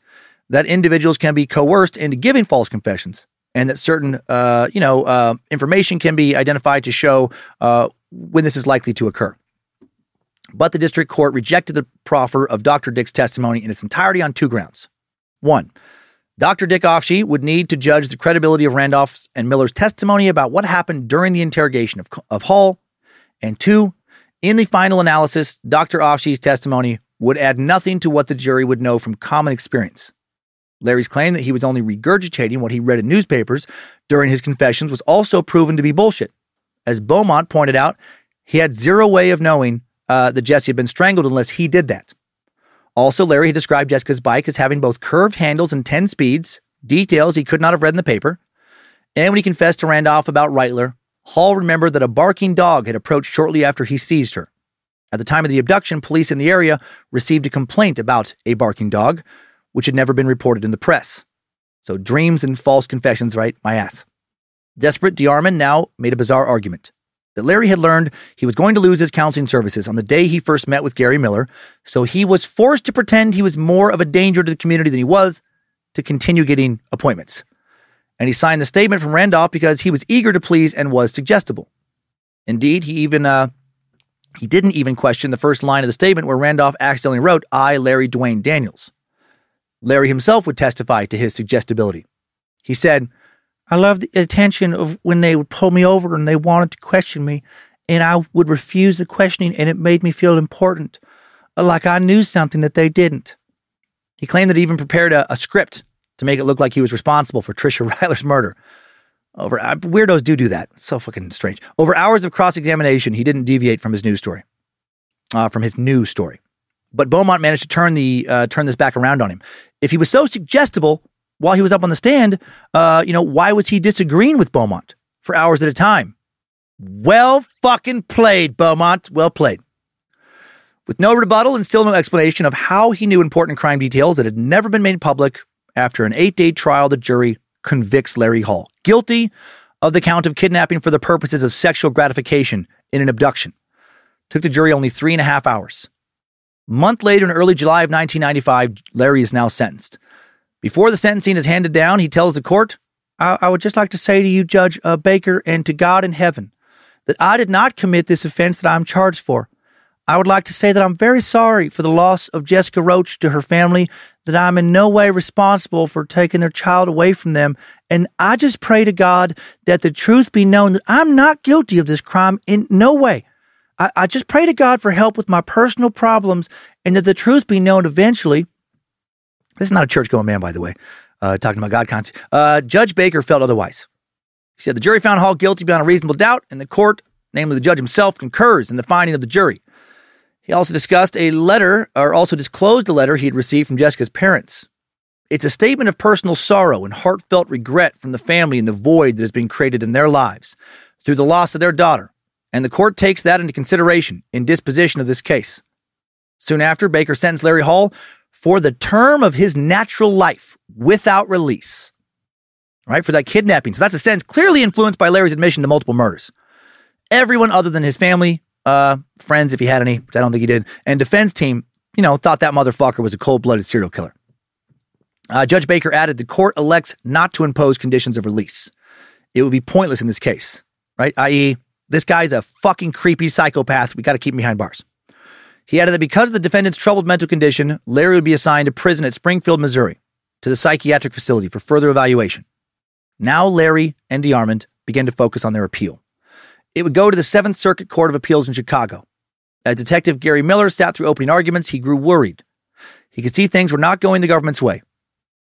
that individuals can be coerced into giving false confessions, and that certain, uh, you know, uh, information can be identified to show uh, when this is likely to occur. But the district court rejected the proffer of Dr. Dick's testimony in its entirety on two grounds. One, Dr. Dick Ofshe would need to judge the credibility of Randolph's and Miller's testimony about what happened during the interrogation of, of Hall. And two, in the final analysis, Dr. Ofshe's testimony would add nothing to what the jury would know from common experience. Larry's claim that he was only regurgitating what he read in newspapers during his confessions was also proven to be bullshit. As Beaumont pointed out, he had zero way of knowing uh, that Jesse had been strangled unless he did that. Also, Larry had described Jessica's bike as having both curved handles and 10 speeds, details he could not have read in the paper. And when he confessed to Randolph about Reitler, Hall remembered that a barking dog had approached shortly after he seized her. At the time of the abduction, police in the area received a complaint about a barking dog, which had never been reported in the press. So dreams and false confessions, right? My ass. Desperate, DeArmond now made a bizarre argument that Larry had learned he was going to lose his counseling services on the day he first met with Gary Miller, so he was forced to pretend he was more of a danger to the community than he was to continue getting appointments. And he signed the statement from Randolph because he was eager to please and was suggestible. Indeed, he even uh, he didn't even question the first line of the statement where Randolph accidentally wrote, I, Larry DeWayne Daniels. Larry himself would testify to his suggestibility. He said, I loved the attention of when they would pull me over and they wanted to question me, and I would refuse the questioning, and it made me feel important, like I knew something that they didn't. He claimed that he even prepared a, a script to make it look like he was responsible for Tricia Reitler's murder. Over uh, weirdos do do that. It's so fucking strange. Over hours of cross examination, he didn't deviate from his news story, uh, from his news story. But Beaumont managed to turn the uh, turn this back around on him. If he was so suggestible while he was up on the stand, uh, you know, why was he disagreeing with Beaumont for hours at a time? Well fucking played, Beaumont. Well played. With no rebuttal and still no explanation of how he knew important crime details that had never been made public, after an eight day trial, the jury convicts Larry Hall guilty of the count of kidnapping for the purposes of sexual gratification in an abduction. Took the jury only three and a half hours. Month later, in early July of 1995, Larry is now sentenced. Before the sentencing is handed down, he tells the court, I, I would just like to say to you, Judge uh, Baker, and to God in heaven, that I did not commit this offense that I'm charged for. I would like to say that I'm very sorry for the loss of Jessica Roach to her family, that I'm in no way responsible for taking their child away from them. And I just pray to God that the truth be known that I'm not guilty of this crime in no way. I, I just pray to God for help with my personal problems and that the truth be known eventually. This is not a church going man, by the way, uh, talking about God conscience. Uh, Judge Baker felt otherwise. He said the jury found Hall guilty beyond a reasonable doubt, and the court, namely the judge himself, concurs in the finding of the jury. He also discussed a letter, or also disclosed a letter he had received from Jessica's parents. It's a statement of personal sorrow and heartfelt regret from the family and the void that has been created in their lives through the loss of their daughter, and the court takes that into consideration in disposition of this case. Soon after, Baker sentenced Larry Hall for the term of his natural life without release. Right? For that kidnapping. So that's a sentence clearly influenced by Larry's admission to multiple murders. Everyone other than his family, uh, friends, if he had any, which I don't think he did, and defense team, you know, thought that motherfucker was a cold blooded serial killer. Uh, Judge Baker added the court elects not to impose conditions of release. It would be pointless in this case, right? I.e., this guy's a fucking creepy psychopath. We got to keep him behind bars. He added that because of the defendant's troubled mental condition, Larry would be assigned to prison at Springfield, Missouri, to the psychiatric facility for further evaluation. Now Larry and DeArmond began to focus on their appeal. It would go to the Seventh Circuit Court of Appeals in Chicago. As Detective Gary Miller sat through opening arguments, he grew worried. He could see things were not going the government's way.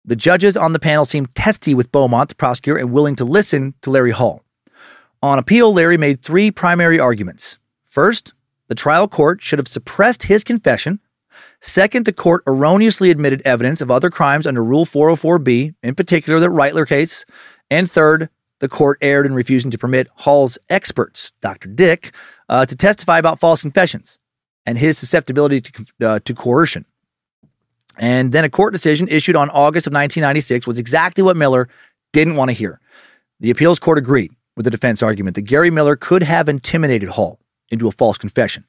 The judges on the panel seemed testy with Beaumont, the prosecutor, and willing to listen to Larry Hall. On appeal, Larry made three primary arguments. First, the trial court should have suppressed his confession. Second, the court erroneously admitted evidence of other crimes under Rule 404B, in particular the Reitler case. And third, the court erred in refusing to permit Hall's experts, Dr. Dick, uh, to testify about false confessions and his susceptibility to, uh, to coercion. And then a court decision issued on August of 1996 was exactly what Miller didn't want to hear. The appeals court agreed with the defense argument that Gary Miller could have intimidated Hall into a false confession.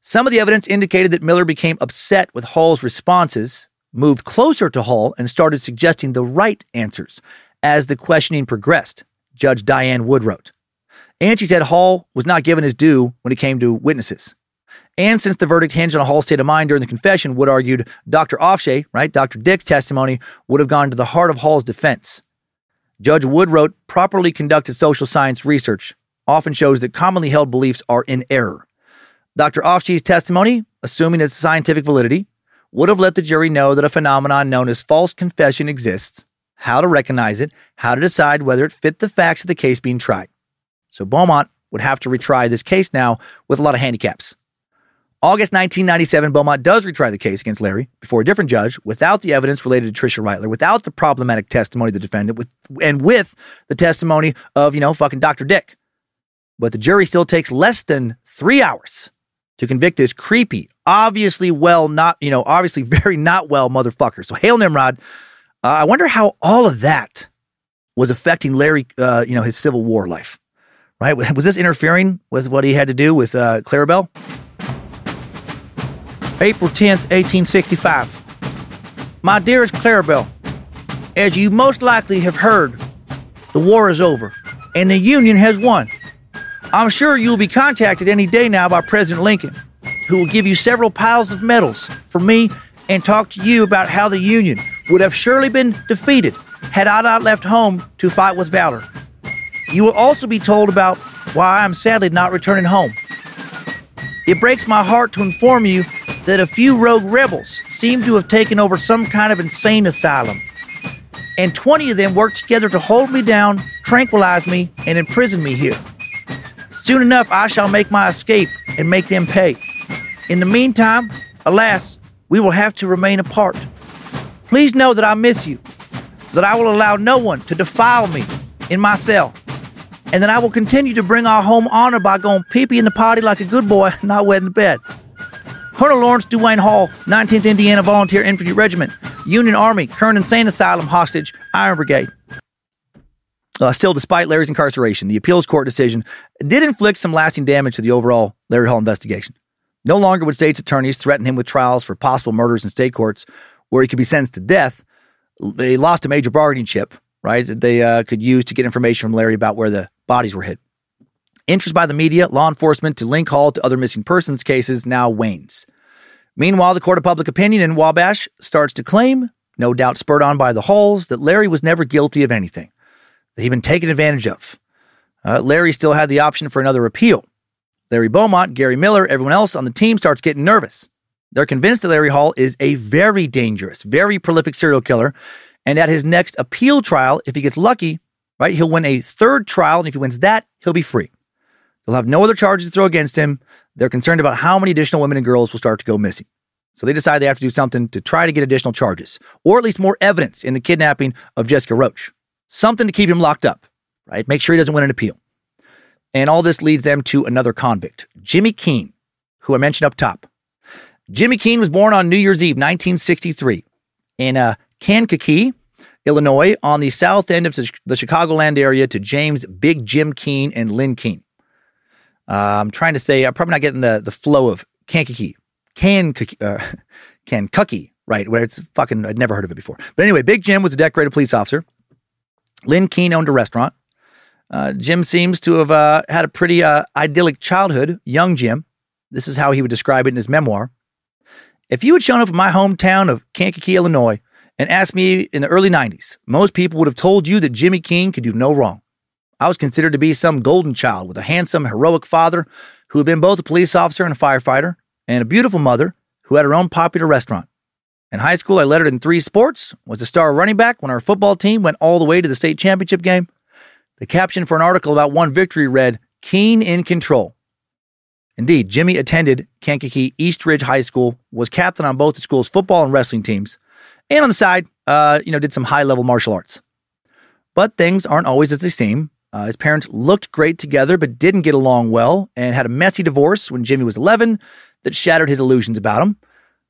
Some of the evidence indicated that Miller became upset with Hall's responses, moved closer to Hall, and started suggesting the right answers as the questioning progressed, Judge Diane Wood wrote. And she said Hall was not given his due when it came to witnesses. And since the verdict hinged on Hall's state of mind during the confession, Wood argued Dr. Ofshe, right, Dr. Dick's testimony would have gone to the heart of Hall's defense. Judge Wood wrote, properly conducted social science research often shows that commonly held beliefs are in error. Dr. Ofshe's testimony, assuming its scientific validity, would have let the jury know that a phenomenon known as false confession exists, how to recognize it, how to decide whether it fit the facts of the case being tried. So Beaumont would have to retry this case now with a lot of handicaps. August 1997, Beaumont does retry the case against Larry before a different judge without the evidence related to Tricia Reitler, without the problematic testimony of the defendant, with and with the testimony of, you know, fucking Dr. Dick. But the jury still takes less than three hours to convict this creepy, obviously well not, you know, obviously very not well motherfucker. So hail Nimrod. Uh, I wonder how all of that was affecting Larry, uh, you know, his Civil War life, right? Was this interfering with what he had to do with uh, Clarabelle? April 10th, 1865. My dearest Clarabelle, as you most likely have heard, the war is over and the Union has won. I'm sure you'll be contacted any day now by President Lincoln, who will give you several piles of medals for me and talk to you about how the Union would have surely been defeated had I not left home to fight with valor. You will also be told about why I'm sadly not returning home. It breaks my heart to inform you that a few rogue rebels seem to have taken over some kind of insane asylum. And 20 of them worked together to hold me down, tranquilize me, and imprison me here. Soon enough, I shall make my escape and make them pay. In the meantime, alas, we will have to remain apart. Please know that I miss you, that I will allow no one to defile me in my cell, and that I will continue to bring our home honor by going pee pee in the potty like a good boy, not wet in the bed. Colonel Lawrence DeWayne Hall, 19th Indiana Volunteer Infantry Regiment, Union Army, Kern Insane Asylum hostage, Iron Brigade. Uh, still, despite Larry's incarceration, the appeals court decision did inflict some lasting damage to the overall Larry Hall investigation. No longer would state's attorneys threaten him with trials for possible murders in state courts where he could be sentenced to death. They lost a major bargaining chip, right, that they uh, could use to get information from Larry about where the bodies were hid. Interest by the media, law enforcement to link Hall to other missing persons cases now wanes. Meanwhile, the court of public opinion in Wabash starts to claim, no doubt spurred on by the Halls, that Larry was never guilty of anything that he'd been taken advantage of. Uh, Larry still had the option for another appeal. Larry Beaumont, Gary Miller, everyone else on the team starts getting nervous. They're convinced that Larry Hall is a very dangerous, very prolific serial killer, and at his next appeal trial, if he gets lucky, right, he'll win a third trial, and if he wins that, he'll be free. They'll have no other charges to throw against him. They're concerned about how many additional women and girls will start to go missing. So they decide they have to do something to try to get additional charges, or at least more evidence in the kidnapping of Jessica Roach something to keep him locked up, right? Make sure he doesn't win an appeal. And all this leads them to another convict, Jimmy Keene, who I mentioned up top. Jimmy Keene was born on New Year's Eve, 1963, in uh, Kankakee, Illinois, on the south end of the Chicagoland area to James Big Jim Keene and Lynn Keene. Uh, I'm trying to say, I'm probably not getting the, the flow of Kankakee, Kankakee, uh, Kankakee, right? Where it's fucking, I'd never heard of it before. But anyway, Big Jim was a decorated police officer Lynn Keene owned a restaurant. Uh, Jim seems to have uh, had a pretty uh, idyllic childhood, young Jim. This is how he would describe it in his memoir. If you had shown up in my hometown of Kankakee, Illinois, and asked me in the early 90s, most people would have told you that Jimmy Keene could do no wrong. I was considered to be some golden child with a handsome, heroic father who had been both a police officer and a firefighter, and a beautiful mother who had her own popular restaurant. In high school, I lettered in three sports, was a star running back when our football team went all the way to the state championship game. The caption for an article about one victory read, Keen in Control. Indeed, Jimmy attended Kankakee East Ridge High School, was captain on both the school's football and wrestling teams, and on the side, uh, you know, did some high level martial arts. But things aren't always as they seem. Uh, his parents looked great together, but didn't get along well, and had a messy divorce when Jimmy was 11 that shattered his illusions about him.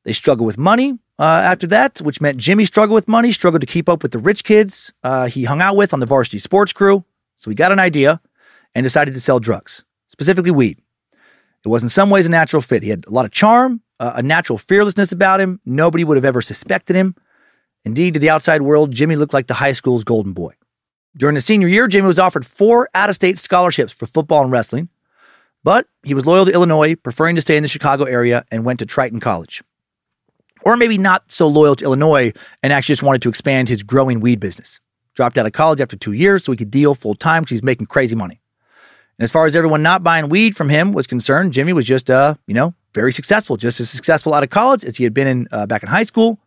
They struggled with money, uh, after that, which meant Jimmy struggled with money, struggled to keep up with the rich kids uh, he hung out with on the varsity sports crew. So he got an idea and decided to sell drugs, specifically weed. It was in some ways a natural fit. He had a lot of charm, uh, a natural fearlessness about him. Nobody would have ever suspected him. Indeed, to the outside world, Jimmy looked like the high school's golden boy. During the senior year, Jimmy was offered four out of state scholarships for football and wrestling. But he was loyal to Illinois, preferring to stay in the Chicago area, and went to Triton College. Or maybe not so loyal to Illinois and actually just wanted to expand his growing weed business. Dropped out of college after two years so he could deal full time because he's making crazy money. And as far as everyone not buying weed from him was concerned, Jimmy was just, uh, you know, very successful, just as successful out of college as he had been in uh, back in high school.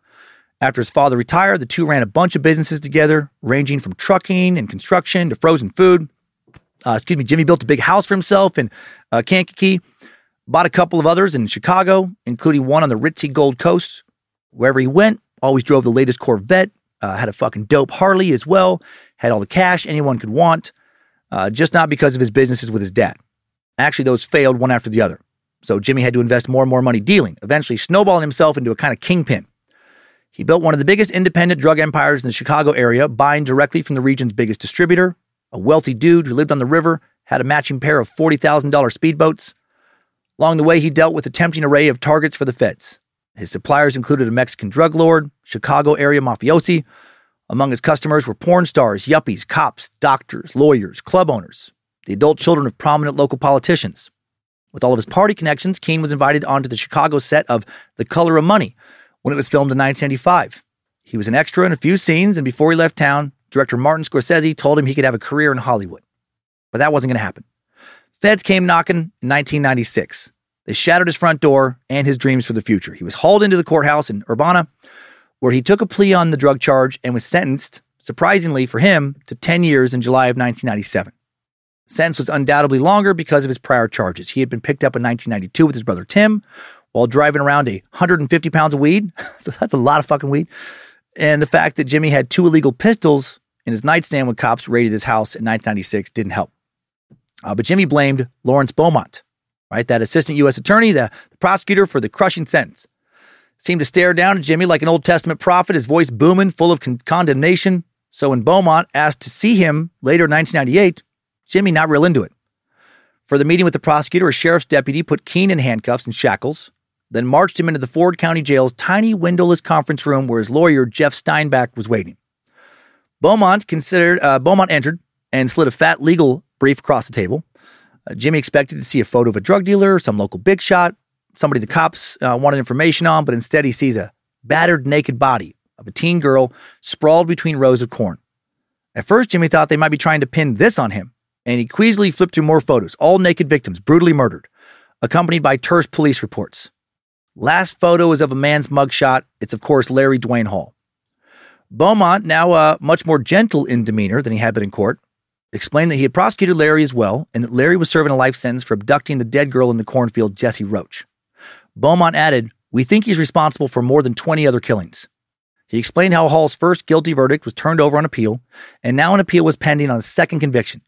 After his father retired, the two ran a bunch of businesses together, ranging from trucking and construction to frozen food. Uh, excuse me, Jimmy built a big house for himself in uh, Kankakee, bought a couple of others in Chicago, including one on the ritzy Gold Coast. Wherever he went, always drove the latest Corvette, uh, had a fucking dope Harley as well, had all the cash anyone could want, uh, just not because of his businesses with his dad. Actually, those failed one after the other. So Jimmy had to invest more and more money dealing, eventually snowballing himself into a kind of kingpin. He built one of the biggest independent drug empires in the Chicago area, buying directly from the region's biggest distributor, a wealthy dude who lived on the river, had a matching pair of $40,000 speedboats. Along the way, he dealt with a tempting array of targets for the feds. His suppliers included a Mexican drug lord, Chicago area mafiosi. Among his customers were porn stars, yuppies, cops, doctors, lawyers, club owners, the adult children of prominent local politicians. With all of his party connections, Keene was invited onto the Chicago set of The Color of Money when it was filmed in 1995. He was an extra in a few scenes, and before he left town, director Martin Scorsese told him he could have a career in Hollywood. But that wasn't going to happen. Feds came knocking in 1996. They shattered his front door and his dreams for the future. He was hauled into the courthouse in Urbana, where he took a plea on the drug charge and was sentenced, surprisingly for him, to 10 years in July of 1997. Sentence was undoubtedly longer because of his prior charges. He had been picked up in 1992 with his brother Tim while driving around a 150 pounds of weed. so that's a lot of fucking weed. And the fact that Jimmy had two illegal pistols in his nightstand when cops raided his house in 1996 didn't help. Uh, but Jimmy blamed Lawrence Beaumont, right? That assistant U.S. attorney, the, the prosecutor for the crushing sentence. Seemed to stare down at Jimmy like an Old Testament prophet, his voice booming, full of con- condemnation. So when Beaumont asked to see him later in 1998, Jimmy not real into it. For the meeting with the prosecutor, a sheriff's deputy put Keene in handcuffs and shackles, then marched him into the Ford County Jail's tiny windowless conference room where his lawyer, Jeff Steinback, was waiting. Beaumont considered uh, Beaumont entered and slid a fat legal brief across the table. Uh, Jimmy expected to see a photo of a drug dealer, some local big shot, somebody the cops uh, wanted information on, but instead he sees a battered naked body of a teen girl sprawled between rows of corn. At first, Jimmy thought they might be trying to pin this on him, and he queasily flipped through more photos, all naked victims brutally murdered, accompanied by terse police reports. Last photo is of a man's mugshot. It's, of course, Larry DeWayne Hall. Beaumont, now uh, much more gentle in demeanor than he had been in court, explained that he had prosecuted Larry as well, and that Larry was serving a life sentence for abducting the dead girl in the cornfield, Jessie Roach. Beaumont added, We think he's responsible for more than 20 other killings. He explained how Hall's first guilty verdict was turned over on appeal, and now an appeal was pending on a second conviction.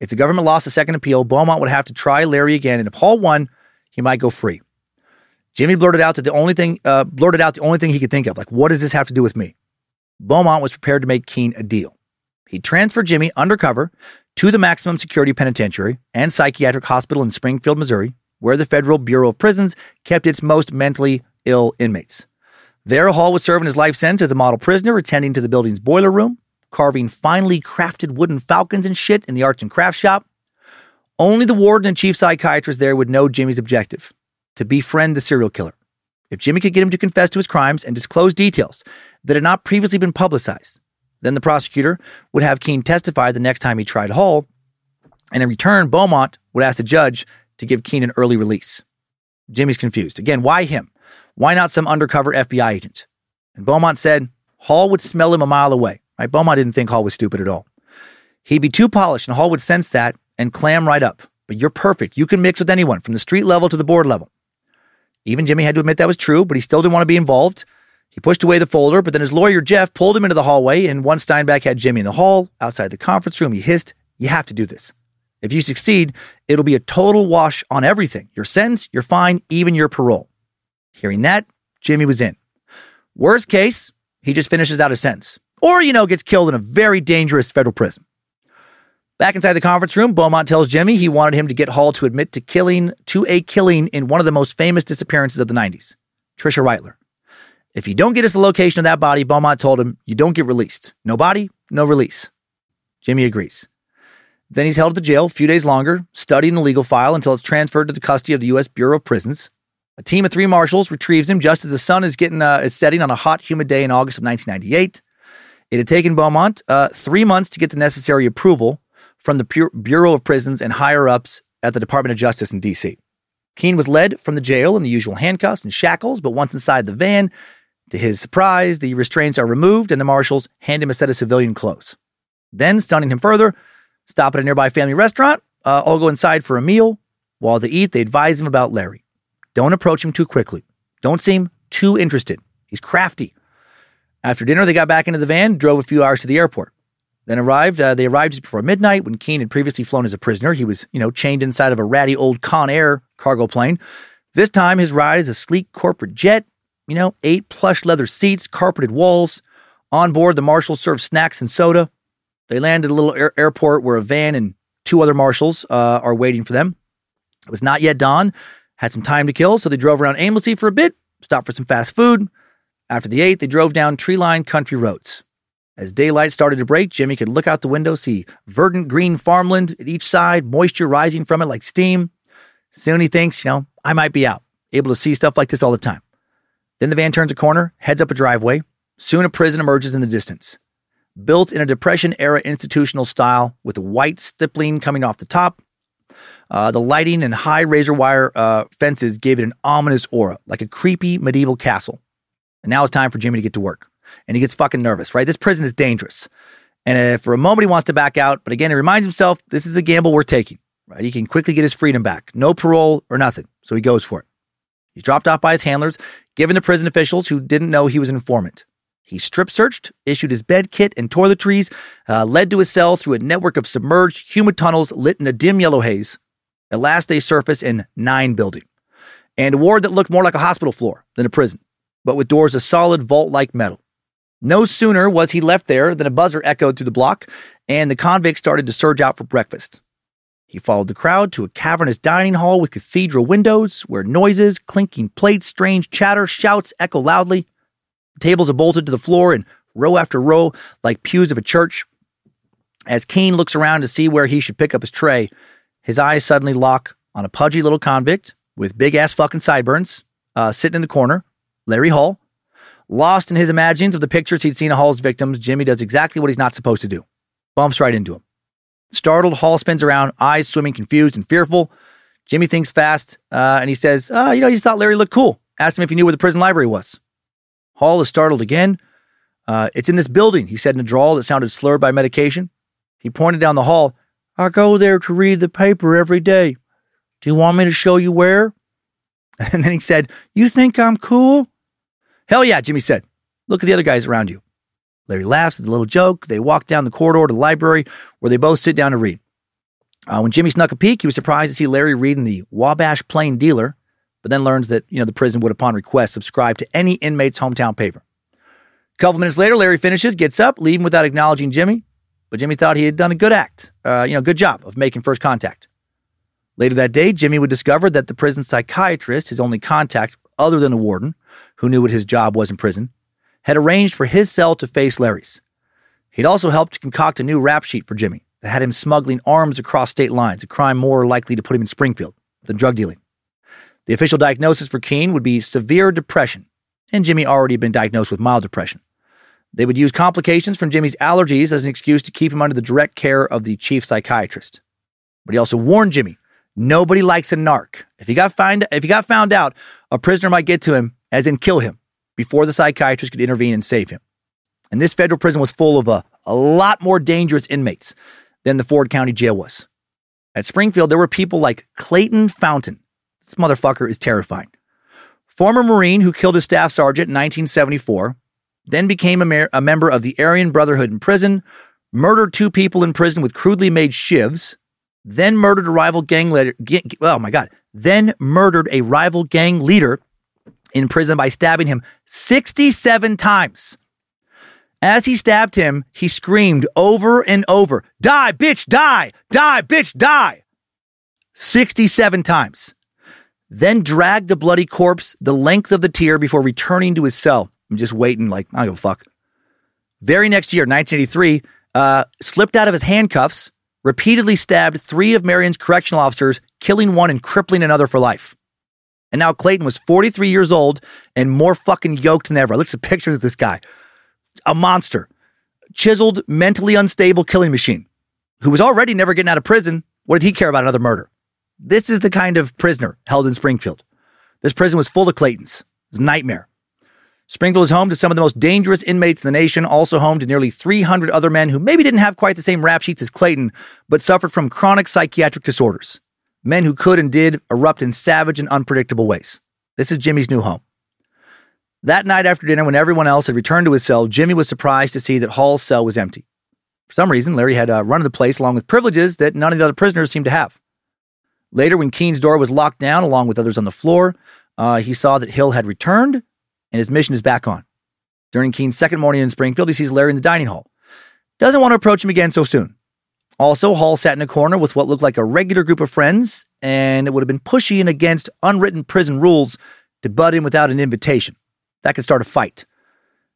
If the government lost a second appeal, Beaumont would have to try Larry again, and if Hall won, he might go free. Jimmy blurted out that the only thing uh, blurted out the only thing he could think of, like, what does this have to do with me? Beaumont was prepared to make Keene a deal. He transferred Jimmy undercover to the maximum security penitentiary and psychiatric hospital in Springfield, Missouri, where the Federal Bureau of Prisons kept its most mentally ill inmates. There, Hall was serving his life sentence as a model prisoner, attending to the building's boiler room, carving finely crafted wooden falcons and shit in the arts and crafts shop. Only the warden and chief psychiatrist there would know Jimmy's objective to befriend the serial killer. If Jimmy could get him to confess to his crimes and disclose details that had not previously been publicized, then the prosecutor would have Keene testify the next time he tried Hall, and in return, Beaumont would ask the judge to give Keene an early release. Jimmy's confused. Again, why him? Why not some undercover FBI agent? And Beaumont said Hall would smell him a mile away. Right? Beaumont didn't think Hall was stupid at all. He'd be too polished, and Hall would sense that and clam right up. But you're perfect. You can mix with anyone from the street level to the board level. Even Jimmy had to admit that was true, but he still didn't want to be involved. He pushed away the folder, but then his lawyer, Jeff, pulled him into the hallway, and once Steinback had Jimmy in the hall, outside the conference room, he hissed, You have to do this. If you succeed, it'll be a total wash on everything your sentence, your fine, even your parole. Hearing that, Jimmy was in. Worst case, he just finishes out a sentence. Or, you know, gets killed in a very dangerous federal prison. Back inside the conference room, Beaumont tells Jimmy he wanted him to get Hall to admit to killing to a killing in one of the most famous disappearances of the 90s, Tricia Reitler. If you don't get us the location of that body, Beaumont told him, you don't get released. No body, no release. Jimmy agrees. Then he's held at the jail a few days longer, studying the legal file until it's transferred to the custody of the U.S. Bureau of Prisons. A team of three marshals retrieves him just as the sun is getting uh, is setting on a hot, humid day in August of 1998. It had taken Beaumont uh, three months to get the necessary approval from the Bureau of Prisons and higher ups at the Department of Justice in D.C. Keene was led from the jail in the usual handcuffs and shackles, but once inside the van, to his surprise, the restraints are removed and the marshals hand him a set of civilian clothes. Then, stunning him further, stop at a nearby family restaurant, uh, all go inside for a meal. While they eat, they advise him about Larry. Don't approach him too quickly. Don't seem too interested. He's crafty. After dinner, they got back into the van, drove a few hours to the airport. Then arrived. Uh, they arrived just before midnight when Keene had previously flown as a prisoner. He was, you know, chained inside of a ratty old Con Air cargo plane. This time, his ride is a sleek corporate jet. You know, eight plush leather seats, carpeted walls. On board, the marshals served snacks and soda. They land at a little air- airport where a van and two other marshals uh, are waiting for them. It was not yet dawn. Had some time to kill, so they drove around aimlessly for a bit, stopped for some fast food. After the eight, they drove down tree lined country roads. As daylight started to break, Jimmy could look out the window, see verdant green farmland at each side, moisture rising from it like steam. Soon he thinks, you know, I might be out, able to see stuff like this all the time. Then the van turns a corner, heads up a driveway. Soon a prison emerges in the distance. Built in a Depression era institutional style with white stippling coming off the top. Uh, the lighting and high razor wire uh, fences gave it an ominous aura, like a creepy medieval castle. And now it's time for Jimmy to get to work. And he gets fucking nervous, right? This prison is dangerous. And uh, for a moment, he wants to back out. But again, he reminds himself this is a gamble we're taking, right? He can quickly get his freedom back. No parole or nothing. So he goes for it. He's dropped off by his handlers, given to prison officials who didn't know he was an informant. He strip searched, issued his bed kit and toiletries, uh, led to his cell through a network of submerged, humid tunnels lit in a dim yellow haze. At last, they surface in Nine Building, and a ward that looked more like a hospital floor than a prison, but with doors of solid vault like metal. No sooner was he left there than a buzzer echoed through the block, and the convicts started to surge out for breakfast. He followed the crowd to a cavernous dining hall with cathedral windows, where noises, clinking plates, strange chatter, shouts echo loudly. Tables are bolted to the floor in row after row, like pews of a church. As Keene looks around to see where he should pick up his tray, his eyes suddenly lock on a pudgy little convict with big ass fucking sideburns, uh, sitting in the corner, Larry Hall. Lost in his imaginings of the pictures he'd seen of Hall's victims, Jimmy does exactly what he's not supposed to do bumps right into him. Startled, Hall spins around, eyes swimming, confused and fearful. Jimmy thinks fast, uh, and he says, uh, You know, he just thought Larry looked cool. Asked him if he knew where the prison library was. Hall is startled again. Uh, it's in this building, he said in a drawl that sounded slurred by medication. He pointed down the hall. I go there to read the paper every day. Do you want me to show you where? And then he said, You think I'm cool? Hell yeah, Jimmy said. Look at the other guys around you. Larry laughs at the little joke. They walk down the corridor to the library where they both sit down to read. Uh, when Jimmy snuck a peek, he was surprised to see Larry reading the Wabash Plain Dealer, but then learns that you know the prison would, upon request, subscribe to any inmate's hometown paper. A couple minutes later, Larry finishes, gets up, leaving without acknowledging Jimmy. But Jimmy thought he had done a good act, uh, you know, good job of making first contact. Later that day, Jimmy would discover that the prison psychiatrist, his only contact other than the warden, who knew what his job was in prison, had arranged for his cell to face Larry's. He'd also helped concoct a new rap sheet for Jimmy that had him smuggling arms across state lines, a crime more likely to put him in Springfield than drug dealing. The official diagnosis for Keene would be severe depression, and Jimmy already had been diagnosed with mild depression. They would use complications from Jimmy's allergies as an excuse to keep him under the direct care of the chief psychiatrist. But he also warned Jimmy, nobody likes a narc. If he got find if he got found out, a prisoner might get to him, as in kill him, before the psychiatrist could intervene and save him. And this federal prison was full of a, a lot more dangerous inmates than the Ford County jail was. At Springfield, there were people like Clayton Fountain. This motherfucker is terrifying. Former Marine who killed his staff sergeant in 1974, then became a, mer- a member of the Aryan Brotherhood in prison, murdered two people in prison with crudely made shivs, then murdered a rival gang leader. G- oh my God. Then murdered a rival gang leader in prison by stabbing him 67 times. As he stabbed him, he screamed over and over, Die, bitch, die! Die, bitch, die! 67 times. Then dragged the bloody corpse the length of the tier before returning to his cell. I'm just waiting, like, I don't give a fuck. Very next year, 1983, uh, slipped out of his handcuffs, repeatedly stabbed three of Marion's correctional officers, killing one and crippling another for life. And now Clayton was 43 years old and more fucking yoked than ever. I looked at pictures of this guy. A monster. Chiseled, mentally unstable killing machine who was already never getting out of prison. What did he care about another murder? This is the kind of prisoner held in Springfield. This prison was full of Claytons. It's a nightmare. Springfield is home to some of the most dangerous inmates in the nation, also home to nearly 300 other men who maybe didn't have quite the same rap sheets as Clayton, but suffered from chronic psychiatric disorders. Men who could and did erupt in savage and unpredictable ways. This is Jimmy's new home. That night after dinner, when everyone else had returned to his cell, Jimmy was surprised to see that Hall's cell was empty. For some reason, Larry had a run of the place along with privileges that none of the other prisoners seemed to have. Later, when Keene's door was locked down along with others on the floor, uh, he saw that Hill had returned and his mission is back on. During Keene's second morning in Springfield, he sees Larry in the dining hall. Doesn't want to approach him again so soon. Also, Hall sat in a corner with what looked like a regular group of friends, and it would have been pushy and against unwritten prison rules to butt in without an invitation. That could start a fight.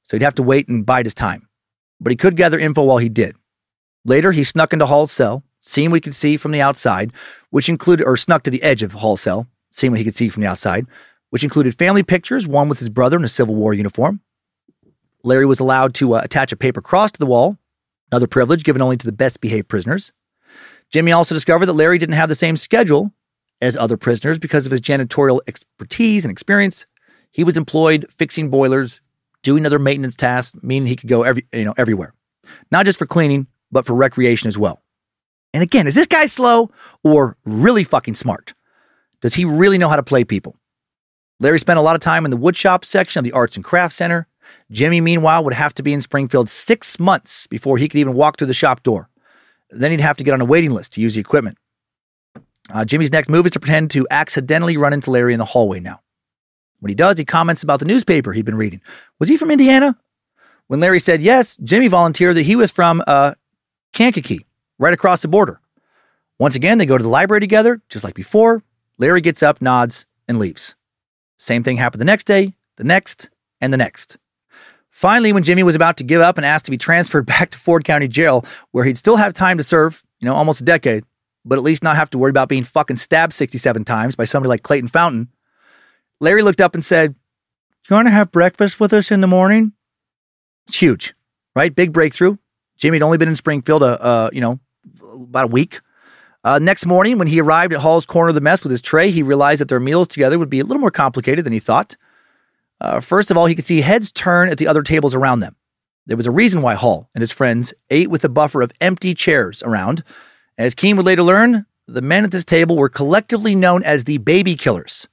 So he'd have to wait and bide his time. But he could gather info while he did. Later, he snuck into Hall's cell, seeing what he could see from the outside, which included, or snuck to the edge of Hall's cell, seeing what he could see from the outside, which included family pictures, one with his brother in a Civil War uniform. Larry was allowed to uh, attach a paper cross to the wall, another privilege given only to the best behaved prisoners. Jimmy also discovered that Larry didn't have the same schedule as other prisoners because of his janitorial expertise and experience. He was employed fixing boilers, doing other maintenance tasks, meaning he could go every, you know, everywhere. Not just for cleaning, but for recreation as well. And again, is this guy slow or really fucking smart? Does he really know how to play people? Larry spent a lot of time in the woodshop section of the Arts and Crafts Center. Jimmy, meanwhile, would have to be in Springfield six months before he could even walk through the shop door. Then he'd have to get on a waiting list to use the equipment. Uh, Jimmy's next move is to pretend to accidentally run into Larry in the hallway now. When he does, he comments about the newspaper he'd been reading. Was he from Indiana? When Larry said yes, Jimmy volunteered that he was from uh, Kankakee, right across the border. Once again, they go to the library together, just like before. Larry gets up, nods, and leaves. Same thing happened the next day, the next, and the next. Finally, when Jimmy was about to give up and asked to be transferred back to Ford County Jail, where he'd still have time to serve, you know, almost a decade, but at least not have to worry about being fucking stabbed 67 times by somebody like Clayton Fountain, Larry looked up and said, Do you want to have breakfast with us in the morning? It's huge, right? Big breakthrough. Jimmy had only been in Springfield, a, uh, you know, about a week. Uh, next morning, when he arrived at Hall's corner of the mess with his tray, he realized that their meals together would be a little more complicated than he thought. Uh, first of all, he could see heads turn at the other tables around them. There was a reason why Hall and his friends ate with a buffer of empty chairs around. As Keene would later learn, the men at this table were collectively known as the baby killers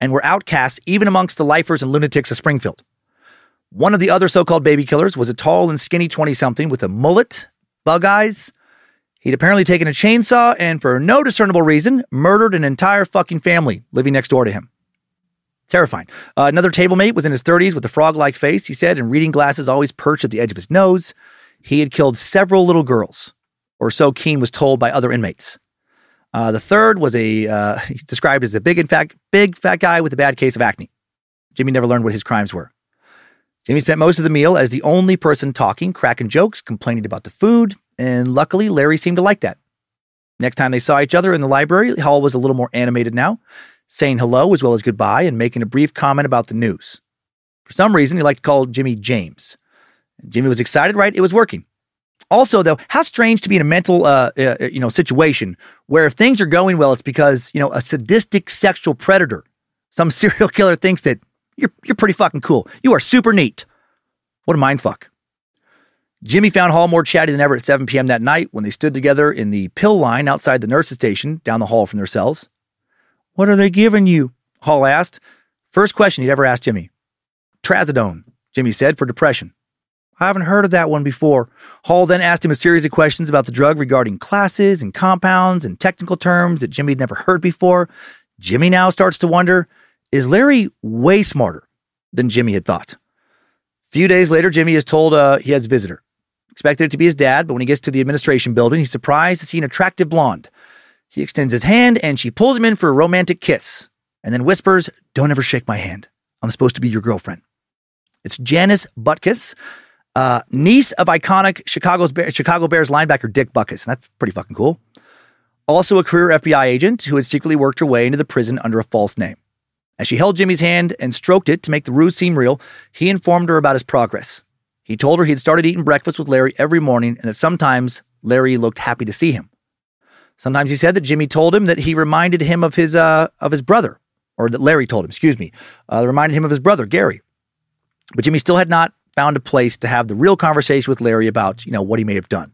and were outcasts even amongst the lifers and lunatics of Springfield. One of the other so called baby killers was a tall and skinny 20 something with a mullet, bug eyes. He'd apparently taken a chainsaw and, for no discernible reason, murdered an entire fucking family living next door to him. Terrifying. Uh, another table mate was in his 30s with a frog like face, he said, and reading glasses always perched at the edge of his nose. He had killed several little girls, or so Keene was told by other inmates. Uh, the third was a, uh, described as a big, in fact, big fat guy with a bad case of acne. Jimmy never learned what his crimes were. Jimmy spent most of the meal as the only person talking, cracking jokes, complaining about the food, and luckily Larry seemed to like that. Next time they saw each other in the library, Hall was a little more animated now, saying hello as well as goodbye and making a brief comment about the news. For some reason, he liked to call Jimmy James. Jimmy was excited, right? It was working. Also, though, how strange to be in a mental, uh, uh, you know, situation where if things are going well, it's because you know a sadistic sexual predator, some serial killer thinks that you're, you're pretty fucking cool. You are super neat. What a mind fuck. Jimmy found Hall more chatty than ever at 7 p.m. that night when they stood together in the pill line outside the nurse's station down the hall from their cells. What are they giving you? Hall asked. First question he'd ever asked Jimmy. Trazodone, Jimmy said, for depression. I haven't heard of that one before. Hall then asked him a series of questions about the drug regarding classes and compounds and technical terms that Jimmy had never heard before. Jimmy now starts to wonder is Larry way smarter than Jimmy had thought? A few days later, Jimmy is told uh, he has a visitor. Expected it to be his dad, but when he gets to the administration building, he's surprised to see an attractive blonde. He extends his hand and she pulls him in for a romantic kiss and then whispers, Don't ever shake my hand. I'm supposed to be your girlfriend. It's Janice Butkus, Uh, niece of iconic Chicago's Bear, Chicago Bears linebacker Dick Butkus. That's pretty fucking cool. Also, a career FBI agent who had secretly worked her way into the prison under a false name. As she held Jimmy's hand and stroked it to make the ruse seem real, he informed her about his progress. He told her he had started eating breakfast with Larry every morning and that sometimes Larry looked happy to see him. Sometimes he said that Jimmy told him that he reminded him of his uh, of his brother, or that Larry told him, excuse me, uh, reminded him of his brother Gary. But Jimmy still had not found a place to have the real conversation with Larry about, you know, what he may have done.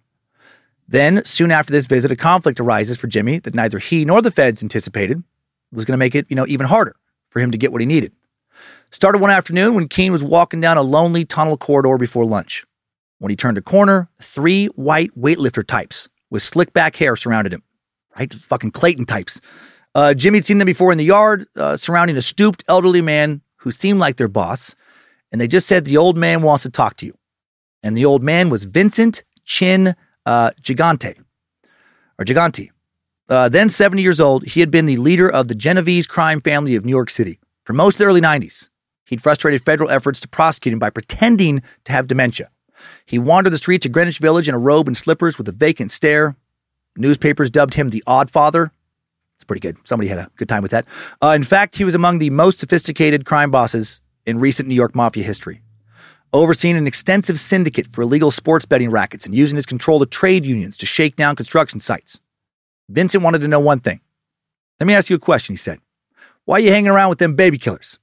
Then, soon after this visit, a conflict arises for Jimmy that neither he nor the feds anticipated was going to make it, you know, even harder for him to get what he needed. Started one afternoon when Keene was walking down a lonely tunnel corridor before lunch. When he turned a corner, three white weightlifter types with slick back hair surrounded him right? Fucking Clayton types. Uh, Jimmy had seen them before in the yard, uh, surrounding a stooped elderly man who seemed like their boss. And they just said, The old man wants to talk to you. And the old man was Vincent Chin uh, Gigante, or Gigante. Uh, then 70 years old, he had been the leader of the Genovese crime family of New York City for most of the early 90s. He'd frustrated federal efforts to prosecute him by pretending to have dementia. He wandered the streets of Greenwich Village in a robe and slippers with a vacant stare, Newspapers dubbed him the Odd Father. It's pretty good. Somebody had a good time with that. Uh, in fact, he was among the most sophisticated crime bosses in recent New York mafia history, overseeing an extensive syndicate for illegal sports betting rackets and using his control of trade unions to shake down construction sites. Vincent wanted to know one thing. Let me ask you a question, he said. Why are you hanging around with them baby killers?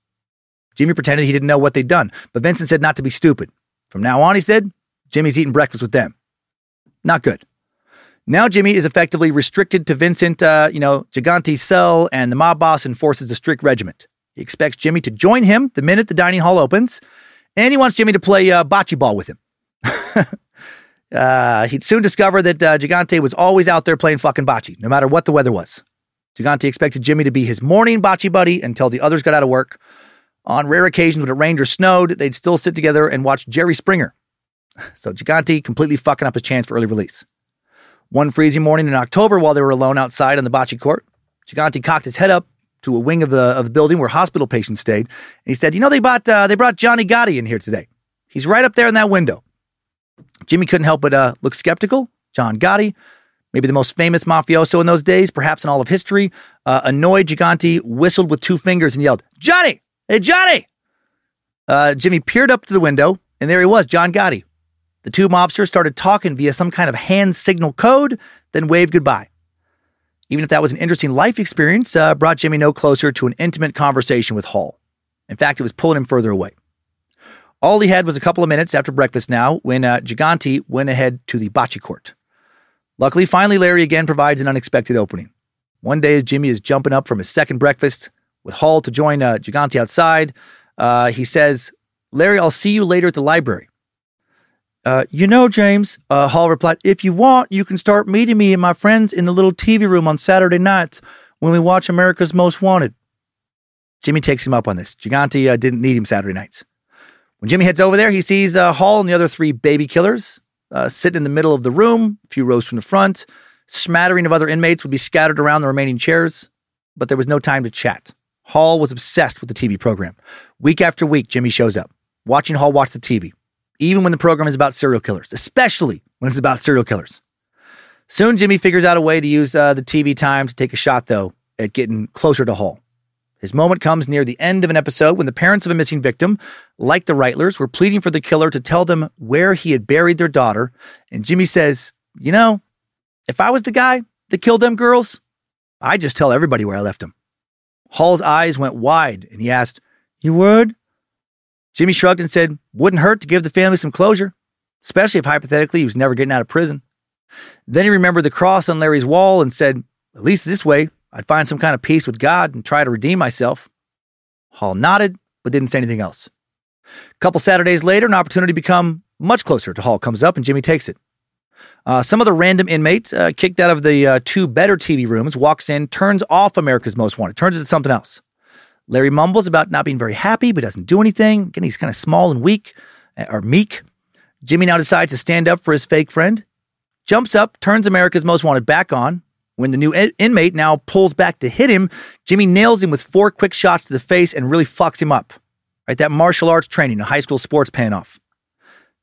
Jimmy pretended he didn't know what they'd done, but Vincent said not to be stupid. From now on, he said, Jimmy's eating breakfast with them. Not good. Now Jimmy is effectively restricted to Vincent, uh, you know, Gigante's cell, and the mob boss enforces a strict regiment. He expects Jimmy to join him the minute the dining hall opens, and he wants Jimmy to play uh, bocce ball with him. uh, he'd soon discover that uh, Gigante was always out there playing fucking bocce, no matter what the weather was. Gigante expected Jimmy to be his morning bocce buddy until the others got out of work. On rare occasions when it rained or snowed, they'd still sit together and watch Jerry Springer. So Gigante completely fucking up his chance for early release. One freezing morning in October, while they were alone outside on the bocce court, Gigante cocked his head up to a wing of the of the building where hospital patients stayed, and he said, "You know, they brought uh, they brought Johnny Gotti in here today. He's right up there in that window." Jimmy couldn't help but uh, look skeptical. John Gotti, maybe the most famous mafioso in those days, perhaps in all of history, uh, annoyed Gigante, whistled with two fingers, and yelled, "Johnny! Hey, Johnny!" Uh, Jimmy peered up to the window, and there he was, John Gotti, the two mobsters started talking via some kind of hand signal code, then waved goodbye. Even if that was an interesting life experience, uh, brought Jimmy no closer to an intimate conversation with Hall. In fact, it was pulling him further away. All he had was a couple of minutes after breakfast now when uh, Gigante went ahead to the bocce court. Luckily, finally, Larry again provides an unexpected opening. One day, as Jimmy is jumping up from his second breakfast with Hall to join uh, Gigante outside, uh, he says, Larry, I'll see you later at the library. Uh, you know, James, uh, Hall replied, if you want, you can start meeting me and my friends in the little TV room on Saturday nights when we watch America's Most Wanted. Jimmy takes him up on this. Gigante uh, didn't need him Saturday nights. When Jimmy heads over there, he sees uh, Hall and the other three baby killers uh, sitting in the middle of the room, a few rows from the front. Smattering of other inmates would be scattered around the remaining chairs, but there was no time to chat. Hall was obsessed with the TV program. Week after week, Jimmy shows up, watching Hall watch the TV, even when the program is about serial killers, especially when it's about serial killers. Soon, Jimmy figures out a way to use uh, the TV time to take a shot, though, at getting closer to Hall. His moment comes near the end of an episode when the parents of a missing victim, like the Reitlers, were pleading for the killer to tell them where he had buried their daughter. And Jimmy says, You know, if I was the guy that killed them girls, I'd just tell everybody where I left them. Hall's eyes went wide and he asked, You would? Jimmy shrugged and said, Wouldn't hurt to give the family some closure, especially if hypothetically he was never getting out of prison. Then he remembered the cross on Larry's wall and said, At least this way, I'd find some kind of peace with God and try to redeem myself. Hall nodded, but didn't say anything else. A couple Saturdays later, an opportunity to become much closer to Hall comes up and Jimmy takes it. Uh, some of the random inmates uh, kicked out of the uh, two better TV rooms walks in, turns off America's Most Wanted, turns it to something else. Larry mumbles about not being very happy, but doesn't do anything. Again, he's kind of small and weak, uh, or meek. Jimmy now decides to stand up for his fake friend, jumps up, turns America's Most Wanted back on. When the new in- inmate now pulls back to hit him, Jimmy nails him with four quick shots to the face and really fucks him up. Right, that martial arts training in high school sports paying off.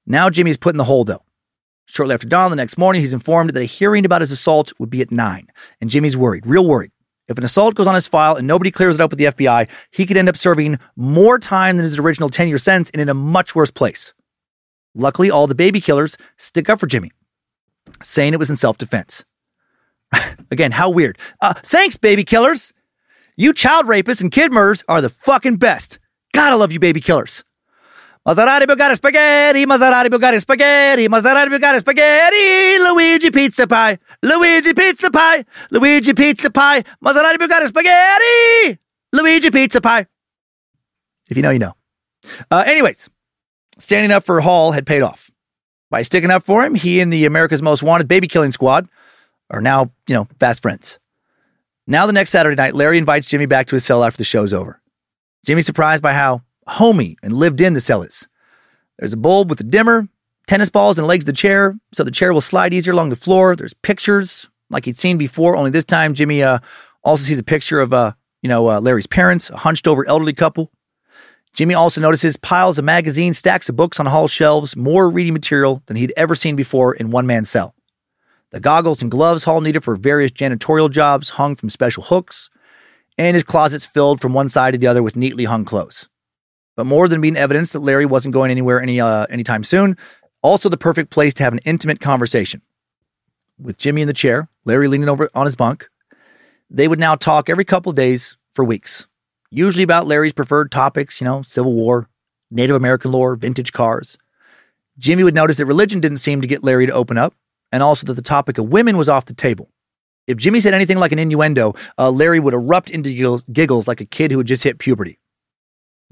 Now Jimmy's put in the though. Shortly after dawn the next morning, he's informed that a hearing about his assault would be at 9. And Jimmy's worried, real worried. If an assault goes on his file and nobody clears it up with the FBI, he could end up serving more time than his original 10 year sentence and in a much worse place. Luckily, all the baby killers stick up for Jimmy, saying it was in self defense. Again, how weird. Uh, thanks, baby killers. You child rapists and kid murderers are the fucking best. Gotta love you, baby killers. Maserati Bugatti spaghetti, Maserati Bugatti spaghetti, Maserati Bugatti spaghetti, Luigi pizza pie, Luigi pizza pie, Luigi pizza pie, Maserati Bugatti spaghetti, Luigi pizza pie. If you know, you know. Uh, anyways, standing up for Hall had paid off. By sticking up for him, he and the America's Most Wanted baby killing squad are now, you know, fast friends. Now, the next Saturday night, Larry invites Jimmy back to his cell after the show's over. Jimmy's surprised by how homey and lived in the cell is. There's a bulb with a dimmer, tennis balls and legs of the chair, so the chair will slide easier along the floor. There's pictures like he'd seen before, only this time Jimmy uh, also sees a picture of uh, you know uh, Larry's parents, a hunched over elderly couple. Jimmy also notices piles of magazines, stacks of books on hall shelves, more reading material than he'd ever seen before in one man's cell. The goggles and gloves Hall needed for various janitorial jobs hung from special hooks, and his closets filled from one side to the other with neatly hung clothes. But more than being evidence that Larry wasn't going anywhere any uh, anytime soon, also the perfect place to have an intimate conversation. With Jimmy in the chair, Larry leaning over on his bunk, they would now talk every couple days for weeks, usually about Larry's preferred topics, you know, Civil War, Native American lore, vintage cars. Jimmy would notice that religion didn't seem to get Larry to open up, and also that the topic of women was off the table. If Jimmy said anything like an innuendo, uh, Larry would erupt into giggles, giggles like a kid who had just hit puberty.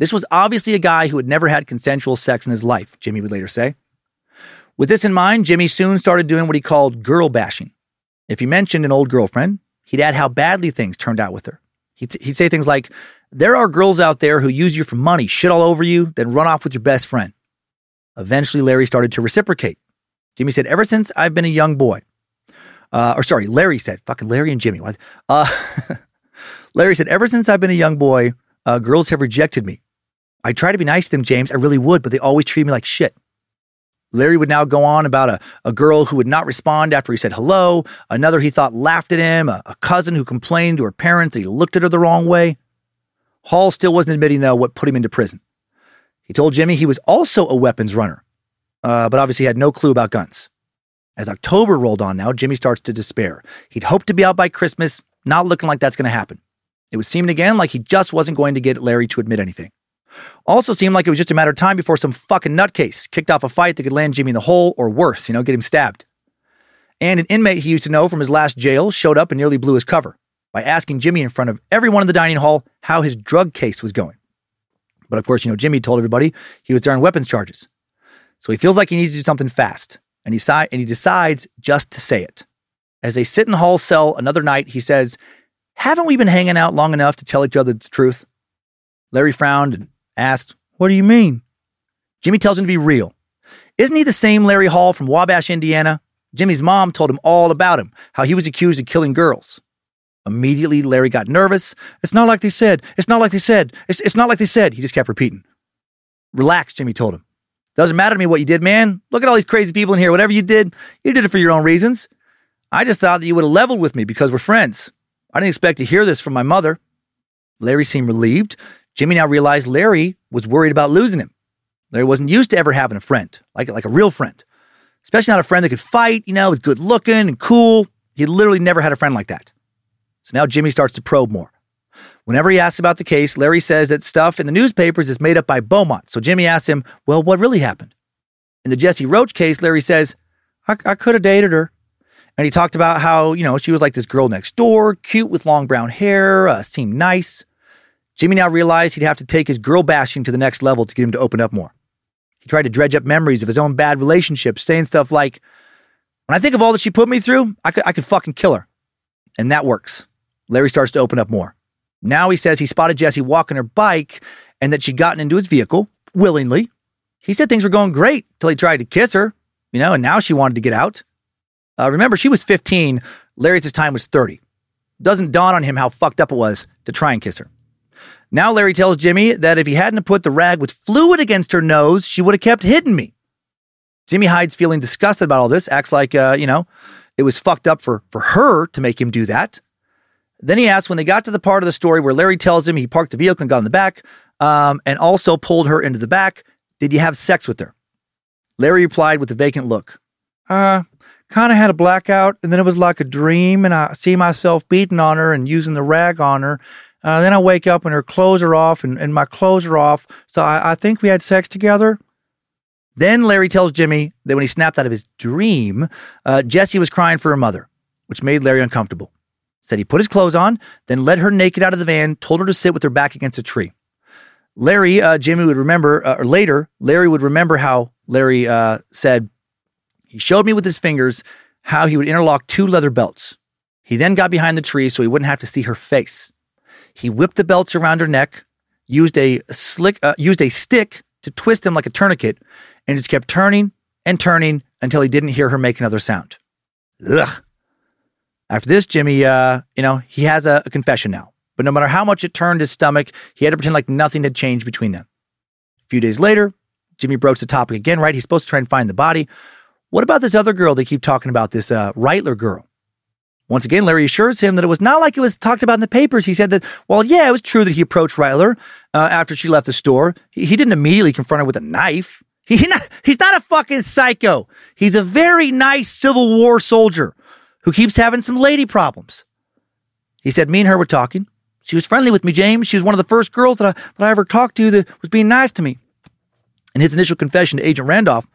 This was obviously a guy who had never had consensual sex in his life, Jimmy would later say. With this in mind, Jimmy soon started doing what he called girl bashing. If he mentioned an old girlfriend, he'd add how badly things turned out with her. He'd, he'd say things like, There are girls out there who use you for money, shit all over you, then run off with your best friend. Eventually, Larry started to reciprocate. Jimmy said, Ever since I've been a young boy, uh, or sorry, Larry said, fucking Larry and Jimmy. Uh, Larry said, Ever since I've been a young boy, uh, girls have rejected me. I try to be nice to them, James. I really would, but they always treat me like shit. Larry would now go on about a, a girl who would not respond after he said hello, another he thought laughed at him, a, a cousin who complained to her parents that he looked at her the wrong way. Hall still wasn't admitting, though, what put him into prison. He told Jimmy he was also a weapons runner, uh, but obviously had no clue about guns. As October rolled on now, Jimmy starts to despair. He'd hoped to be out by Christmas, not looking like that's going to happen. It was seeming again like he just wasn't going to get Larry to admit anything. Also seemed like it was just a matter of time before some fucking nutcase kicked off a fight that could land Jimmy in the hole or worse, you know, get him stabbed. And an inmate he used to know from his last jail showed up and nearly blew his cover by asking Jimmy in front of everyone in the dining hall how his drug case was going. But of course, you know, Jimmy told everybody he was there on weapons charges. So he feels like he needs to do something fast, and he, si- and he decides just to say it. As they sit in Hall's cell another night, he says, Haven't we been hanging out long enough to tell each other the truth? Larry frowned and asked, What do you mean? Jimmy tells him to be real. Isn't he the same Larry Hall from Wabash, Indiana? Jimmy's mom told him all about him, how he was accused of killing girls. Immediately, Larry got nervous. It's not like they said. It's not like they said. It's, it's not like they said. He just kept repeating. Relax, Jimmy told him. Doesn't matter to me what you did, man. Look at all these crazy people in here. Whatever you did, you did it for your own reasons. I just thought that you would have leveled with me because we're friends. I didn't expect to hear this from my mother. Larry seemed relieved. Jimmy now realized Larry was worried about losing him. Larry wasn't used to ever having a friend, like, like a real friend, especially not a friend that could fight, you know, was good looking and cool. He literally never had a friend like that. So now Jimmy starts to probe more. Whenever he asks about the case, Larry says that stuff in the newspapers is made up by Beaumont. So Jimmy asks him, well, what really happened? In the Jesse Roach case, Larry says, I, I could have dated her. And he talked about how, you know, she was like this girl next door, cute with long brown hair, uh, seemed nice. Jimmy now realized he'd have to take his girl bashing to the next level to get him to open up more. He tried to dredge up memories of his own bad relationships, saying stuff like, When I think of all that she put me through, I could, I could fucking kill her. And that works. Larry starts to open up more. Now he says he spotted Jesse walking her bike and that she'd gotten into his vehicle willingly. He said things were going great till he tried to kiss her, you know, and now she wanted to get out. Uh, remember, she was 15. Larry at this time was 30. Doesn't dawn on him how fucked up it was to try and kiss her. Now Larry tells Jimmy that if he hadn't put the rag with fluid against her nose, she would have kept hitting me. Jimmy hides feeling disgusted about all this, acts like, uh, you know, it was fucked up for, for her to make him do that. Then he asks when they got to the part of the story where Larry tells him he parked the vehicle and got in the back um, and also pulled her into the back, did you have sex with her? Larry replied with a vacant look. Uh, kind of had a blackout, and then it was like a dream, and I see myself beating on her and using the rag on her. Uh, then I wake up and her clothes are off, and, and my clothes are off. So I, I think we had sex together. Then Larry tells Jimmy that when he snapped out of his dream, uh, Jesse was crying for her mother, which made Larry uncomfortable. Said he put his clothes on, then led her naked out of the van, told her to sit with her back against a tree. Larry, uh, Jimmy would remember, uh, or later, Larry would remember how Larry uh, said, he showed me with his fingers how he would interlock two leather belts. He then got behind the tree so he wouldn't have to see her face. He whipped the belts around her neck, used a slick, uh, used a stick to twist them like a tourniquet, and just kept turning and turning until he didn't hear her make another sound. Ugh. After this, Jimmy, uh, you know, he has a, a confession now. But no matter how much it turned his stomach, he had to pretend like nothing had changed between them. A few days later, Jimmy broached the topic again, right? He's supposed to try and find the body. What about this other girl they keep talking about, this uh, Reitler girl? Once again, Larry assures him that it was not like it was talked about in the papers. He said that, well, yeah, it was true that he approached Reitler uh, after she left the store. He, he, didn't immediately confront her with a knife. He not, he's not a fucking psycho. He's a very nice Civil War soldier who keeps having some lady problems. He said, Me and her were talking. She was friendly with me, James. She was one of the first girls that I, that I ever talked to that was being nice to me. In his initial confession to Agent Randolph,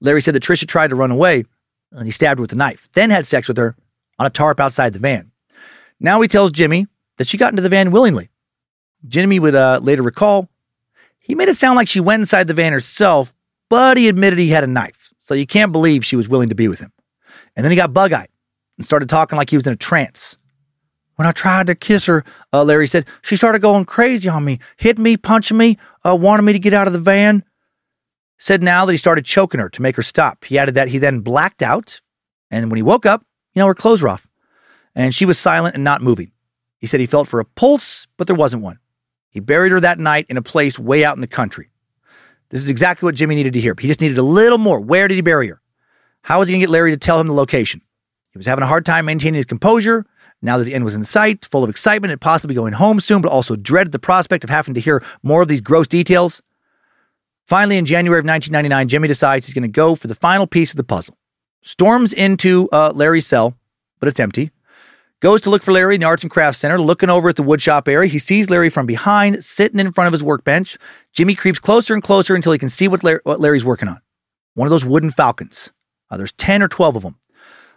Larry said that Tricia tried to run away and he stabbed her with a knife, then had sex with her on a tarp outside the van. Now he tells Jimmy that she got into the van willingly. Jimmy would uh, later recall he made it sound like she went inside the van herself, but he admitted he had a knife, so you can't believe she was willing to be with him. And then he got bug eyed and started talking like he was in a trance. When I tried to kiss her, uh, Larry said, she started going crazy on me, hit me, punching me, uh, wanted me to get out of the van. Said now that he started choking her to make her stop. He added that he then blacked out, and when he woke up, you know, her clothes were off, and she was silent and not moving. He said he felt for a pulse, but there wasn't one. He buried her that night in a place way out in the country. This is exactly what Jimmy needed to hear. He just needed a little more. Where did he bury her? How was he going to get Larry to tell him the location? He was having a hard time maintaining his composure. Now that the end was in sight, full of excitement and possibly going home soon, but also dreaded the prospect of having to hear more of these gross details. Finally, in January of 1999, Jimmy decides he's going to go for the final piece of the puzzle. Storms into uh, Larry's cell, but it's empty. Goes to look for Larry in the Arts and Crafts Center, looking over at the woodshop area. He sees Larry from behind, sitting in front of his workbench. Jimmy creeps closer and closer until he can see what, Larry, what Larry's working on. One of those wooden falcons. Uh, there's 10 or 12 of them.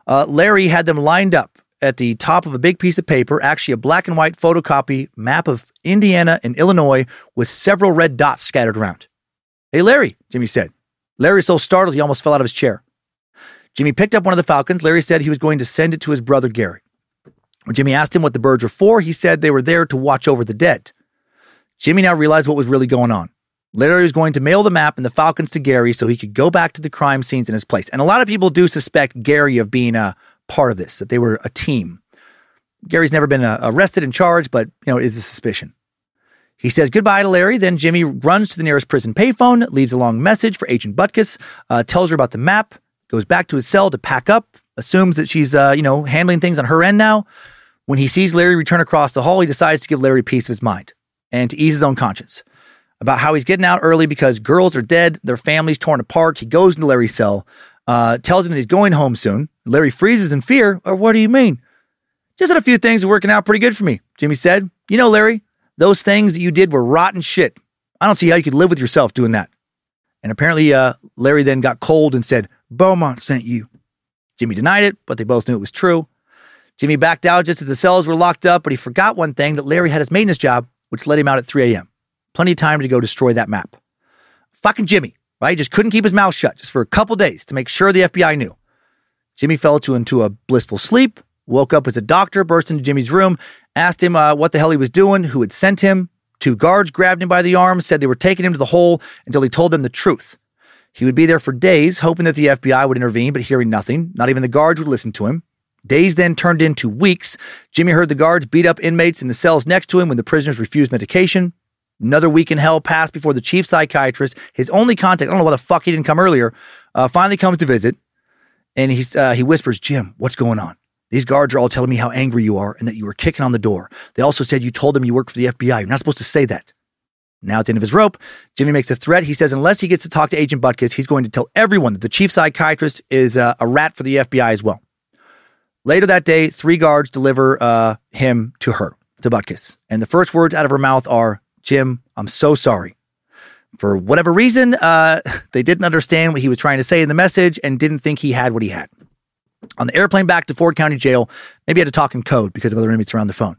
Uh, Larry had them lined up at the top of a big piece of paper, actually a black and white photocopy map of Indiana and Illinois with several red dots scattered around. Hey, Larry, Jimmy said. Larry so startled he almost fell out of his chair. Jimmy picked up one of the falcons. Larry said he was going to send it to his brother Gary. When Jimmy asked him what the birds were for, he said they were there to watch over the dead. Jimmy now realized what was really going on. Larry was going to mail the map and the falcons to Gary so he could go back to the crime scenes in his place. And a lot of people do suspect Gary of being a part of this, that they were a team. Gary's never been uh, arrested and charged, but you know, is a suspicion. He says goodbye to Larry. Then Jimmy runs to the nearest prison payphone, leaves a long message for Agent Butkus, uh, tells her about the map, goes back to his cell to pack up, assumes that she's, uh, you know, handling things on her end now. When he sees Larry return across the hall, he decides to give Larry piece of his mind and to ease his own conscience about how he's getting out early because girls are dead, their families torn apart. He goes into Larry's cell, uh, tells him that he's going home soon. Larry freezes in fear. Or what do you mean? Just that a few things working out pretty good for me, Jimmy said. You know, Larry, those things that you did were rotten shit. I don't see how you could live with yourself doing that. And apparently, uh, Larry then got cold and said, Beaumont sent you. Jimmy denied it, but they both knew it was true. Jimmy backed out just as the cells were locked up, but he forgot one thing that Larry had his maintenance job, which let him out at 3 a.m. Plenty of time to go destroy that map. Fucking Jimmy, right? He Just couldn't keep his mouth shut just for a couple days to make sure the FBI knew. Jimmy fell to into a blissful sleep, woke up as a doctor burst into Jimmy's room, asked him uh, what the hell he was doing, who had sent him. Two guards grabbed him by the arm, said they were taking him to the hole until he told them the truth. He would be there for days, hoping that the FBI would intervene, but hearing nothing. Not even the guards would listen to him. Days then turned into weeks. Jimmy heard the guards beat up inmates in the cells next to him when the prisoners refused medication. Another week in hell passed before the chief psychiatrist, his only contact, I don't know why the fuck he didn't come earlier, uh, finally comes to visit, and he's, uh, he whispers, Jim, what's going on? These guards are all telling me how angry you are and that you were kicking on the door. They also said you told them you work for the FBI. You're not supposed to say that. Now, at the end of his rope, Jimmy makes a threat. He says, unless he gets to talk to Agent Butkus, he's going to tell everyone that the chief psychiatrist is uh, a rat for the FBI as well. Later that day, three guards deliver uh, him to her, to Butkus. And the first words out of her mouth are, Jim, I'm so sorry. For whatever reason, uh, they didn't understand what he was trying to say in the message and didn't think he had what he had. On the airplane back to Ford County Jail, maybe he had to talk in code because of other inmates around the phone.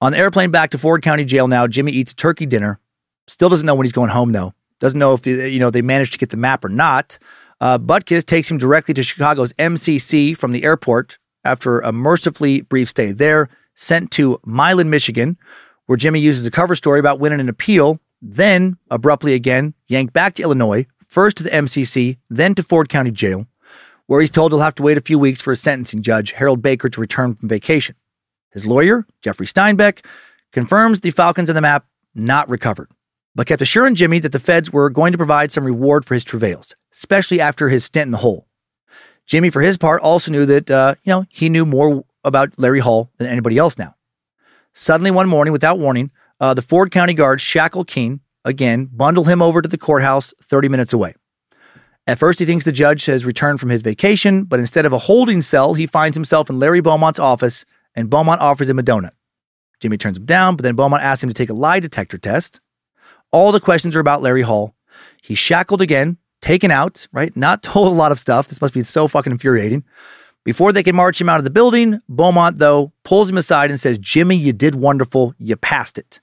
On the airplane back to Ford County Jail now, Jimmy eats turkey dinner. Still doesn't know when he's going home though. Doesn't know if you know they managed to get the map or not. Uh, Butkus takes him directly to Chicago's MCC from the airport after a mercifully brief stay there. Sent to Milan, Michigan, where Jimmy uses a cover story about winning an appeal. Then abruptly again yanked back to Illinois, first to the MCC, then to Ford County Jail where he's told he'll have to wait a few weeks for a sentencing judge, Harold Baker, to return from vacation. His lawyer, Jeffrey Steinback, confirms the Falcons and the map not recovered, but kept assuring Jimmy that the feds were going to provide some reward for his travails, especially after his stint in the hole. Jimmy, for his part, also knew that, uh, you know, he knew more about Larry Hall than anybody else now. Suddenly, one morning, without warning, uh, the Ford County guards shackle Keene, again, bundle him over to the courthouse 30 minutes away. At first, he thinks the judge has returned from his vacation, but instead of a holding cell, he finds himself in Larry Beaumont's office, and Beaumont offers him a donut. Jimmy turns him down, but then Beaumont asks him to take a lie detector test. All the questions are about Larry Hall. He's shackled again, taken out, right? Not told a lot of stuff. This must be so fucking infuriating. Before they can march him out of the building, Beaumont, though, pulls him aside and says, Jimmy, you did wonderful. You passed it.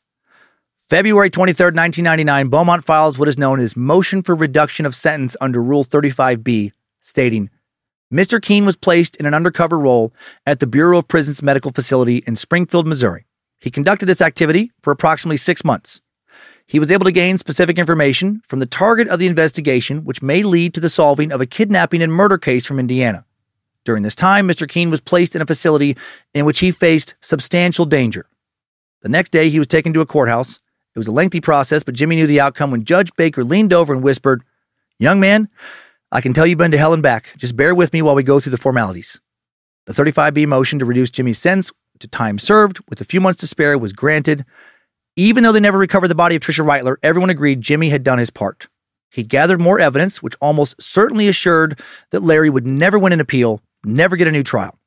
February 23, 1999, Beaumont files what is known as Motion for Reduction of Sentence under Rule 35B, stating Mr. Keene was placed in an undercover role at the Bureau of Prisons Medical Facility in Springfield, Missouri. He conducted this activity for approximately six months. He was able to gain specific information from the target of the investigation, which may lead to the solving of a kidnapping and murder case from Indiana. During this time, Mr. Keene was placed in a facility in which he faced substantial danger. The next day, he was taken to a courthouse it was a lengthy process, but Jimmy knew the outcome when Judge Baker leaned over and whispered, Young man, I can tell you've been to hell and back. Just bear with me while we go through the formalities. The 35B motion to reduce Jimmy's sentence to time served with a few months to spare was granted. Even though they never recovered the body of Tricia Reitler, everyone agreed Jimmy had done his part. He gathered more evidence, which almost certainly assured that Larry would never win an appeal, never get a new trial.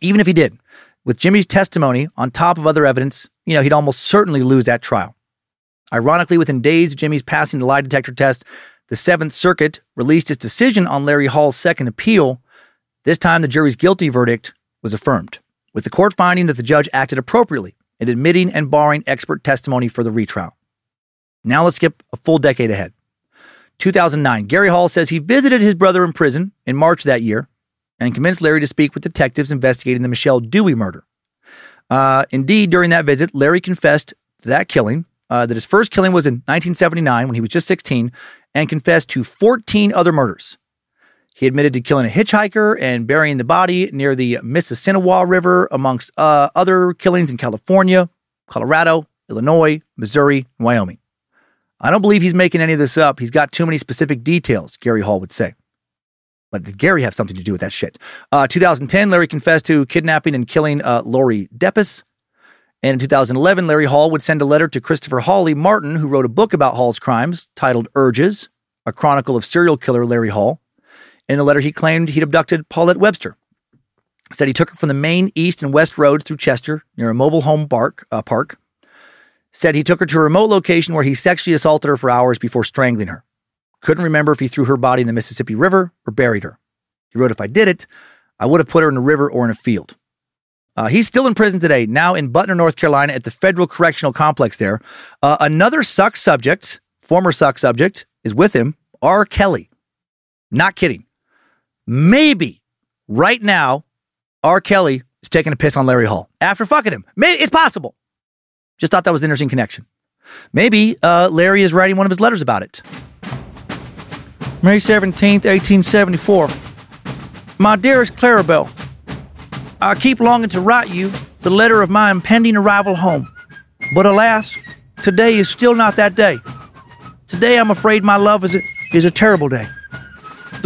Even if he did, with Jimmy's testimony on top of other evidence, you know, he'd almost certainly lose that trial. Ironically, within days of Jimmy's passing the lie detector test, the Seventh Circuit released its decision on Larry Hall's second appeal. This time, the jury's guilty verdict was affirmed, with the court finding that the judge acted appropriately in admitting and barring expert testimony for the retrial. Now let's skip a full decade ahead. 2009, Gary Hall says he visited his brother in prison in March that year and convinced Larry to speak with detectives investigating the Michelle Dewey murder. Uh, indeed, during that visit, Larry confessed to that killing, uh, that his first killing was in 1979 when he was just 16, and confessed to 14 other murders. He admitted to killing a hitchhiker and burying the body near the Mississinewa River, amongst uh, other killings in California, Colorado, Illinois, Missouri, and Wyoming. I don't believe he's making any of this up. He's got too many specific details, Gary Hall would say. But did Gary have something to do with that shit? Uh, 2010, Larry confessed to kidnapping and killing uh, Lori Depies. And in 2011, Larry Hall would send a letter to Christopher Hawley Martin, who wrote a book about Hall's crimes titled Urges, a chronicle of serial killer Larry Hall. In the letter, he claimed he'd abducted Paulette Webster. Said he took her from the main east and west roads through Chester near a mobile home park. Uh, park. Said he took her to a remote location where he sexually assaulted her for hours before strangling her. Couldn't remember if he threw her body in the Mississippi River or buried her. He wrote, If I did it, I would have put her in a river or in a field. Uh, he's still in prison today, now in Butner, North Carolina, at the Federal Correctional Complex there. Uh, another suck subject, former suck subject, is with him, R. Kelly. Not kidding. Maybe right now, R. Kelly is taking a piss on Larry Hall after fucking him. It's possible. Just thought that was an interesting connection. Maybe uh, Larry is writing one of his letters about it. May 17th, 1874. My dearest Clarabelle, I keep longing to write you the letter of my impending arrival home. But alas, today is still not that day. Today I'm afraid my love is a, is a terrible day.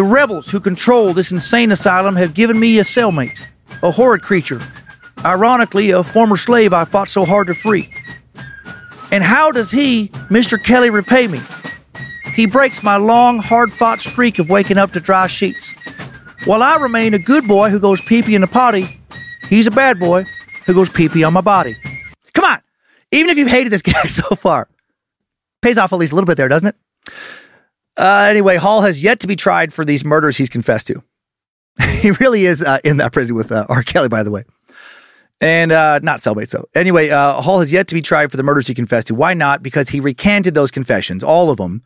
The rebels who control this insane asylum have given me a cellmate, a horrid creature. Ironically, a former slave I fought so hard to free. And how does he, Mr. Kelly, repay me? He breaks my long, hard fought streak of waking up to dry sheets. While I remain a good boy who goes pee pee in the potty, he's a bad boy who goes pee pee on my body. Come on! Even if you've hated this gag so far, pays off at least a little bit there, doesn't it? Uh, anyway, Hall has yet to be tried for these murders he's confessed to. he really is uh, in that prison with uh, R. Kelly, by the way. And uh, not cellmates, so. Anyway, uh, Hall has yet to be tried for the murders he confessed to. Why not? Because he recanted those confessions, all of them.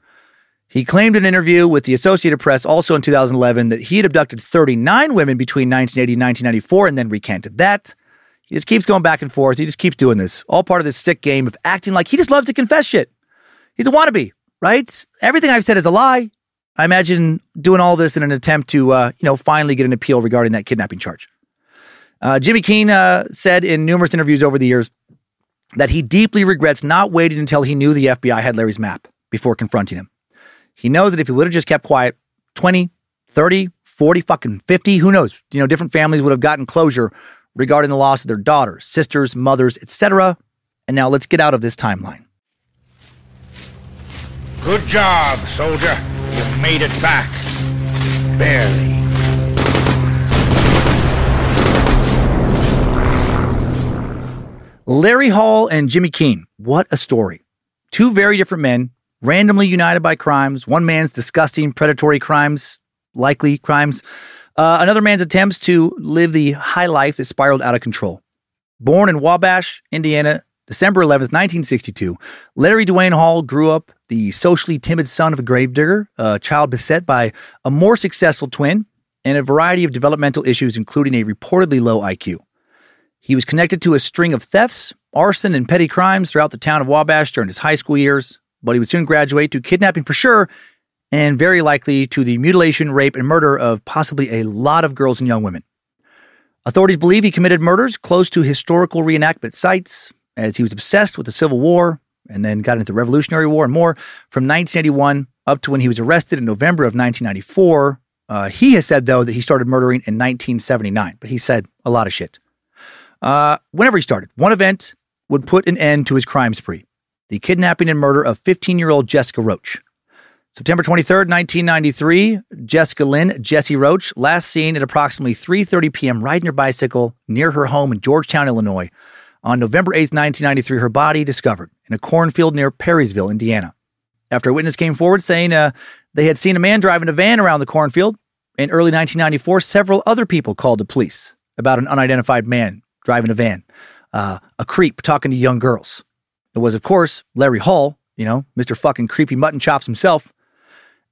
He claimed in an interview with the Associated Press also in 2011 that he had abducted 39 women between 1980 and 1994 and then recanted that. He just keeps going back and forth. He just keeps doing this. All part of this sick game of acting like he just loves to confess shit. He's a wannabe right? Everything I've said is a lie. I imagine doing all this in an attempt to, uh, you know, finally get an appeal regarding that kidnapping charge. Uh, Jimmy Keene uh, said in numerous interviews over the years that he deeply regrets not waiting until he knew the FBI had Larry's map before confronting him. He knows that if he would have just kept quiet, 20, 30, 40, fucking 50, who knows? You know, different families would have gotten closure regarding the loss of their daughters, sisters, mothers, etc. And now let's get out of this timeline. Good job, soldier. You made it back. Barely. Larry Hall and Jimmy Keene. What a story. Two very different men, randomly united by crimes. One man's disgusting, predatory crimes, likely crimes. Uh, another man's attempts to live the high life that spiraled out of control. Born in Wabash, Indiana, December 11th, 1962, Larry DeWayne Hall grew up the socially timid son of a gravedigger, a child beset by a more successful twin, and a variety of developmental issues, including a reportedly low IQ. He was connected to a string of thefts, arson, and petty crimes throughout the town of Wabash during his high school years, but he would soon graduate to kidnapping for sure, and very likely to the mutilation, rape, and murder of possibly a lot of girls and young women. Authorities believe he committed murders close to historical reenactment sites, as he was obsessed with the Civil War and then got into the Revolutionary War and more from 1981 up to when he was arrested in November of 1994. Uh, he has said, though, that he started murdering in 1979, but he said a lot of shit. Uh, whenever he started, one event would put an end to his crime spree the kidnapping and murder of 15 year old Jessica Roach. September 23rd, 1993, Jessica Lynn Jessie Roach, last seen at approximately 3:30 p.m. riding her bicycle near her home in Georgetown, Illinois, on November 8, 1993, her body discovered in a cornfield near Perrysville, Indiana. After a witness came forward saying uh, they had seen a man driving a van around the cornfield, in early 1994, several other people called the police about an unidentified man driving a van, uh, a creep talking to young girls. It was, of course, Larry Hall, you know, Mr. fucking creepy mutton chops himself.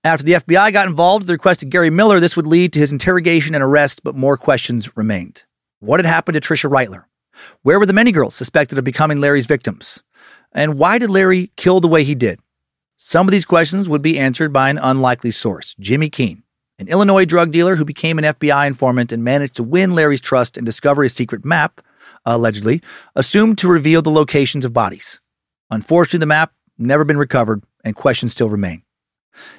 After the FBI got involved, they requested Gary Miller. This would lead to his interrogation and arrest, but more questions remained. What had happened to Tricia Reitler? Where were the many girls suspected of becoming Larry's victims? And why did Larry kill the way he did? Some of these questions would be answered by an unlikely source, Jimmy Keene, an Illinois drug dealer who became an FBI informant and managed to win Larry's trust and discover a secret map, allegedly, assumed to reveal the locations of bodies. Unfortunately, the map never been recovered and questions still remain.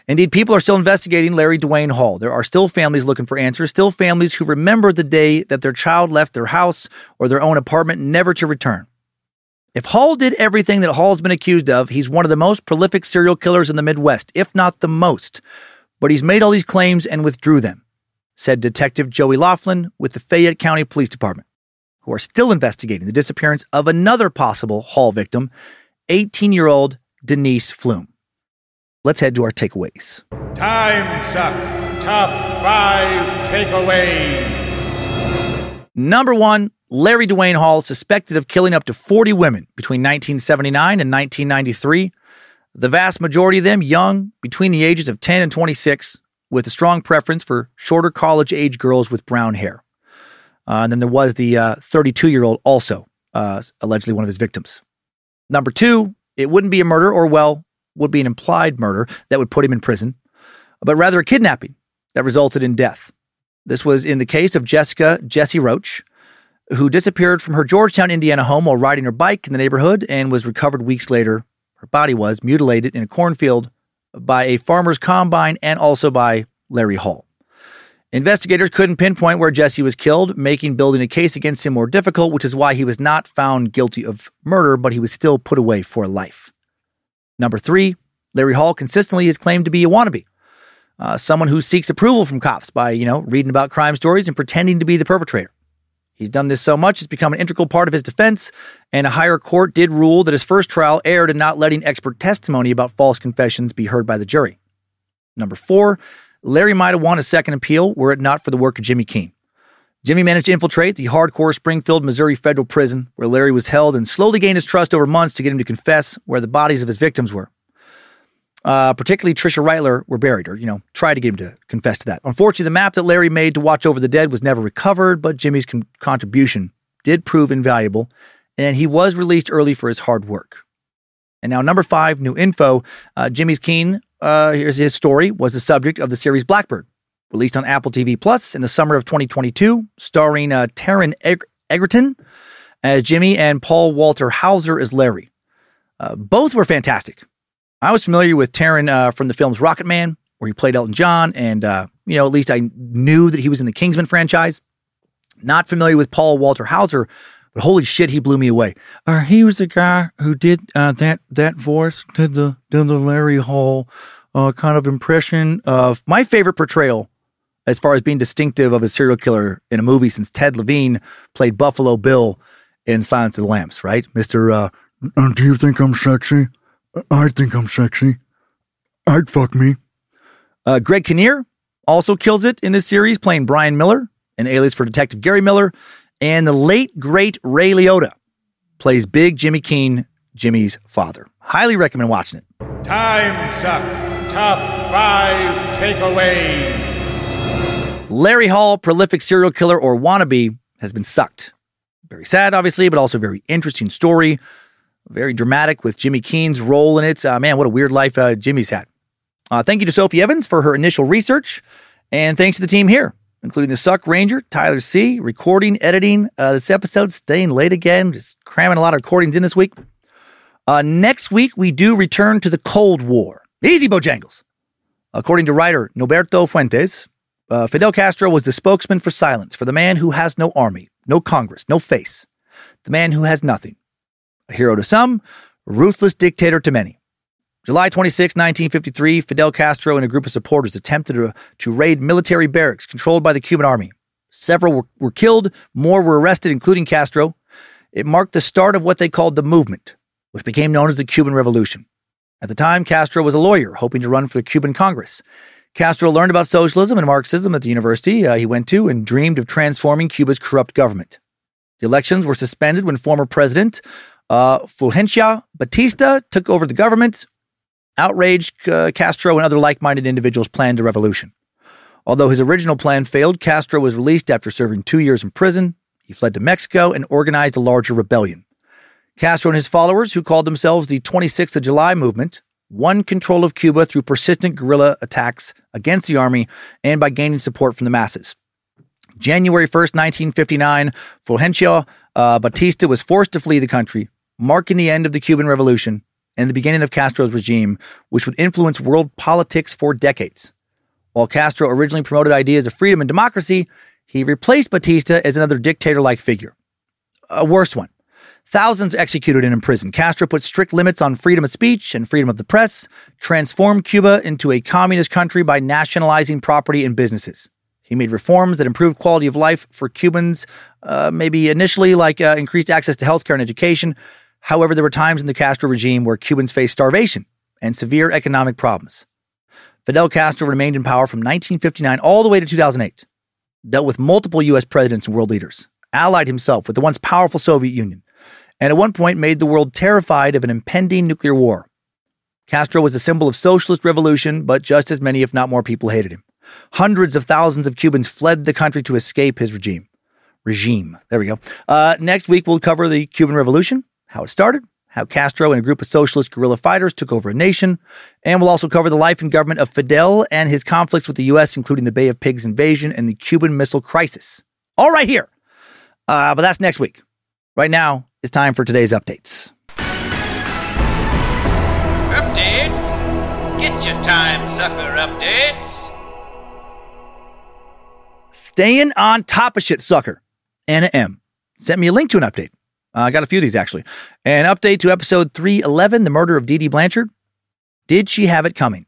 Indeed, people are still investigating Larry DeWayne Hall. There are still families looking for answers, still families who remember the day that their child left their house or their own apartment never to return. If Hall did everything that Hall's been accused of, he's one of the most prolific serial killers in the Midwest, if not the most. But he's made all these claims and withdrew them, said Detective Joey Laughlin with the Fayette County Police Department, who are still investigating the disappearance of another possible Hall victim, 18 year old Denise Pflum. Let's head to our takeaways. Time Suck Top 5 Takeaways. Number one, Larry DeWayne Hall suspected of killing up to 40 women between 1979 and 1993. The vast majority of them young, between the ages of 10 and 26, with a strong preference for shorter college age girls with brown hair. Uh, and then there was the 32 uh, year old, also uh, allegedly one of his victims. Number two, it wouldn't be a murder or, well, would be an implied murder that would put him in prison, but rather a kidnapping that resulted in death. This was in the case of Jessica Jessie Roach, who disappeared from her Georgetown, Indiana home while riding her bike in the neighborhood and was recovered weeks later. Her body was mutilated in a cornfield by a farmer's combine and also by Larry Hall. Investigators couldn't pinpoint where Jessie was killed, making building a case against him more difficult, which is why he was not found guilty of murder, but he was still put away for life. Number three, Larry Hall consistently is claimed to be a wannabe. Uh, someone who seeks approval from cops by, you know, reading about crime stories and pretending to be the perpetrator. He's done this so much, it's become an integral part of his defense, and a higher court did rule that his first trial erred in not letting expert testimony about false confessions be heard by the jury. Number four, Larry might have won a second appeal were it not for the work of Jimmy Keene. Jimmy managed to infiltrate the hardcore Springfield, Missouri federal prison where Larry was held and slowly gained his trust over months to get him to confess where the bodies of his victims were. Uh, particularly Tricia Reitler were buried, or, you know, tried to get him to confess to that. Unfortunately, the map that Larry made to watch over the dead was never recovered, but Jimmy's con- contribution did prove invaluable, and he was released early for his hard work. And now, number five, new info. Uh, Jimmy's Keene, uh, here's his story, was the subject of the series Black Bird, released on Apple TV Plus in the summer of 2022, starring uh, Taron Eg- Egerton as Jimmy and Paul Walter Hauser as Larry. Uh, both were fantastic. I was familiar with Taron uh, from the films Rocket Man, where he played Elton John, and uh, you know at least I knew that he was in the Kingsman franchise. Not familiar with Paul Walter Hauser, but holy shit, he blew me away. Uh, he was the guy who did uh, that that voice, did the did the Larry Hall uh, kind of impression of my favorite portrayal as far as being distinctive of a serial killer in a movie since Ted Levine played Buffalo Bill in Silence of the Lambs, right, Mister? Uh, do you think I'm sexy? I think I'm sexy. I'd fuck me. Uh, Greg Kinnear also kills it in this series, playing Brian Miller, an alias for Detective Gary Miller, and the late great Ray Liotta plays Big Jimmy Keene, Jimmy's father. Highly recommend watching it. Time Suck Top 5 Takeaways. Larry Hall, prolific serial killer or wannabe, has been sucked. Very sad, obviously, but also very interesting story. Very dramatic with Jimmy Keene's role in it. Uh, man, what a weird life uh, Jimmy's had. Uh, thank you to Sophie Evans for her initial research, and thanks to the team here, including the Suck Ranger, Tyler C., recording, editing uh, this episode, staying late again, just cramming a lot of recordings in this week. Uh, next week, we do return to the Cold War. Easy, Bojangles. According to writer Norberto Fuentes, uh, Fidel Castro was the spokesman for silence for the man who has no army, no Congress, no face, the man who has nothing. A hero to some, ruthless dictator to many. July 26, 1953, Fidel Castro and a group of supporters attempted to, to raid military barracks controlled by the Cuban army. Several were, were killed, more were arrested, including Castro. It marked the start of what they called the movement, which became known as the Cuban Revolution. At the time, Castro was a lawyer hoping to run for the Cuban Congress. Castro learned about socialism and Marxism at the university uh, he went to and dreamed of transforming Cuba's corrupt government. The elections were suspended when former president uh, Fulgencio Batista took over the government. Outraged, uh, Castro and other like minded individuals planned a revolution. Although his original plan failed, Castro was released after serving two years in prison. He fled to Mexico and organized a larger rebellion. Castro and his followers, who called themselves the 26th of July movement, won control of Cuba through persistent guerrilla attacks against the army and by gaining support from the masses. January 1st, 1959, Fulgencio uh, Batista was forced to flee the country, marking the end of the Cuban Revolution and the beginning of Castro's regime, which would influence world politics for decades. While Castro originally promoted ideas of freedom and democracy, he replaced Batista as another dictator like figure. A worse one. Thousands executed and imprisoned. Castro put strict limits on freedom of speech and freedom of the press, transformed Cuba into a communist country by nationalizing property and businesses. He made reforms that improved quality of life for Cubans, uh, maybe initially like uh, increased access to healthcare and education. However, there were times in the Castro regime where Cubans faced starvation and severe economic problems. Fidel Castro remained in power from 1959 all the way to 2008, dealt with multiple U.S. presidents and world leaders, allied himself with the once powerful Soviet Union, and at one point made the world terrified of an impending nuclear war. Castro was a symbol of socialist revolution, but just as many, if not more, people hated him. Hundreds of thousands of Cubans fled the country to escape his regime. Regime. There we go. Uh, next week, we'll cover the Cuban Revolution, how it started, how Castro and a group of socialist guerrilla fighters took over a nation, and we'll also cover the life and government of Fidel and his conflicts with the U.S., including the Bay of Pigs invasion and the Cuban Missile Crisis. All right, here. Uh, but that's next week. Right now, it's time for today's updates. Updates? Get your time sucker updates. Staying on top of shit, sucker. Anna M. sent me a link to an update. Uh, I got a few of these actually. An update to episode 311, The Murder of Dee Dee Blanchard. Did she have it coming?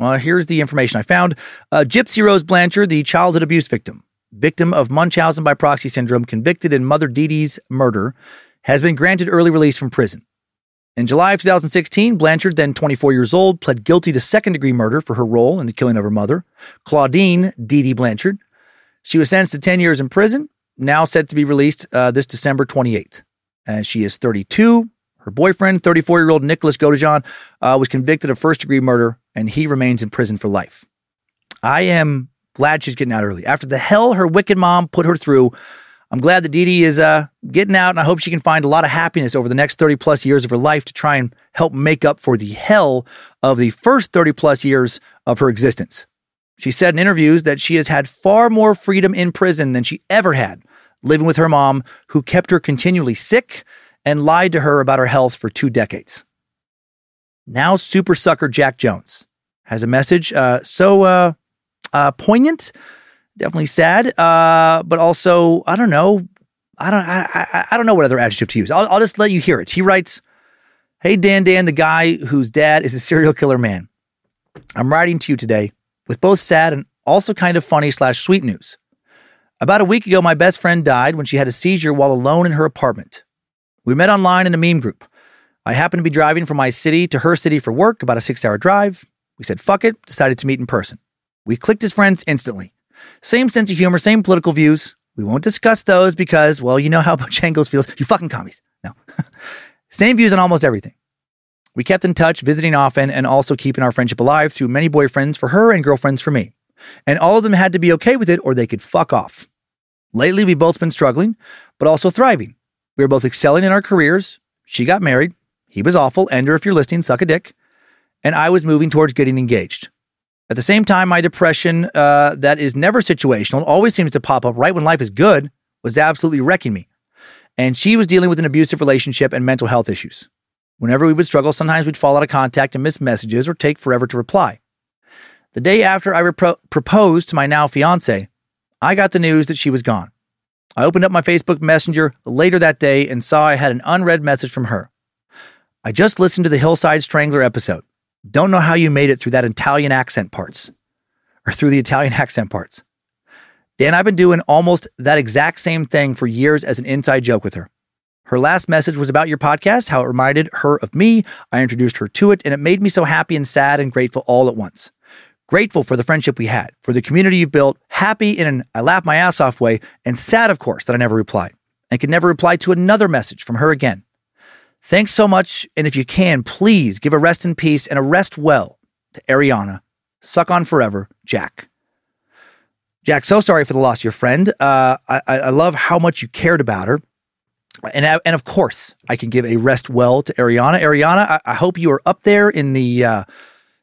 Well, here's the information I found. Uh, Gypsy Rose Blanchard, the childhood abuse victim, victim of Munchausen by proxy syndrome, convicted in Mother Dee Dee's murder, has been granted early release from prison. In July of 2016, Blanchard, then 24 years old, pled guilty to second degree murder for her role in the killing of her mother, Claudine Dee Dee Blanchard. She was sentenced to 10 years in prison, now set to be released uh, this December 28th. And she is 32. Her boyfriend, 34 year old Nicholas Godejohn, uh, was convicted of first degree murder, and he remains in prison for life. I am glad she's getting out early. After the hell her wicked mom put her through, I'm glad that Dee Dee is uh, getting out, and I hope she can find a lot of happiness over the next 30 plus years of her life to try and help make up for the hell of the first 30 plus years of her existence. She said in interviews that she has had far more freedom in prison than she ever had, living with her mom, who kept her continually sick and lied to her about her health for two decades. Now, super sucker Jack Jones has a message uh, so uh, uh, poignant definitely sad, uh, but also I don't know. I don't I, I, I don't know what other adjective to use. I'll, I'll just let you hear it. He writes, "Hey Dan Dan, the guy whose dad is a serial killer man. I'm writing to you today with both sad and also kind of funny slash sweet news. About a week ago, my best friend died when she had a seizure while alone in her apartment. We met online in a meme group. I happened to be driving from my city to her city for work, about a six hour drive. We said, fuck it, decided to meet in person. We clicked as friends instantly. Same sense of humor, same political views. We won't discuss those because, well, you know how Bojangles feels. You fucking commies. No. same views on almost everything. We kept in touch, visiting often, and also keeping our friendship alive through many boyfriends for her and girlfriends for me. And all of them had to be okay with it or they could fuck off. Lately, we've both been struggling, but also thriving. We were both excelling in our careers. She got married. He was awful. Ender, if you're listening, suck a dick. And I was moving towards getting engaged. At the same time, my depression, uh, that is never situational, always seems to pop up right when life is good, was absolutely wrecking me. And she was dealing with an abusive relationship and mental health issues. Whenever we would struggle, sometimes we'd fall out of contact and miss messages or take forever to reply. The day after I repro- proposed to my now fiance, I got the news that she was gone. I opened up my Facebook Messenger later that day and saw I had an unread message from her. I just listened to the Hillside Strangler episode. Don't know how you made it through that Italian accent parts or through the Italian accent parts. Dan, I've been doing almost that exact same thing for years as an inside joke with her. Her last message was about your podcast, how it reminded her of me. I introduced her to it, and it made me so happy and sad and grateful all at once. Grateful for the friendship we had, for the community you've built, happy in an I laugh my ass off way, and sad, of course, that I never replied and could never reply to another message from her again. Thanks so much. And if you can, please give a rest in peace and a rest well to Ariana. Suck on forever, Jack. Jack, so sorry for the loss of your friend. Uh, I, I love how much you cared about her. And, and of course, I can give a rest well to Ariana. Ariana, I, I hope you are up there in the uh,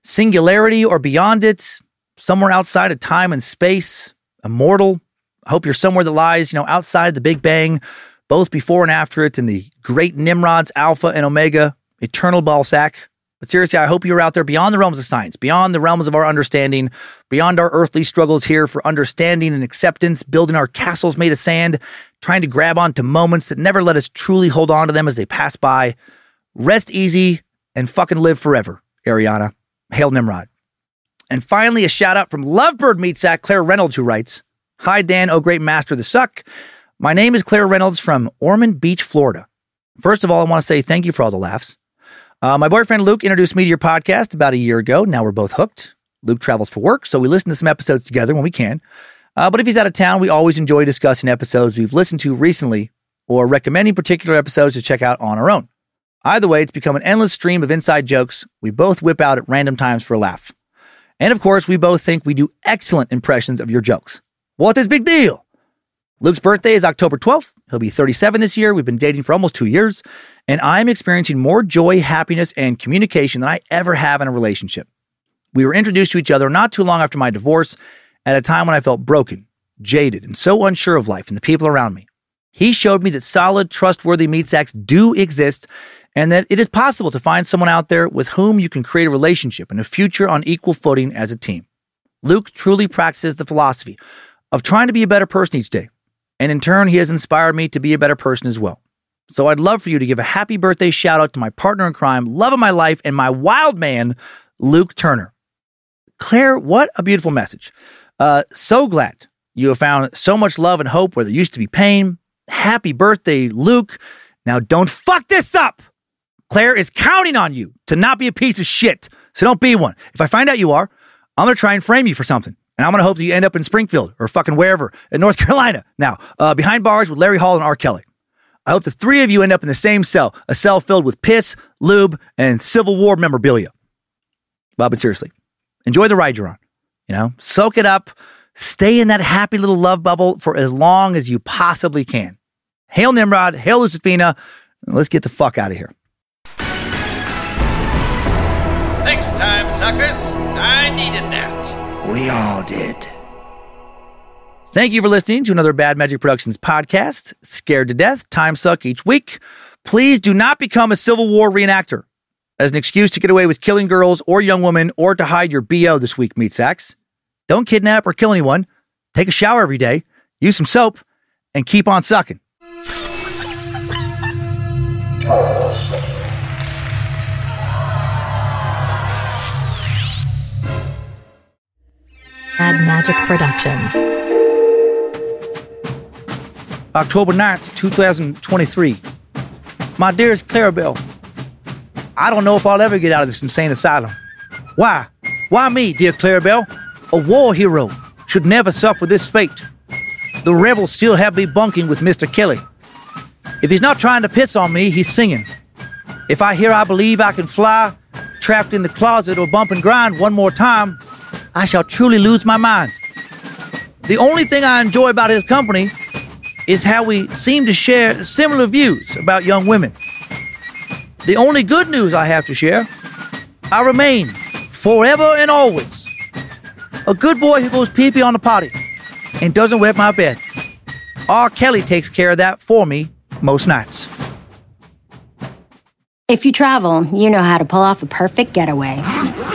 singularity or beyond it, somewhere outside of time and space, immortal. I hope you're somewhere that lies, you know, outside the Big Bang, both before and after it in the great Nimrods, Alpha and Omega, eternal ball sack. But seriously, I hope you're out there beyond the realms of science, beyond the realms of our understanding, beyond our earthly struggles here for understanding and acceptance, building our castles made of sand, trying to grab onto moments that never let us truly hold on to them as they pass by. Rest easy and fucking live forever, Ariana. Hail Nimrod. And finally, a shout out from Lovebird Meat Sack, Claire Reynolds, who writes Hi, Dan, oh great master of the suck. My name is Claire Reynolds from Ormond Beach, Florida. First of all, I want to say thank you for all the laughs. Uh, my boyfriend Luke introduced me to your podcast about a year ago. Now we're both hooked. Luke travels for work, so we listen to some episodes together when we can. Uh, but if he's out of town, we always enjoy discussing episodes we've listened to recently or recommending particular episodes to check out on our own. Either way, it's become an endless stream of inside jokes we both whip out at random times for a laugh. And of course, we both think we do excellent impressions of your jokes. What is big deal? Luke's birthday is October 12th. He'll be 37 this year. We've been dating for almost two years, and I'm experiencing more joy, happiness, and communication than I ever have in a relationship. We were introduced to each other not too long after my divorce at a time when I felt broken, jaded, and so unsure of life and the people around me. He showed me that solid, trustworthy meat sacks do exist and that it is possible to find someone out there with whom you can create a relationship and a future on equal footing as a team. Luke truly practices the philosophy of trying to be a better person each day. And in turn, he has inspired me to be a better person as well. So I'd love for you to give a happy birthday shout out to my partner in crime, love of my life, and my wild man, Luke Turner. Claire, what a beautiful message. Uh, so glad you have found so much love and hope where there used to be pain. Happy birthday, Luke. Now don't fuck this up. Claire is counting on you to not be a piece of shit. So don't be one. If I find out you are, I'm going to try and frame you for something. And I'm going to hope that you end up in Springfield or fucking wherever in North Carolina. Now, uh, behind bars with Larry Hall and R. Kelly. I hope the three of you end up in the same cell, a cell filled with piss, lube, and Civil War memorabilia. Well, but seriously, enjoy the ride you're on. You know, soak it up, stay in that happy little love bubble for as long as you possibly can. Hail Nimrod, hail Lucifina. Let's get the fuck out of here. Next time, suckers, I needed that. We all did. Thank you for listening to another Bad Magic Productions podcast. Scared to death, time suck each week. Please do not become a Civil War reenactor as an excuse to get away with killing girls or young women or to hide your BO this week, meat sacks. Don't kidnap or kill anyone. Take a shower every day, use some soap, and keep on sucking. Bad Magic Productions. October 9th, 2023. My dearest Clarabelle, I don't know if I'll ever get out of this insane asylum. Why? Why me, dear Clarabelle? A war hero should never suffer this fate. The rebels still have me bunking with Mr. Kelly. If he's not trying to piss on me, he's singing. If I hear I believe I can fly, trapped in the closet or bump and grind one more time, I shall truly lose my mind. The only thing I enjoy about his company is how we seem to share similar views about young women. The only good news I have to share I remain forever and always a good boy who goes pee pee on the potty and doesn't wet my bed. R. Kelly takes care of that for me most nights. If you travel, you know how to pull off a perfect getaway.